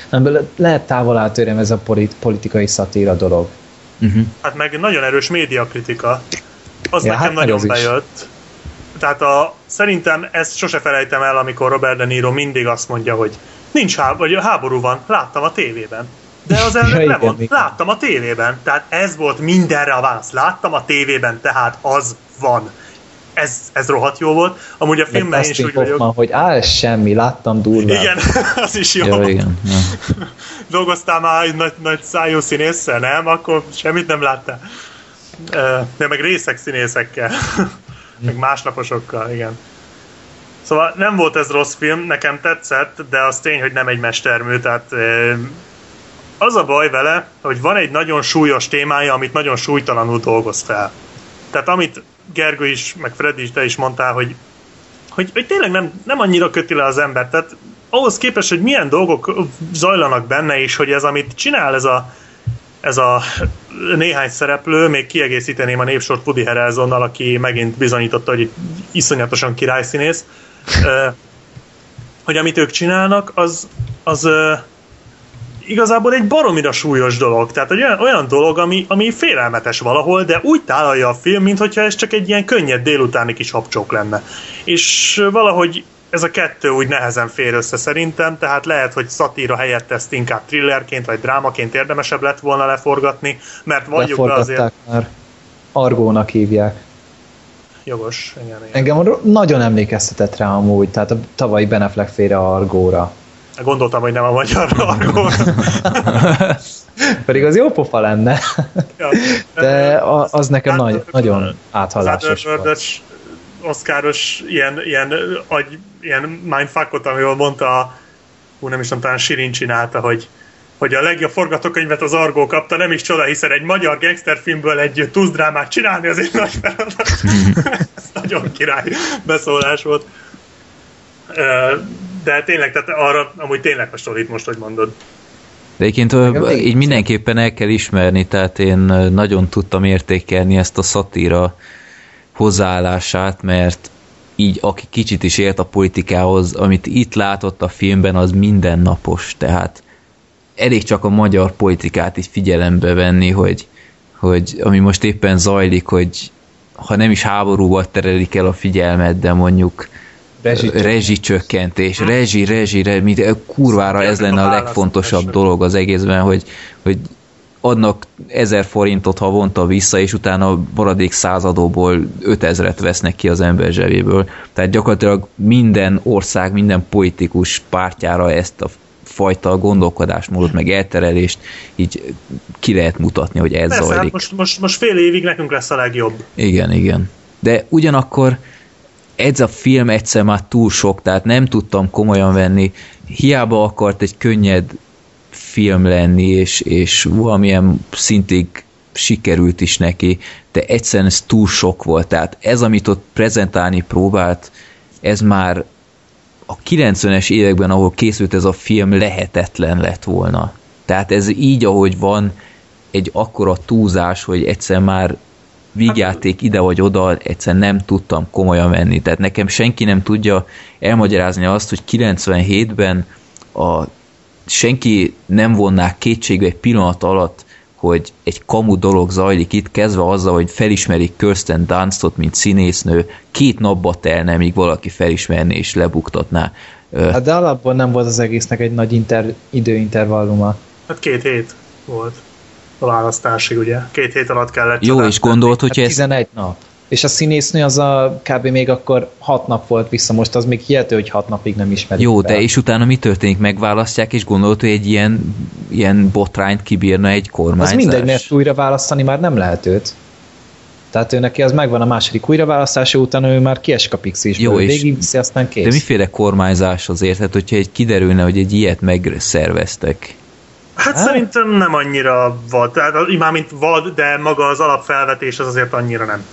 nem, lehet távol átörjem ez a polit, politikai szatíra dolog. Uh-huh. Hát meg nagyon erős médiakritika. Az ja, nekem hát nagyon bejött. Is. Tehát a, szerintem ezt sose felejtem el, amikor Robert De Niro mindig azt mondja, hogy nincs háború, vagy háború van, láttam a tévében. De az elnök ja, van, láttam a tévében. Tehát ez volt mindenre a válasz. Láttam a tévében, tehát az van. Ez, ez rohadt jó volt. Amúgy a filmben is úgy vagyok. hogy á, ez semmi, láttam durván. Igen, az is jó. Ja, igen. Ja. Dolgoztál már egy nagy, nagy szájú színésszel, nem? Akkor semmit nem láttál. De meg részek színészekkel. meg másnaposokkal, igen. Szóval nem volt ez rossz film, nekem tetszett, de az tény, hogy nem egy mestermű, tehát az a baj vele, hogy van egy nagyon súlyos témája, amit nagyon súlytalanul dolgoz fel. Tehát amit Gergő is, meg Freddy is, te is mondtál, hogy, hogy, hogy tényleg nem, nem annyira köti le az ember. Tehát ahhoz képest, hogy milyen dolgok zajlanak benne, és hogy ez, amit csinál ez a, ez a néhány szereplő, még kiegészíteném a népsort Woody Harrelsonnal, aki megint bizonyította, hogy iszonyatosan királyszínész, hogy amit ők csinálnak, az, az igazából egy baromira súlyos dolog. Tehát egy olyan, olyan dolog, ami, ami félelmetes valahol, de úgy tálalja a film, mintha ez csak egy ilyen könnyed délutáni kis habcsók lenne. És valahogy ez a kettő úgy nehezen fér össze szerintem, tehát lehet, hogy szatíra helyett ezt inkább thrillerként vagy drámaként érdemesebb lett volna leforgatni, mert valljuk be azért... már. Argónak hívják. Jogos, igen, igen. Engem nagyon emlékeztetett rá amúgy, tehát a tavalyi Beneflek féle Argóra. Gondoltam, hogy nem a magyar argóra. Pedig az jó pofa lenne. Ja, de az nekem nagy, nagyon áthalásos volt. Oszkáros ilyen, ilyen, agy, ilyen mindfuckot, amivel mondta a, hú nem is tudom, talán Sirin csinálta, hogy, hogy a legjobb forgatókönyvet az Argó kapta, nem is csoda, hiszen egy magyar gangsterfilmből egy drámát csinálni az egy nagy feladat. Ez nagyon király beszólás volt de tényleg, tehát arra amúgy tényleg a storit most, hogy mondod. De egyébként így mindenképpen el kell ismerni, tehát én nagyon tudtam értékelni ezt a szatíra hozzáállását, mert így aki kicsit is ért a politikához, amit itt látott a filmben, az mindennapos, tehát elég csak a magyar politikát is figyelembe venni, hogy, hogy ami most éppen zajlik, hogy ha nem is háborúval terelik el a figyelmet, de mondjuk rezsicsökkentés, rezsi, rezsi, rezsi, mint kurvára ez lenne a legfontosabb dolog az egészben, hogy, hogy adnak ezer forintot havonta vissza, és utána a maradék századóból ötezret vesznek ki az ember zsebéből. Tehát gyakorlatilag minden ország, minden politikus pártjára ezt a fajta gondolkodásmódot, meg elterelést így ki lehet mutatni, hogy ez Persze, zajlik. Hát most, most, most fél évig nekünk lesz a legjobb. Igen, igen. De ugyanakkor ez a film egyszer már túl sok, tehát nem tudtam komolyan venni. Hiába akart egy könnyed film lenni, és, és valamilyen szintig sikerült is neki, de egyszerűen ez túl sok volt. Tehát ez, amit ott prezentálni próbált, ez már a 90-es években, ahol készült ez a film, lehetetlen lett volna. Tehát ez így, ahogy van, egy akkora túlzás, hogy egyszer már vígjáték ide vagy oda, egyszer nem tudtam komolyan venni. Tehát nekem senki nem tudja elmagyarázni azt, hogy 97-ben a senki nem vonná kétségbe egy pillanat alatt, hogy egy kamu dolog zajlik itt, kezdve azzal, hogy felismerik Kirsten Dunstot, mint színésznő, két napba telne, míg valaki felismerné és lebuktatná. Hát de alapból nem volt az egésznek egy nagy inter, időintervalluma. Hát két hét volt. A választásig, ugye. Két hét alatt kellett Jó, és gondolt, Hát hogyha ez 11 nap. És a színésznő az a kb. még akkor 6 nap volt vissza, most az még hihető, hogy 6 napig nem ismerik Jó, fel. de és utána mi történik? Megválasztják, és gondolt, hogy egy ilyen, ilyen botrányt kibírna egy Az kormányzás? mindegy, mert újra választani már nem lehet őt. Tehát ő neki az megvan a második újraválasztása után, ő már kiesik a pixisből. Jó, és- Végigviszi, aztán kész. De miféle kormányzás azért? Hát, hogyha egy kiderülne, hogy egy ilyet megszerveztek. Hát Hát? szerintem nem annyira vad, tehát már mint vad, de maga az alapfelvetés az azért annyira nem.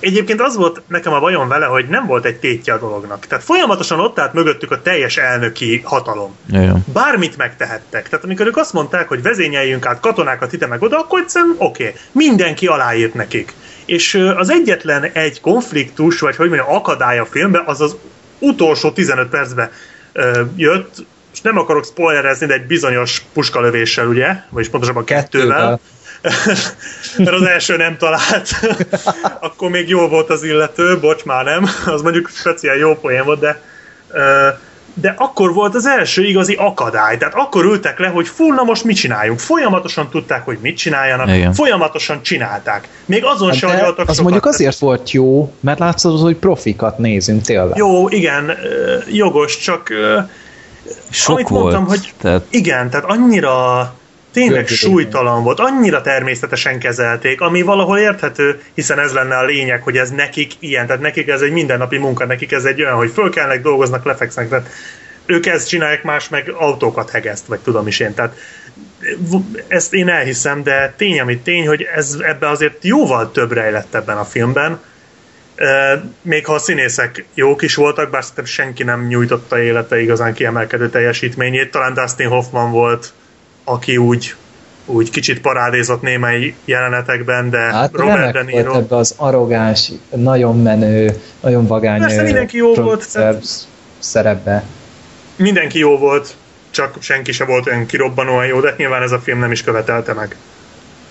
Egyébként az volt nekem a bajom vele, hogy nem volt egy tétje a dolognak. Tehát folyamatosan ott állt mögöttük a teljes elnöki hatalom. Jaj, Bármit megtehettek. Tehát amikor ők azt mondták, hogy vezényeljünk át katonákat ide meg oda, akkor egyszerűen oké, okay. mindenki aláírt nekik. És az egyetlen egy konfliktus, vagy hogy mondjam, akadály a filmben, az az utolsó 15 percben jött, és nem akarok spoilerezni, de egy bizonyos puskalövéssel, ugye? Vagyis pontosabban kettővel. Mert az első nem talált. Akkor még jó volt az illető, bocs, már nem. Az mondjuk speciál jó poén volt, de de akkor volt az első igazi akadály. Tehát akkor ültek le, hogy fú, na most mit csináljunk. Folyamatosan tudták, hogy mit csináljanak, Igen. folyamatosan csináltak. Még azon Hát sem agyaltak az sokat. mondjuk azért volt jó, mert látszott, hogy profikat nézünk tényleg. Jó, igen, jogos, csak Sok amit volt. mondtam, hogy Tehát igen, tehát annyira tényleg Görgődő. súlytalan volt, annyira természetesen kezelték, ami valahol érthető, hiszen ez lenne a lényeg, hogy ez nekik ilyen, tehát nekik ez egy mindennapi munka, nekik ez egy olyan, hogy fölkelnek, dolgoznak, lefeksznek, tehát ők ezt csinálják, más meg autókat hegeszt, vagy tudom is én, tehát ezt én elhiszem, de tény, amit tény, hogy ez ebbe azért jóval több rejlett ebben a filmben, még ha a színészek jók is voltak, bár szerintem senki nem nyújtotta élete igazán kiemelkedő teljesítményét. Talán Dustin Hoffman volt, aki úgy, úgy kicsit parádézott némely jelenetekben, de Hát Robert De remek volt Niro... ebbe az arrogáns, nagyon menő, nagyon vagány Persze mindenki jó volt, tehát- szerepbe. Mindenki jó volt, csak senki se volt olyan kirobbanóan jó, de nyilván ez a film nem is követelte meg.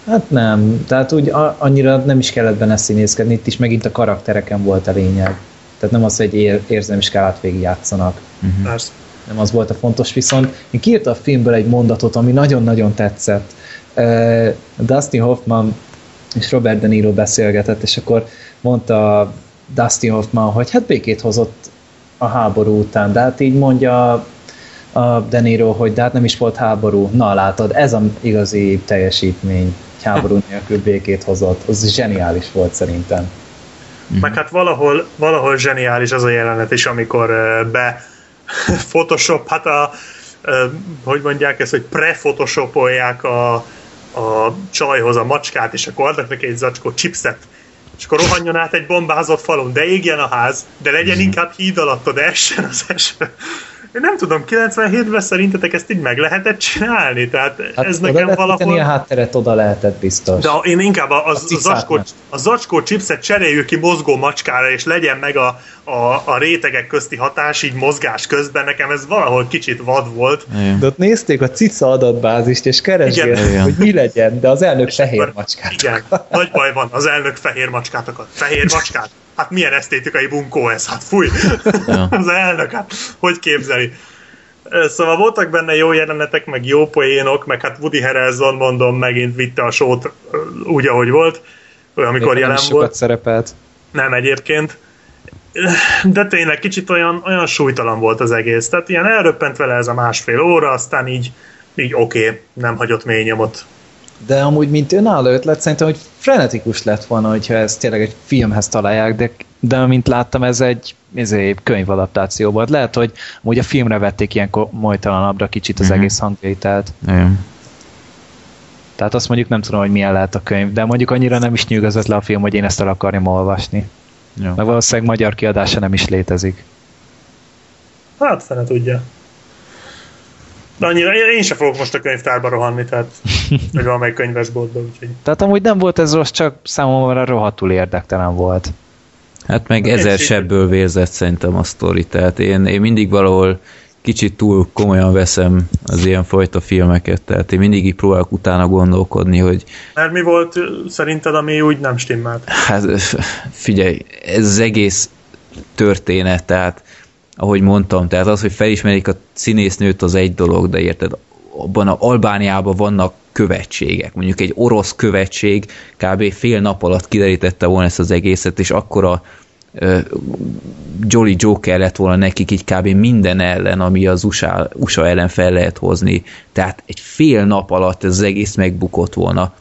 Hát nem, tehát úgy annyira nem is kellett benne színészkedni, itt is megint a karaktereken volt a lényeg. Tehát nem az, hogy ér, érzelmi skálát végigjátszanak. Persze. Nem az volt a fontos, viszont én kiírta a filmből egy mondatot, ami nagyon-nagyon tetszett. Uh, Dustin Hoffman és Robert De Niro beszélgetett, és akkor mondta Dustin Hoffman, hogy hát békét hozott a háború után, de hát így mondja a De Niro, hogy de hát nem is volt háború. Na látod, ez az igazi teljesítmény. Háború nélkül békét hozott. Az zseniális volt szerintem. Meg hát valahol, valahol zseniális az a jelenet is, amikor be Photoshop, hát a, hogy mondják ezt, hogy pre-photoshopolják a, a csajhoz a macskát, és akkor adnak neki egy zacskó chipset, és akkor rohanjon át egy bombázott falon, de égjen a ház, de legyen inkább híd alatt, de essen az eső. Én nem tudom, 97-ben szerintetek ezt így meg lehetett csinálni? Tehát Hát ez nekem valahol... a hátteret, oda lehetett biztos. De én inkább a, a, a, zacskó, a zacskó chipset cseréljük ki mozgó macskára, és legyen meg a, a, a rétegek közti hatás így mozgás közben. Nekem ez valahol kicsit vad volt. Igen. De ott nézték a cica adatbázist, és keresgélték, hogy mi legyen, de az elnök fehér akkor- macskát. Igen, nagy baj van, az elnök fehér macskát akar. Fehér macskát? Hát milyen esztétikai bunkó ez? Hát fúj! Ja. az elnök, hát hogy képzeli? Szóval voltak benne jó jelenetek, meg jó poénok, meg hát Woody Harrelson, mondom, megint vitte a sót úgy, ahogy volt, olyan, amikor nem jelen is volt. sokat szerepelt. Nem egyébként. De tényleg kicsit olyan, olyan súlytalan volt az egész. Tehát ilyen elröppent vele ez a másfél óra, aztán így, így oké, okay, nem hagyott mély nyomot. De amúgy, mint önálló ötlet, szerintem, hogy frenetikus lett volna, hogyha ezt tényleg egy filmhez találják, de, de mint láttam, ez egy ezé, könyvadaptáció volt. Lehet, hogy amúgy a filmre vették ilyen komolytalanabbra kicsit az mm-hmm. egész hangvételt. Igen. Tehát azt mondjuk nem tudom, hogy milyen lehet a könyv, de mondjuk annyira nem is nyűgözött le a film, hogy én ezt el akarjam olvasni. Jó. Meg valószínűleg magyar kiadása nem is létezik. Hát, fene tudja. De annyira, én, én sem fogok most a könyvtárba rohanni, tehát vagy valamelyik könyvesboltba, úgyhogy. Tehát amúgy nem volt ez rossz, csak számomra rohadtul érdektelen volt. Hát meg Én ezer sebből vérzett szerintem a sztori, tehát én, én mindig valahol kicsit túl komolyan veszem az ilyen fajta filmeket, tehát én mindig így próbálok utána gondolkodni, hogy Mert mi volt szerinted, ami úgy nem stimmelt? hát figyelj, ez az egész történet, tehát ahogy mondtam, tehát az, hogy felismerik a színésznőt az egy dolog, de érted, abban a Albániában vannak követségek. Mondjuk egy orosz követség kb. fél nap alatt kiderítette volna ezt az egészet, és akkor a Jolly Joker lett volna nekik így kb. minden ellen, ami az USA, USA ellen fel lehet hozni. Tehát egy fél nap alatt ez az egész megbukott volna.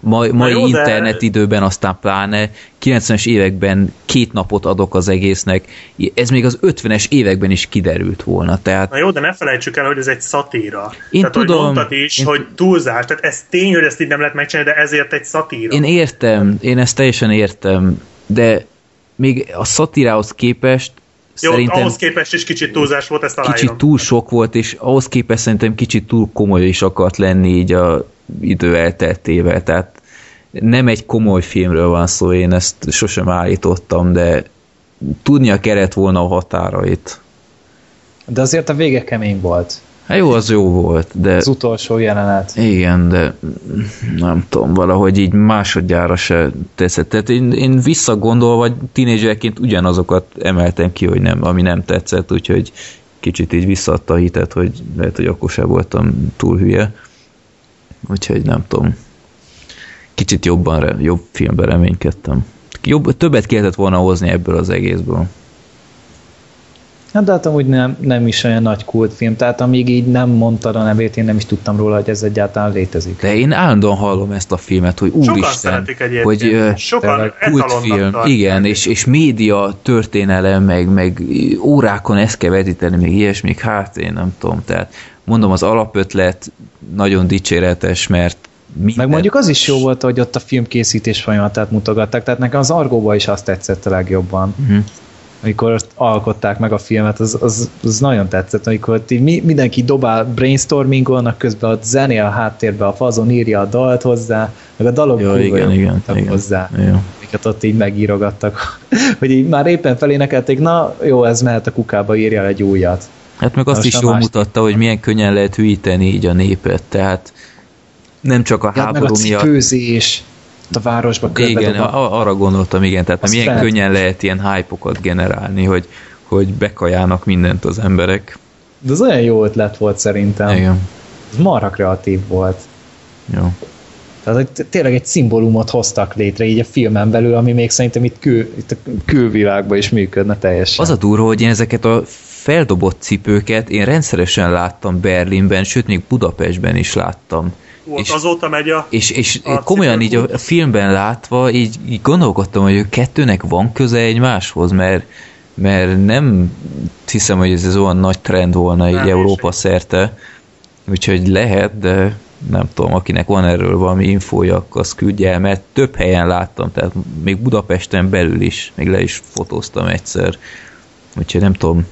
Mai, mai jó, internet de... időben aztán pláne 90-es években két napot adok az egésznek. Ez még az 50-es években is kiderült volna. Tehát... Na jó, de ne felejtsük el, hogy ez egy szatíra. Én tehát, tudom. Hogy mondtad is, én... hogy túlzás. Tehát ez tény, hogy ezt így nem lehet megcsinálni, de ezért egy szatíra. Én értem, én ezt teljesen értem, de még a szatirához képest jó, szerintem ahhoz képest is kicsit túlzás volt, ezt aláírom. Kicsit túl sok volt, és ahhoz képest szerintem kicsit túl komoly is akart lenni így a idő elteltével, tehát nem egy komoly filmről van szó, én ezt sosem állítottam, de tudnia kellett volna a határait. De azért a vége kemény volt. Hát jó, az jó volt, de... Az utolsó jelenet. Igen, de nem tudom, valahogy így másodjára se teszett. Tehát én, én visszagondolva, vagy tínézserként ugyanazokat emeltem ki, hogy nem, ami nem tetszett, úgyhogy kicsit így visszaadta a hitet, hogy lehet, hogy akkor sem voltam túl hülye. Úgyhogy nem tudom. Kicsit jobban, jobb filmben reménykedtem. Jobb, többet kellett volna hozni ebből az egészből. Hát de hát amúgy nem, nem is olyan nagy kultfilm, tehát amíg így nem mondtad a nevét, én nem is tudtam róla, hogy ez egyáltalán létezik. De én állandóan hallom ezt a filmet, hogy úristen, hogy Sokan kultfilm, igen, és, és média történelem, meg, meg órákon ezt kell vetíteni, még ilyesmik, hát én nem tudom, tehát mondom, az alapötlet nagyon dicséretes, mert minden... Meg mondjuk az is jó volt, hogy ott a filmkészítés folyamatát mutogatták, tehát nekem az Argóba is azt tetszett a legjobban. Uh-huh amikor alkották meg a filmet, az, az, az nagyon tetszett, amikor így mindenki dobál brainstormingolnak, közben a zenél a háttérbe, a fazon írja a dalt hozzá, meg a dalok jó, igen, igen, igen, hozzá, jó. amiket ott így megírogattak, hogy így már éppen felénekelték, na jó, ez mehet a kukába, írja egy újat. Hát meg azt Most is jól mutatta, hogy milyen könnyen lehet hűíteni így a népet, tehát nem csak a ja, háború meg a miatt. A városba Igen, a, arra gondoltam, igen, tehát Azt milyen fel... könnyen lehet ilyen hype generálni, hogy, hogy bekajának mindent az emberek. De az olyan jó ötlet volt szerintem. Igen. Ez marha kreatív volt. Jó. Tehát hogy tényleg egy szimbólumot hoztak létre így a filmen belül, ami még szerintem itt, kül, itt a külvilágban is működne teljesen. Az a durva, hogy én ezeket a feldobott cipőket én rendszeresen láttam Berlinben, sőt még Budapestben is láttam volt, és, azóta megy a... És, és a komolyan így a filmben látva, így, így gondolkodtam, hogy a kettőnek van köze egymáshoz, mert, mert nem hiszem, hogy ez, ez olyan nagy trend volna így nem Európa is. szerte, úgyhogy lehet, de nem tudom, akinek van erről valami infója, azt küldje el, mert több helyen láttam, tehát még Budapesten belül is, még le is fotóztam egyszer, úgyhogy nem tudom,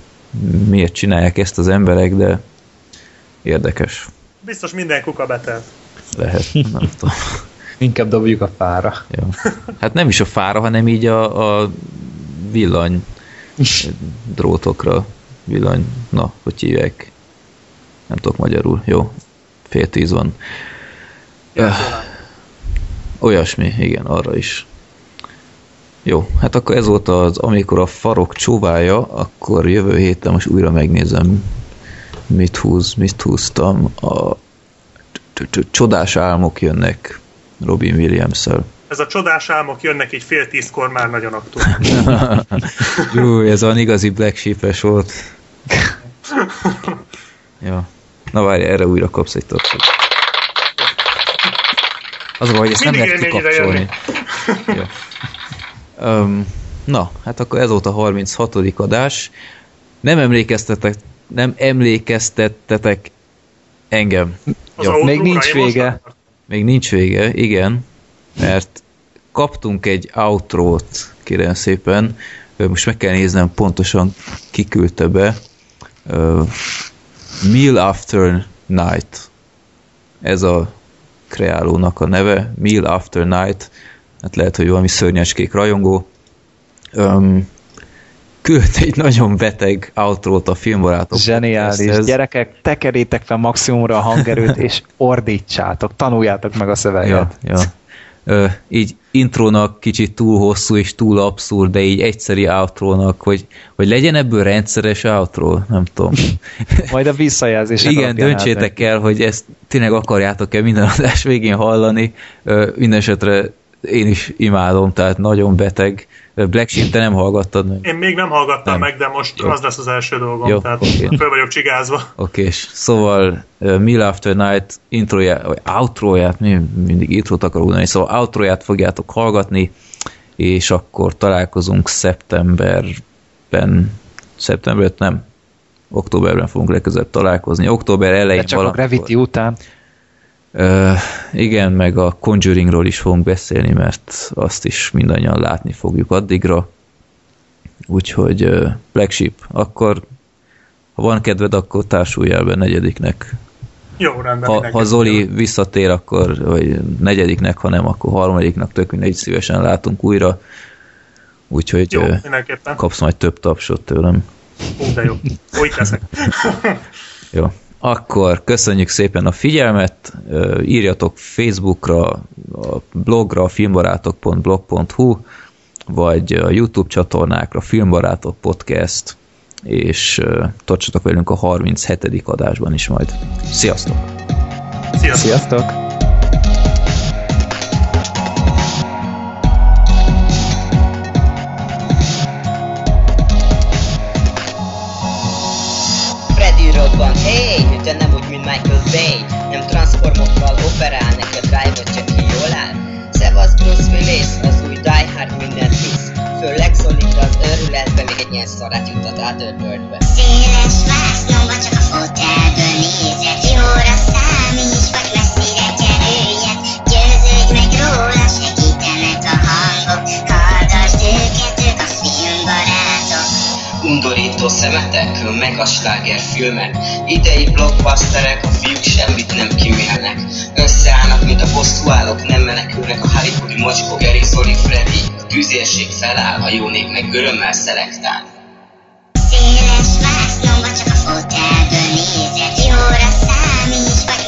miért csinálják ezt az emberek, de érdekes. Biztos minden kuka betelt. Lehet, nem tudom. Inkább dobjuk a fára. Jó. Hát nem is a fára, hanem így a, a villany drótokra. Villany, na, hogy hívják? Nem tudok magyarul. Jó, fél tíz van. Ja, olyasmi, igen, arra is. Jó, hát akkor ez volt az, amikor a farok csóvája, akkor jövő héten most újra megnézem, mit húz, mit húztam. A csodás álmok jönnek Robin williams -szel. Ez a csodás álmok jönnek így fél tízkor már nagyon aktuális. Jó, ez az igazi Black sheep volt. ja. Na várj, erre újra kapsz egy tapsot. Az a hogy ezt Mindig nem lehet kikapcsolni. ja. um, na, hát akkor ez volt a 36. adás. Nem emlékeztetek, nem emlékeztettetek engem. Jó. Még nincs vége. Még nincs vége, igen, mert kaptunk egy outro-t, kérem szépen, most meg kell néznem pontosan kiküldte be. Uh, Meal After Night. Ez a kreálónak a neve. Meal After Night. Hát lehet, hogy valami szörnyecskék rajongó. Um, küldte egy nagyon beteg outrót a filmbarátok. Zseniális. Ez. Gyerekek, tekerétek fel maximumra a hangerőt, és ordítsátok, tanuljátok meg a szöveget. Ja, ja. Ö, így intrónak kicsit túl hosszú és túl abszurd, de így egyszeri outrónak, hogy, hogy legyen ebből rendszeres outro, nem tudom. Majd a visszajelzés. Igen, döntsétek el, hogy ezt tényleg akarjátok-e minden adás végén hallani, mindenesetre én is imádom, tehát nagyon beteg. Black Sheep, te nem hallgattad meg? Én még nem hallgattam nem. meg, de most Jó. az lesz az első dolgom, Jó, tehát okay. föl vagyok csigázva. Oké, okay. szóval uh, Mill After Night introját, vagy outroját, mi mindig intrót akarok mondani, szóval outroját fogjátok hallgatni, és akkor találkozunk szeptemberben, szeptemberben nem, októberben fogunk legközelebb találkozni. Október elején De csak a Gravity után. Uh, igen, meg a Conjuringról is fogunk beszélni, mert azt is mindannyian látni fogjuk addigra. Úgyhogy uh, Black Sheep, akkor ha van kedved, akkor társuljál be negyediknek. Jó, rendben. Ha, ha Zoli jó. visszatér, akkor, vagy negyediknek, ha nem, akkor harmadiknak tök mindegy szívesen látunk újra. Úgyhogy jó, uh, kapsz majd több tapsot tőlem. Ó, de jó. Úgy leszek. jó. Akkor köszönjük szépen a figyelmet, írjatok Facebookra, a blogra, filmbarátok.blog.hu, vagy a YouTube csatornákra, Filmbarátok Podcast, és tartsatok velünk a 37. adásban is majd. Sziasztok! Sziasztok! Sziasztok. robban Willis, az új Die Hard mindent visz Főleg szólít az őrületbe, még egy ilyen szarát juttat át Earthbird-be Széles vásznomba csak a fotelből nézett Jóra számíts, vagy messzire kerüljet Győződj meg róla, segítenek a hangok Hallgasd őket, ők a filmbarátok Undorító szemetek, meg a filmek. Idei blockbusterek, a fiúk semmit nem kimélnek Összeállnak, mint a bosszúállók, nem menekülnek a Hollywoodi mocskó, Gary, Zoli, Freddy. A tűzérség feláll, a jó nép meg örömmel szelektál. Széles vásznomba csak a fotelből nézett, jóra száll